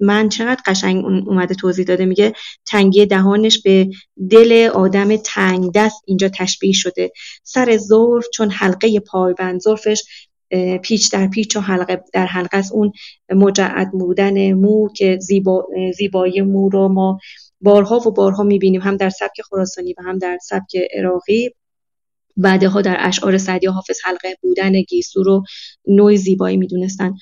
من چقدر قشنگ اومده توضیح داده. میگه تنگی دهانش به دل آدم تنگ دست اینجا تشبیه شده. سر زلف چون حلقه پایبند زلفش پیچ در پیچ و حلقه در حلقه است. اون مجعد بودن مو که زیبا زیبایی مو رو ما بارها و بارها می‌بینیم هم در سبک خراسانی و هم در سبک عراقی. بعدها در اشعار سعدی حافظ حلقه بودن گیسو رو نوع زیبایی می‌دونستن.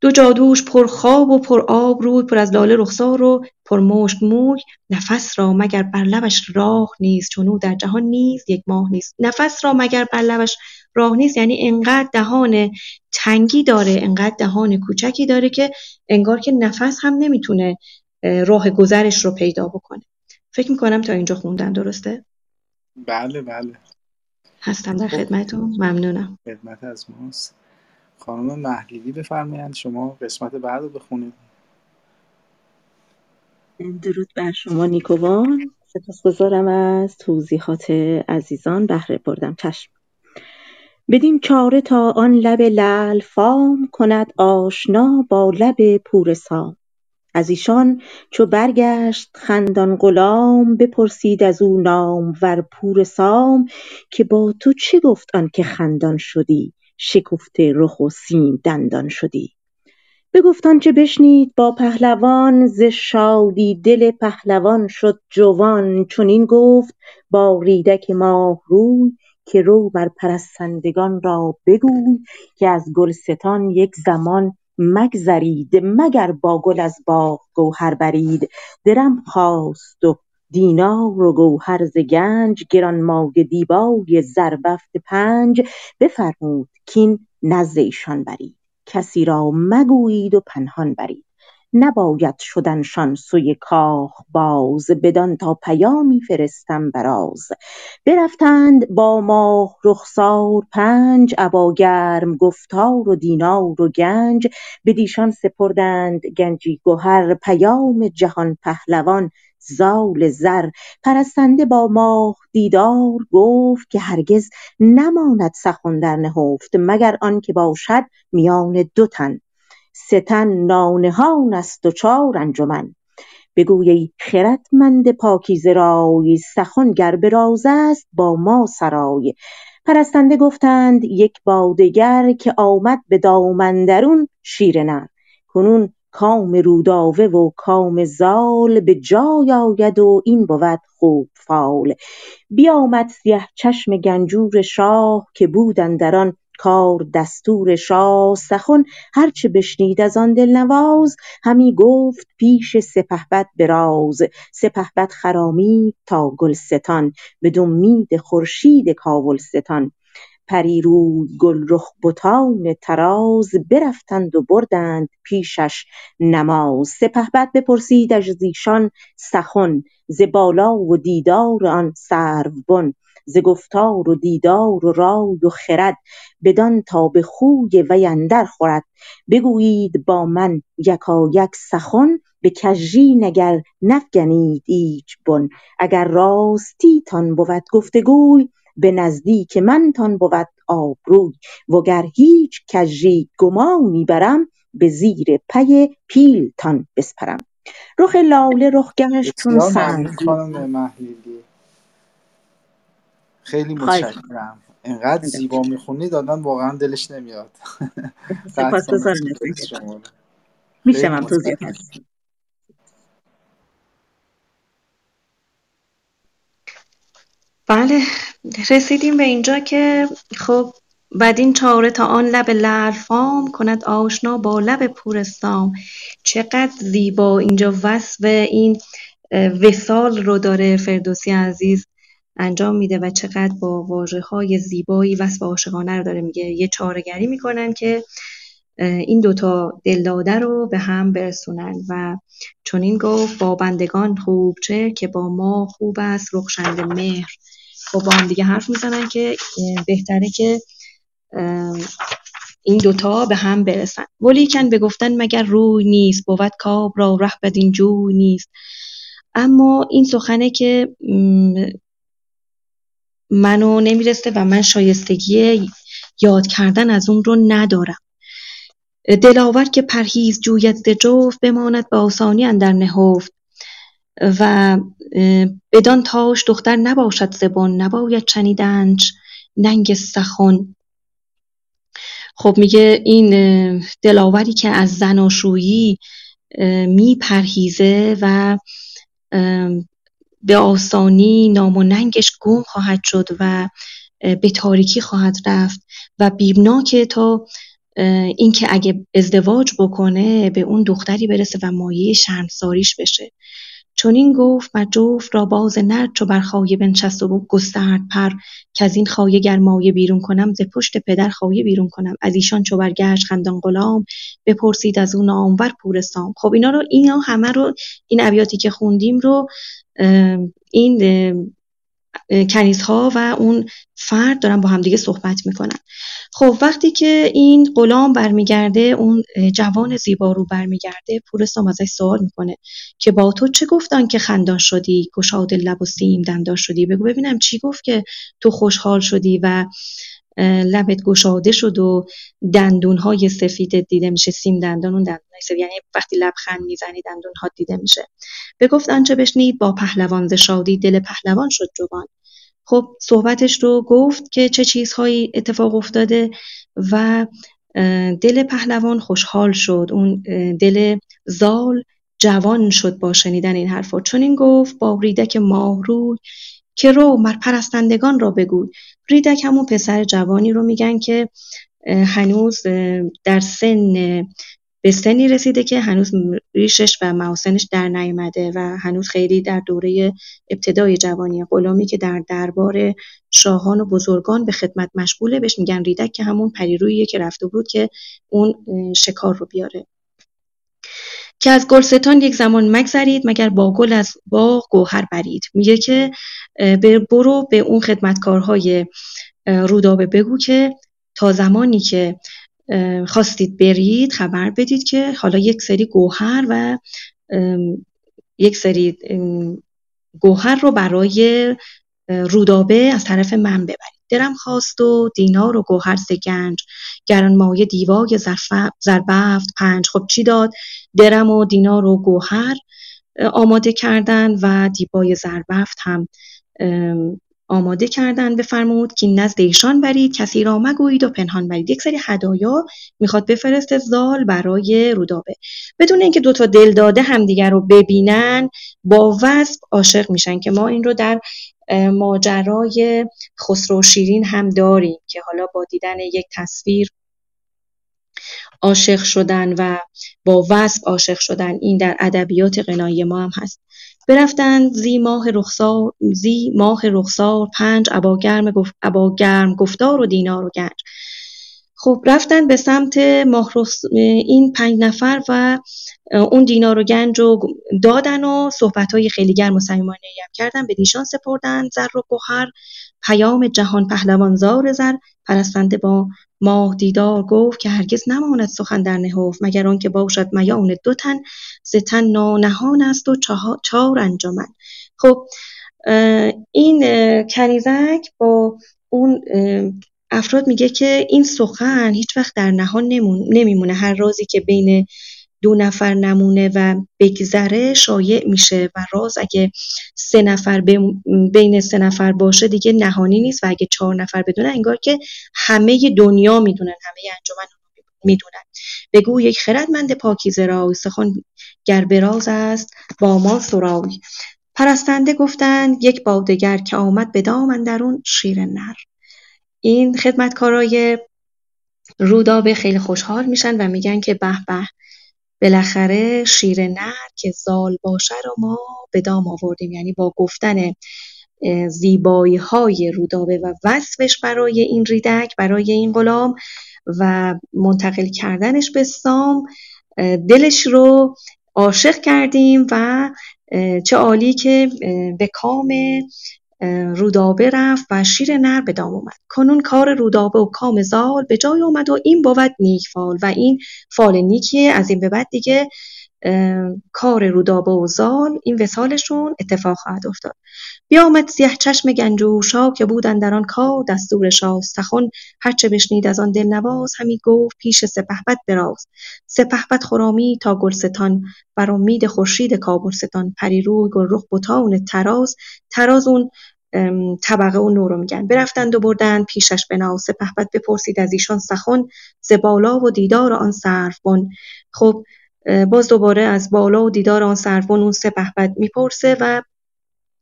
دو جادوش پر خواب و پر آب روی پر از لاله رخسار و پر مشک موی نفس را مگر بر لبش راه نیست؟ چون او در جهان نیست یک ماه نیست. نفس را مگر بر لبش راه نیست؟ یعنی انقدر دهان تنگی داره انقدر دهان کوچکی داره که انگار که نفس هم نمی‌تونه راه گذرش رو پیدا بکنه. فکر می‌کنم تا اینجا خوندن درسته؟ بله بله. هستم در خب. خدمتون ممنونم. خدمت از ماست. خانم محلیلی بفرمایند شما قسمت بعد رو بخونید. درود بر شما نیکوان. سپاسگزارم از توضیحات عزیزان. بهره بردم چشم. بدیم چاره تا آن لب لعل فام کند آشنا با لب پور سام. از ایشان چو برگشت خندان غلام بپرسید از او ور پور سام که با تو چه گفت که خندان شدی؟ شکفته رخ و سیم دندان شدی. بگفت آنچه بشنید با پهلوان ز شادی دل پهلوان شد جوان. چنین گفت با ریدک روی که رو بر پرستندگان را بگوی که از گلستان یک زمان مگذرید مگر با گل از باغ گوهر برید درم خواست و دینار و گوهر ز گنج گرانمایه دیبای زربفت پنج بفرمود کین نزد ایشان برید. کسی را مگویید و پنهان برید. نباید شدنشان سوی کاخ باز بدان تا پیامی فرستم براز برفتند با ماه رخسار پنج ابا گرم گفتار و دینار و گنج. بدیشان سپردند گنجی گهر پیام جهان پهلوان زال زر. پرستنده با ماه دیدار گفت که هرگز نماند سخن در نهفت مگر آنکه باشد میان دو تن. سه تن نانهان است و چار انجمن. بگوی ای خردمند پاکیزه رای سخن گر به راز است با ما سرای. پرستنده گفتند یک با دگر که آمد به دام اندرون شیر نر. کنون کام رودابه و کام زال به جای آید و این بود خوب فال. بیامد سیه چشم گنجور شاه که بود اندر کار دستور شاه سخن هر چه بشنید از آن دلنواز. همی گفت پیش سپهبد به راز سپهبد خرامید تا گلستان بدومید خورشید کاوالستان پری روی گلرخ بتان طراز برفتند و بردند پیشش نماز. سپهبد بپرسیدش زیشان سخن ز بالا و دیدار آن سروبن. ز گفتار و دیدار و رای و خرد بدان تا به خوی وی اندر خورد. بگویید با من یکایک سخن به کژی نگر نفگنید ایچ بن. اگر راستیتان بود گفت وگوی به نزدیک منتان بود آبروی. وگر هیچ کژی گمانی برم به زیر پی پیلتان بسپرم. رخ لاله رخ گشت چون سنگ ممنون خانم محلیلی خیلی متشکرم. انقدر زیبا می‌خونید آدم واقعا دلش نمیاد. <laughs> خیلی من توضیح بدم. بله رسیدیم به اینجا که خب بدین چاره تا آن لب لعل فام کند آشنا با لب پور سام چقدر زیبا اینجا وصف این اه، وصال رو داره فردوسی عزیز. انجام میده و چقدر با واژه های زیبایی وصف عاشقانه رو داره میگه. یه چارهگری می‌کنن که این دوتا دلداده رو به هم برسونن و چنین گفت با بندگان خوب چه که با ما خوب است رخشنده مهر. خب با هم دیگه حرف می‌زنن که بهتره که این دوتا به هم برسن. ولیکن به گفتن مگر روی نیست بود کاب را ره بدین جوی نیست. اما این سخنه که منو نمی‌رسه و من شایستگی یاد کردن از اون رو ندارم. دلاور که پرهیز جوید ز جفت بماند به آسانی اندر نهفت و بدان تاش دختر نباشد زبون نباید شنیدنش ننگ سخن. خب میگه این دلاوری که از زناشویی میپرهیزه و به آسانی نام و ننگش گم خواهد شد و به تاریکی خواهد رفت و بیمناکه تا اینکه اگه ازدواج بکنه به اون دختری برسه و مایه شرمساریش بشه. چنین گفت و جفت را باز نر چو بر خایه بنشست و گسترد پر از این خایه گر مایه بیرون کنم ز پشت پدر خایه بیرون کنم. از ایشان چو برگشت خندان غلام بپرسید از او نامور پور سام خب اینا رو اینا همه رو این ابیاتی که خوندیم رو این کنیزها و اون فرد دارن با همدیگه صحبت می‌کنن. خب وقتی که این غلام برمیگرده اون جوان زیبا رو برمیگرده پور ازش سوال می‌کنه که با تو چه گفتن که خندان شدی گشاد لب و سیم دندان شدی؟ بگو ببینم چی گفت که تو خوشحال شدی و لبت گشاده شد و دندونهای سفیدت دیده میشه سیم دندان اون دندونهای سفید یعنی وقتی لبخند می‌زنی دندونها دیده میشه. بگفت آنچه بشنید؟ با پهلوان ز شادی دل پهلوان شد جوان خب صحبتش رو گفت که چه چیزهایی اتفاق افتاده و دل پهلوان خوشحال شد. اون دل زال جوان شد با شنیدن این حرفا. چون این گفت با ریدک ماهروی که رو مر پرستندگان را بگوی ریدک همون پسر جوانی رو میگن که هنوز در سن به سنی رسیده که هنوز ریشش و محاسنش در نیامده و هنوز خیلی در دوره ابتدای جوانی غلامی که در دربار شاهان و بزرگان به خدمت مشغوله بهش میگن ریدک که همون پریروییه که رفته بود که اون شکار رو بیاره. که از گلستان یک زمان مگذرید مگر با گل از باغ گوهر برید. میگه که برو به اون خدمتکارهای رودابه بگو که تا زمانی که خواستید برید خبر بدید که حالا یک سری گوهر و یک سری گوهر رو برای رودابه از طرف من ببرید. درم خواست و دینار و گوهر ز گنج گرانمایه دیوای زربفت پنج خب چی داد؟ درم و دینار و گوهر آماده کردن و دیبای زربفت هم آماده کردن بفرمود که نزد ایشان برید کسی را مگویید و پنهان برید. یک سری هدایا می‌خواد بفرسته زال برای رودابه. بدون اینکه دوتا دل داده همدیگر رو ببینن با وصف عاشق میشن که ما این رو در ماجرای خسرو شیرین هم داریم که حالا با دیدن یک تصویر عاشق شدن و با وصف عاشق شدن این در ادبیات غنایی ما هم هست. برفتند زی ماه رخسار زی ماه رخسار پنج ابا گرم, گف... گرم گفتار و دینار و گنج. خب رفتن به سمت ماه رخ... این پنج نفر و اون دینار و گنج رو دادن و صحبت های خیلی گرم و صمیمانه هم کردن. به دیشان سپردن زر و گوهر پیام جهان پهلوان زار زر پرستنده با ماه دیدار گفت که هرگز نماند سخن در نهفت مگر آنکه باشد میان دو تن ز تن نانهان است و چهار انجمن. خب این کنیزک با اون افراد میگه که این سخن هیچ وقت در نهان نمیمونه. هر رازی که بین دو نفر نمونه و بگذره شایع میشه و راز اگه سه نفر بین سه نفر باشه دیگه نهانی نیست و اگه چهار نفر بدونه انگار که همه دنیا می‌دونن همه انجمن می‌دونن. بگو یک خردمند پاکیزه رای سخن گر براز است با ما سرای پرستنده گفتند یک بادگر که آمد به دام اندرون شیر نر. این خدمتکارای رودابه خیلی خوشحال میشن و میگن که به به بالاخره شیر نر که زال باشه رو ما به دام آوردیم. یعنی با گفتن زیبایی های رودابه و وصفش برای این ریدک برای این غلام و منتقل کردنش به سام دلش رو عاشق کردیم و چه عالی که به کام رودابه رفت و شیر نر به دام اومد. کنون کار رودابه و کام زال به جای اومد و این بود نیک فال و این فال نیکیه از این به بعد دیگه کار رودابه و زال این وسالشون اتفاق خواهد افتاد. بیامد سیه چشم گنجوشا که بودن در آن کار دستور شاه سخن هرچه بشنید از آن دلنواز همی گفت پیش سپهبد براز. سپهبد خرامی تا گلستان. بر امید خورشید کابلستان. پریروی گلرخ بتان تراز تراز اون طبقه و نورو میگن. برفتند و بردند پیشش بنا سپهبد بپرسید از ایشان سخن. ز بالا و دیدار آن سروبن خب باز دوباره از بالا و دیدار آن سروبن اون سپهبد می‌پرسه و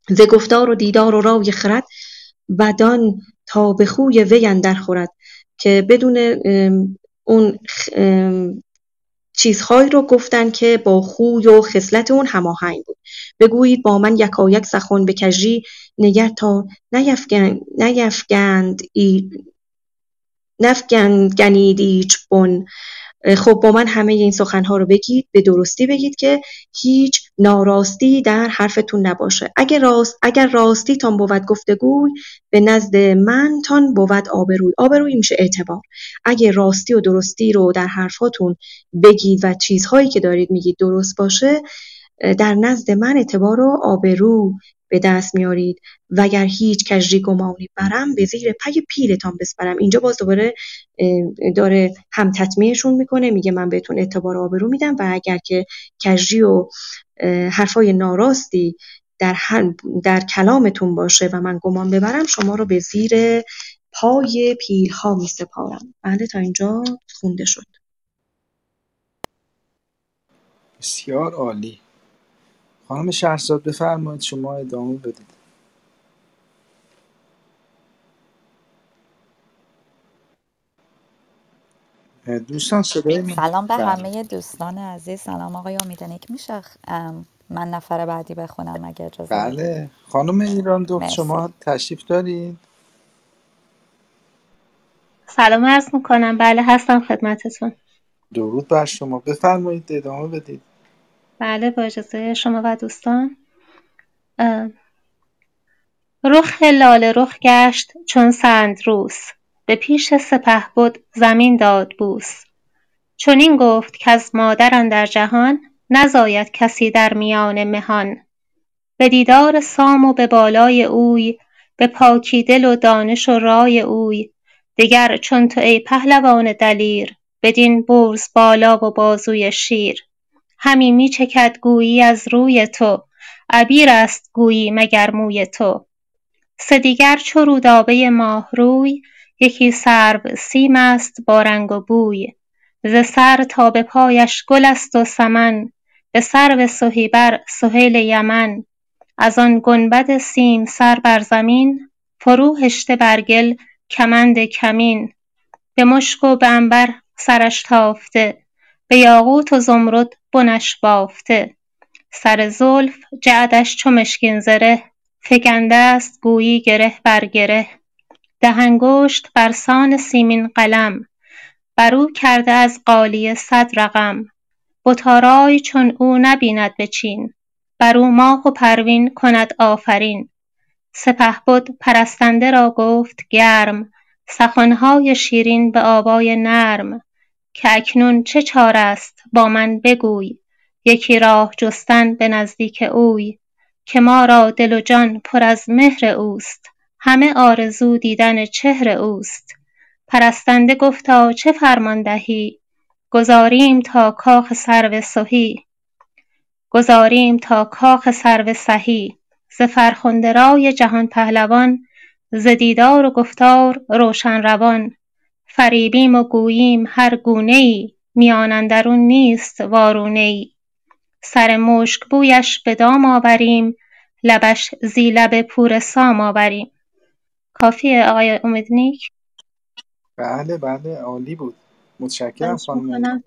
ز گفتار و دیدار و رای خرد بدان تا به خوی وی اندر خورد که بدون اون چیزهایی رو گفتن که با خوی و خصلت اون هماهنگ بود. بگویید با من یکایک سخن کژی نگر تا نیفگند نفگنید ایچ بن. خب با من همه این سخنها رو بگید به درستی بگید که هیچ ناراستی در حرفتون نباشه. اگر راست اگر راستیتان بود گفتگوی به نزد من تان بود آبروی. آبروی میشه اعتبار. اگه راستی و درستی رو در حرفاتون بگید و چیزهایی که دارید میگید درست باشه در نزد من اعتبار و آبرو به دست میارید. وگر هیچ کژی گمانی برم به زیر پی پیلتان بسپرم. اینجا باز دوباره داره هم تطمیعشون می‌کنه میگه من بهتون اعتبار آبرو میدم و اگر که کژی و حرفای ناراستی در, در کلامتون باشه و من گمان ببرم شما رو به زیر پای پیل ها می سپارم بله تا اینجا خونده شد. بسیار عالی. خانم شهرزاد بفرمایید شما ادامه بدید. دوستان صدای من سلام به بله. همه دوستان عزیز. سلام آقای امیدنیک میشه؟ من نفر بعدی بخونم اگه اجازه بدید. بله. خانم ایران دو مرسی. شما تشریف دارید؟ سلام عرض می‌کنم. بله هستم خدمتتون. درود بر شما. بفرمایید ادامه بدید. بله با اجازه شما و دوستان. رخ لاله رخ گشت چون سندروس به پیش سپهبد زمین داد بوس. چنین گفت کز مادر اندر جهان نزاید کسی در میان مهان. به دیدار سام و به بالای اوی به پاکی دل و دانش و رای اوی. دگر چون تو ای پهلوان دلیر بدین برز بالا و بازوی شیر. همی می گویی از روی تو. عبیر است گویی مگر موی تو. سه دیگر چو رودابه ماهروی یکی سرو سیم است با رنگ و بوی. ز سر تا به پایش گل است و سمن به سرو سهی بر سهیل یمن. از آن گنبد سیم سر بر زمین فرو هشته بر گل کمند کمین. به مشک و به عنبر سرش تافته. به یاقوت و زمرد بنش بافته. سر زلف جعدش چو مشکین زره فکنده است گویی گره بر گره. ده بر سان سیمین قلم بر او کرده از غالیه صد رقم. بت چون او نبیند به چین بر او ماه و پروین کند آفرین. سپهبد پرستنده را گفت گرم سخنهای شیرین به آوای نرم. که اکنون چه چاره است با من بگوی. یکی راه جستن به نزدیک اوی که ما را دل و جان پر از مهر اوست. همه آرزو دیدن چهر اوست. پرستنده گفتا چه فرمان دهی؟ گذاریم تا کاخ سرو سهی گذاریم تا کاخ سرو سهی ز فرخنده رای جهان پهلوان ز دیدار و گفتار روشن روان. فریبیم و گوییم هر گونه ای میان اندرون نیست وارونه ای سر مشک بویش به دام آوریم لبش زی لب پور سام آوریم. کافیه آقای امیدنیک بله بله عالی بود. متشکرم خانم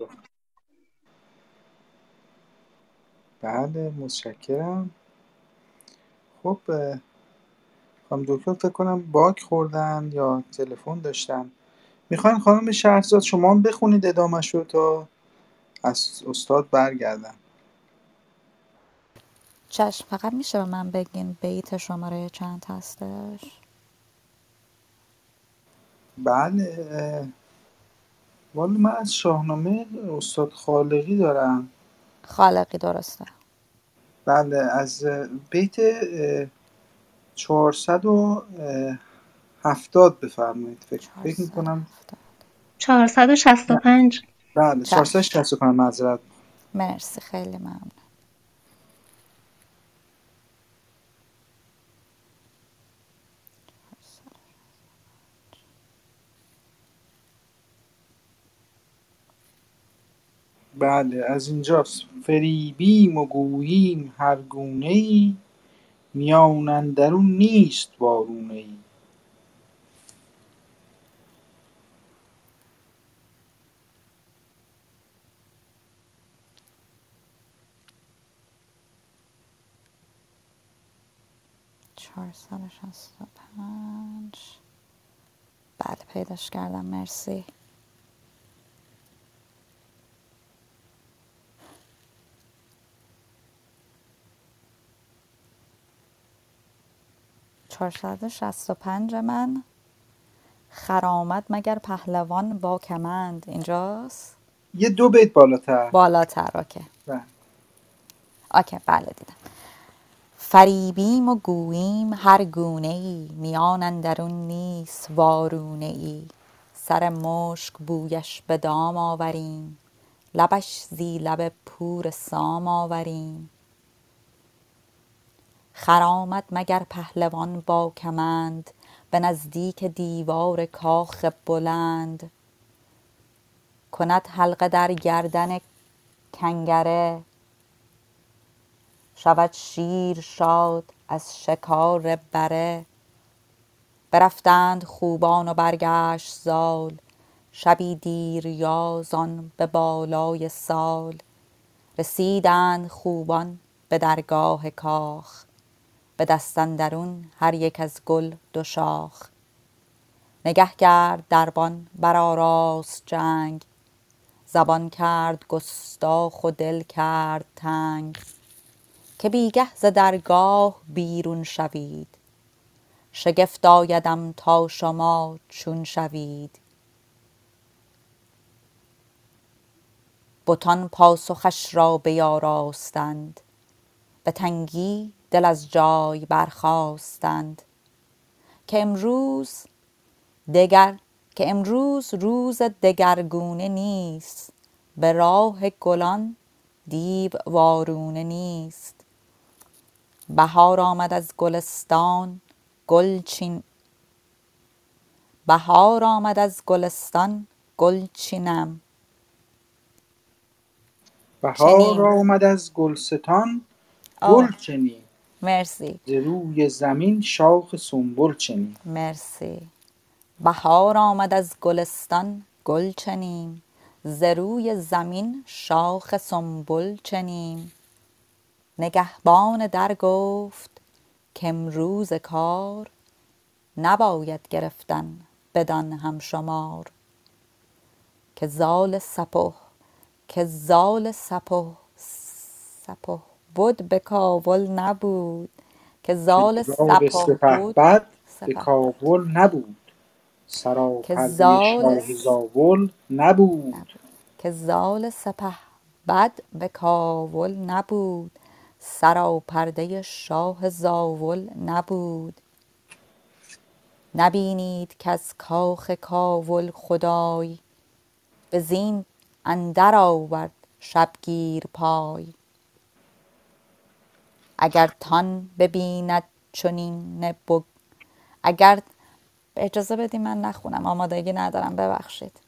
بله متشکرم. خب خانم دکتر فکر کنم باگ خوردن یا تلفن داشتن. می‌خواین خانم شهرزاد شما هم بخونید ادامه رو تا از استاد برگردن چشم فقط میشه به من بگین بیت شماره چند هستش؟ بله والا من از شاهنامه استاد خالقی دارم. خالقی درسته. بله از بیت چهارصد و هفتاد بفرمایید. فکر فکر می‌کنم. 465 بله 465 معذرت. مرسی خیلی ممنون. بله از اینجاست. فریبیم و گوییم هر گونه ای میان اندرون نیست وارونه ای چهارصد و پنج. بله پیداش کردم مرسی. چهارصد شست و پنج من. خرامد مگر پهلوان با کمند. اینجاست؟ یه دو بیت بالاتر. بالاتر OK. بله. OK بله دیدم. فریبیم و گوییم هر گونه ای میان اندرون نیست وارونه ای سر مشک بویش به دام آوریم لبش زی لب پور سام آوریم. خرامد مگر پهلوان با کمند به نزدیک دیوار کاخ بلند. کند حلقه در گردن کنگره شود شیر شاد از شکار بره. برفتند خوبان و برگشت زال شبی دیر یازان به بالای سال. رسیدند خوبان به درگاه کاخ به دست اندرون هر یک از گل دو شاخ. نگه کرد دربان برآراست جنگ زبان کرد گستاخ و دل کرد تنگ. که بیگه ز درگاه بیرون شوید. شگفت آیدم تا شما چون شوید. بتان پاسخش را بیاراستند. به تنگی دل از جای برخاستند. که امروز دگر که امروز روز دگرگونه نیست. به راه گلان دیو وارونه نیست. بهار آمد از گلستان گل چین بهار آمد از گلستان گل چینم. بهار آمد از گلستان آه. گل چنین. مرسی. روی زمین شاخ سنبل چنین. مرسی. بهار آمد از گلستان گل چنین. ز روی زمین شاخ سنبل چنین. نگهبان در گفت کامروز کار نباید گرفتن بدان هم شمار که زال سپه که زال سپه سپه بد به کاول نبود. که زال سپه بود به کابل نبود. که سراپرده زال زاول نبود. که زال سپه بد به کاول نبود. سراپرده شاه زاول نبود. نبینید کز کاخ کاول خدای به زین اندر آورد شبگیر پای. اگر تان ببیند چنین بگ اگر اجازه بدی من نخونم آمادگی ندارم ببخشید.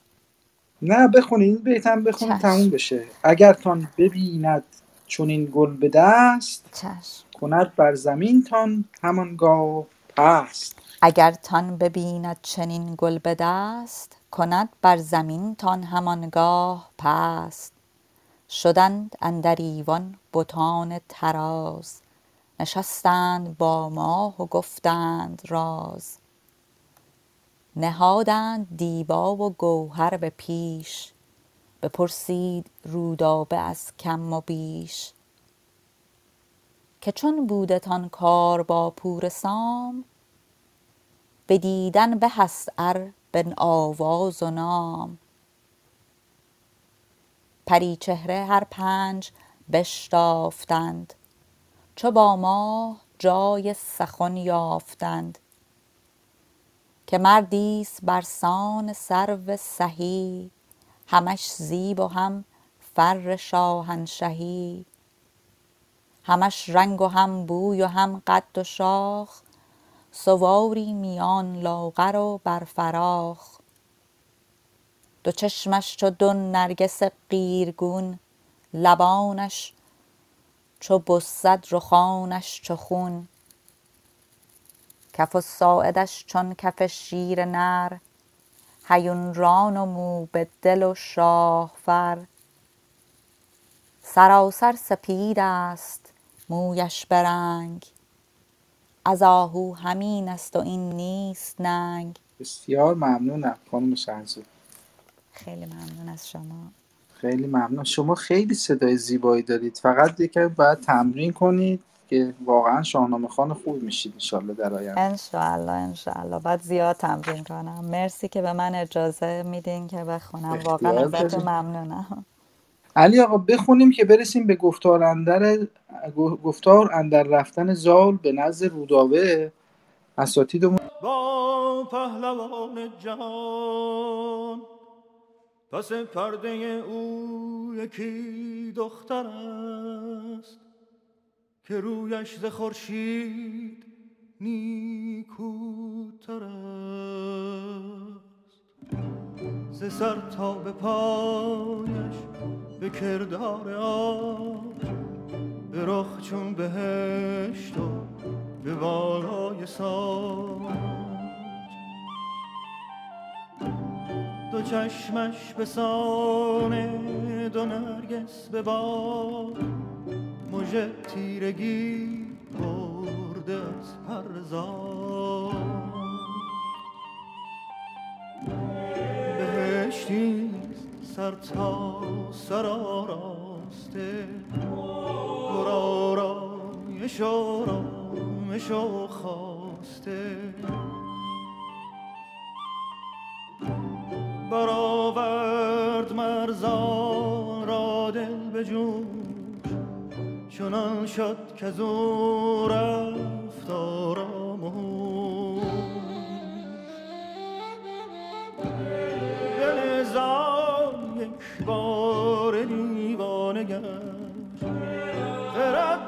نه بخونی این بیتم بخونی چشم. تموم بشه. اگر تان ببیند چنین گل به دست چشم. کند بر زمین تان همانگاه پست. اگر تان ببیند چنین گل به دست کند بر زمین تان همانگاه پست. شدند اندر ایوان بتان طراز نشستند با ماه و گفتند راز. نهادند دیبا و گوهر به پیش بپرسید رودابه از کم و بیش که چون بودتان کار با پور سام دیدن به است ار به آواز و نام. پریچهره هر پنج بشتافتند چو با ماه جای سخن یافتند که مردیست برسان سرو سهی. همش زیب و هم فر شاهنشهی. همش رنگ و هم بوی و هم قد و شاخ. سواری میان لاغر و بر فراخ. دو چشمش چو دو نرگس قیرگون لبانش چو بسد رخانش چو خون. کف و ساعدش چون کف شیر نر هیون ران و موبد دل و شاهفر. سراسر سپید است مویش به رنگ از آهو همین است و این نیست ننگ. بسیار ممنونم خانم شهرزاد. خیلی ممنون از شما. خیلی ممنون. شما خیلی صدای زیبایی دارید. فقط یکم باید تمرین کنید. که واقعا شاهنامه خان خوب میشید انشالله در آینده. انشاءالله انشاءالله بعد زیاد تمرین کنم. مرسی که به من اجازه میدین که بخونم. واقعا ازتون دارید. ممنونم. علی آقا بخونیم که برسیم به گفتار اندر گفتار اندر رفتن زال به نزد رودابه. اساتیدمون با پهلوان جهان پس پرده او یکی دختر است. که رویش ز خورشید نیکوتر است ز سر تا به پایش به کردار آب به رخ چون بهشت و به بالای ساج. دو چشمش به سان دو نرگس به باد. مژه تیرگی برده از هر زاد بهشتی سر تا سر آراسته. پر آرایش آرامش و خواسته. برآورد مرزان را دل به جوش چنان شد که زو رفت آرام و دل زن یک بار دیوانه گشت.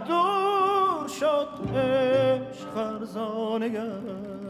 دور شد عشق فرزانه گشت.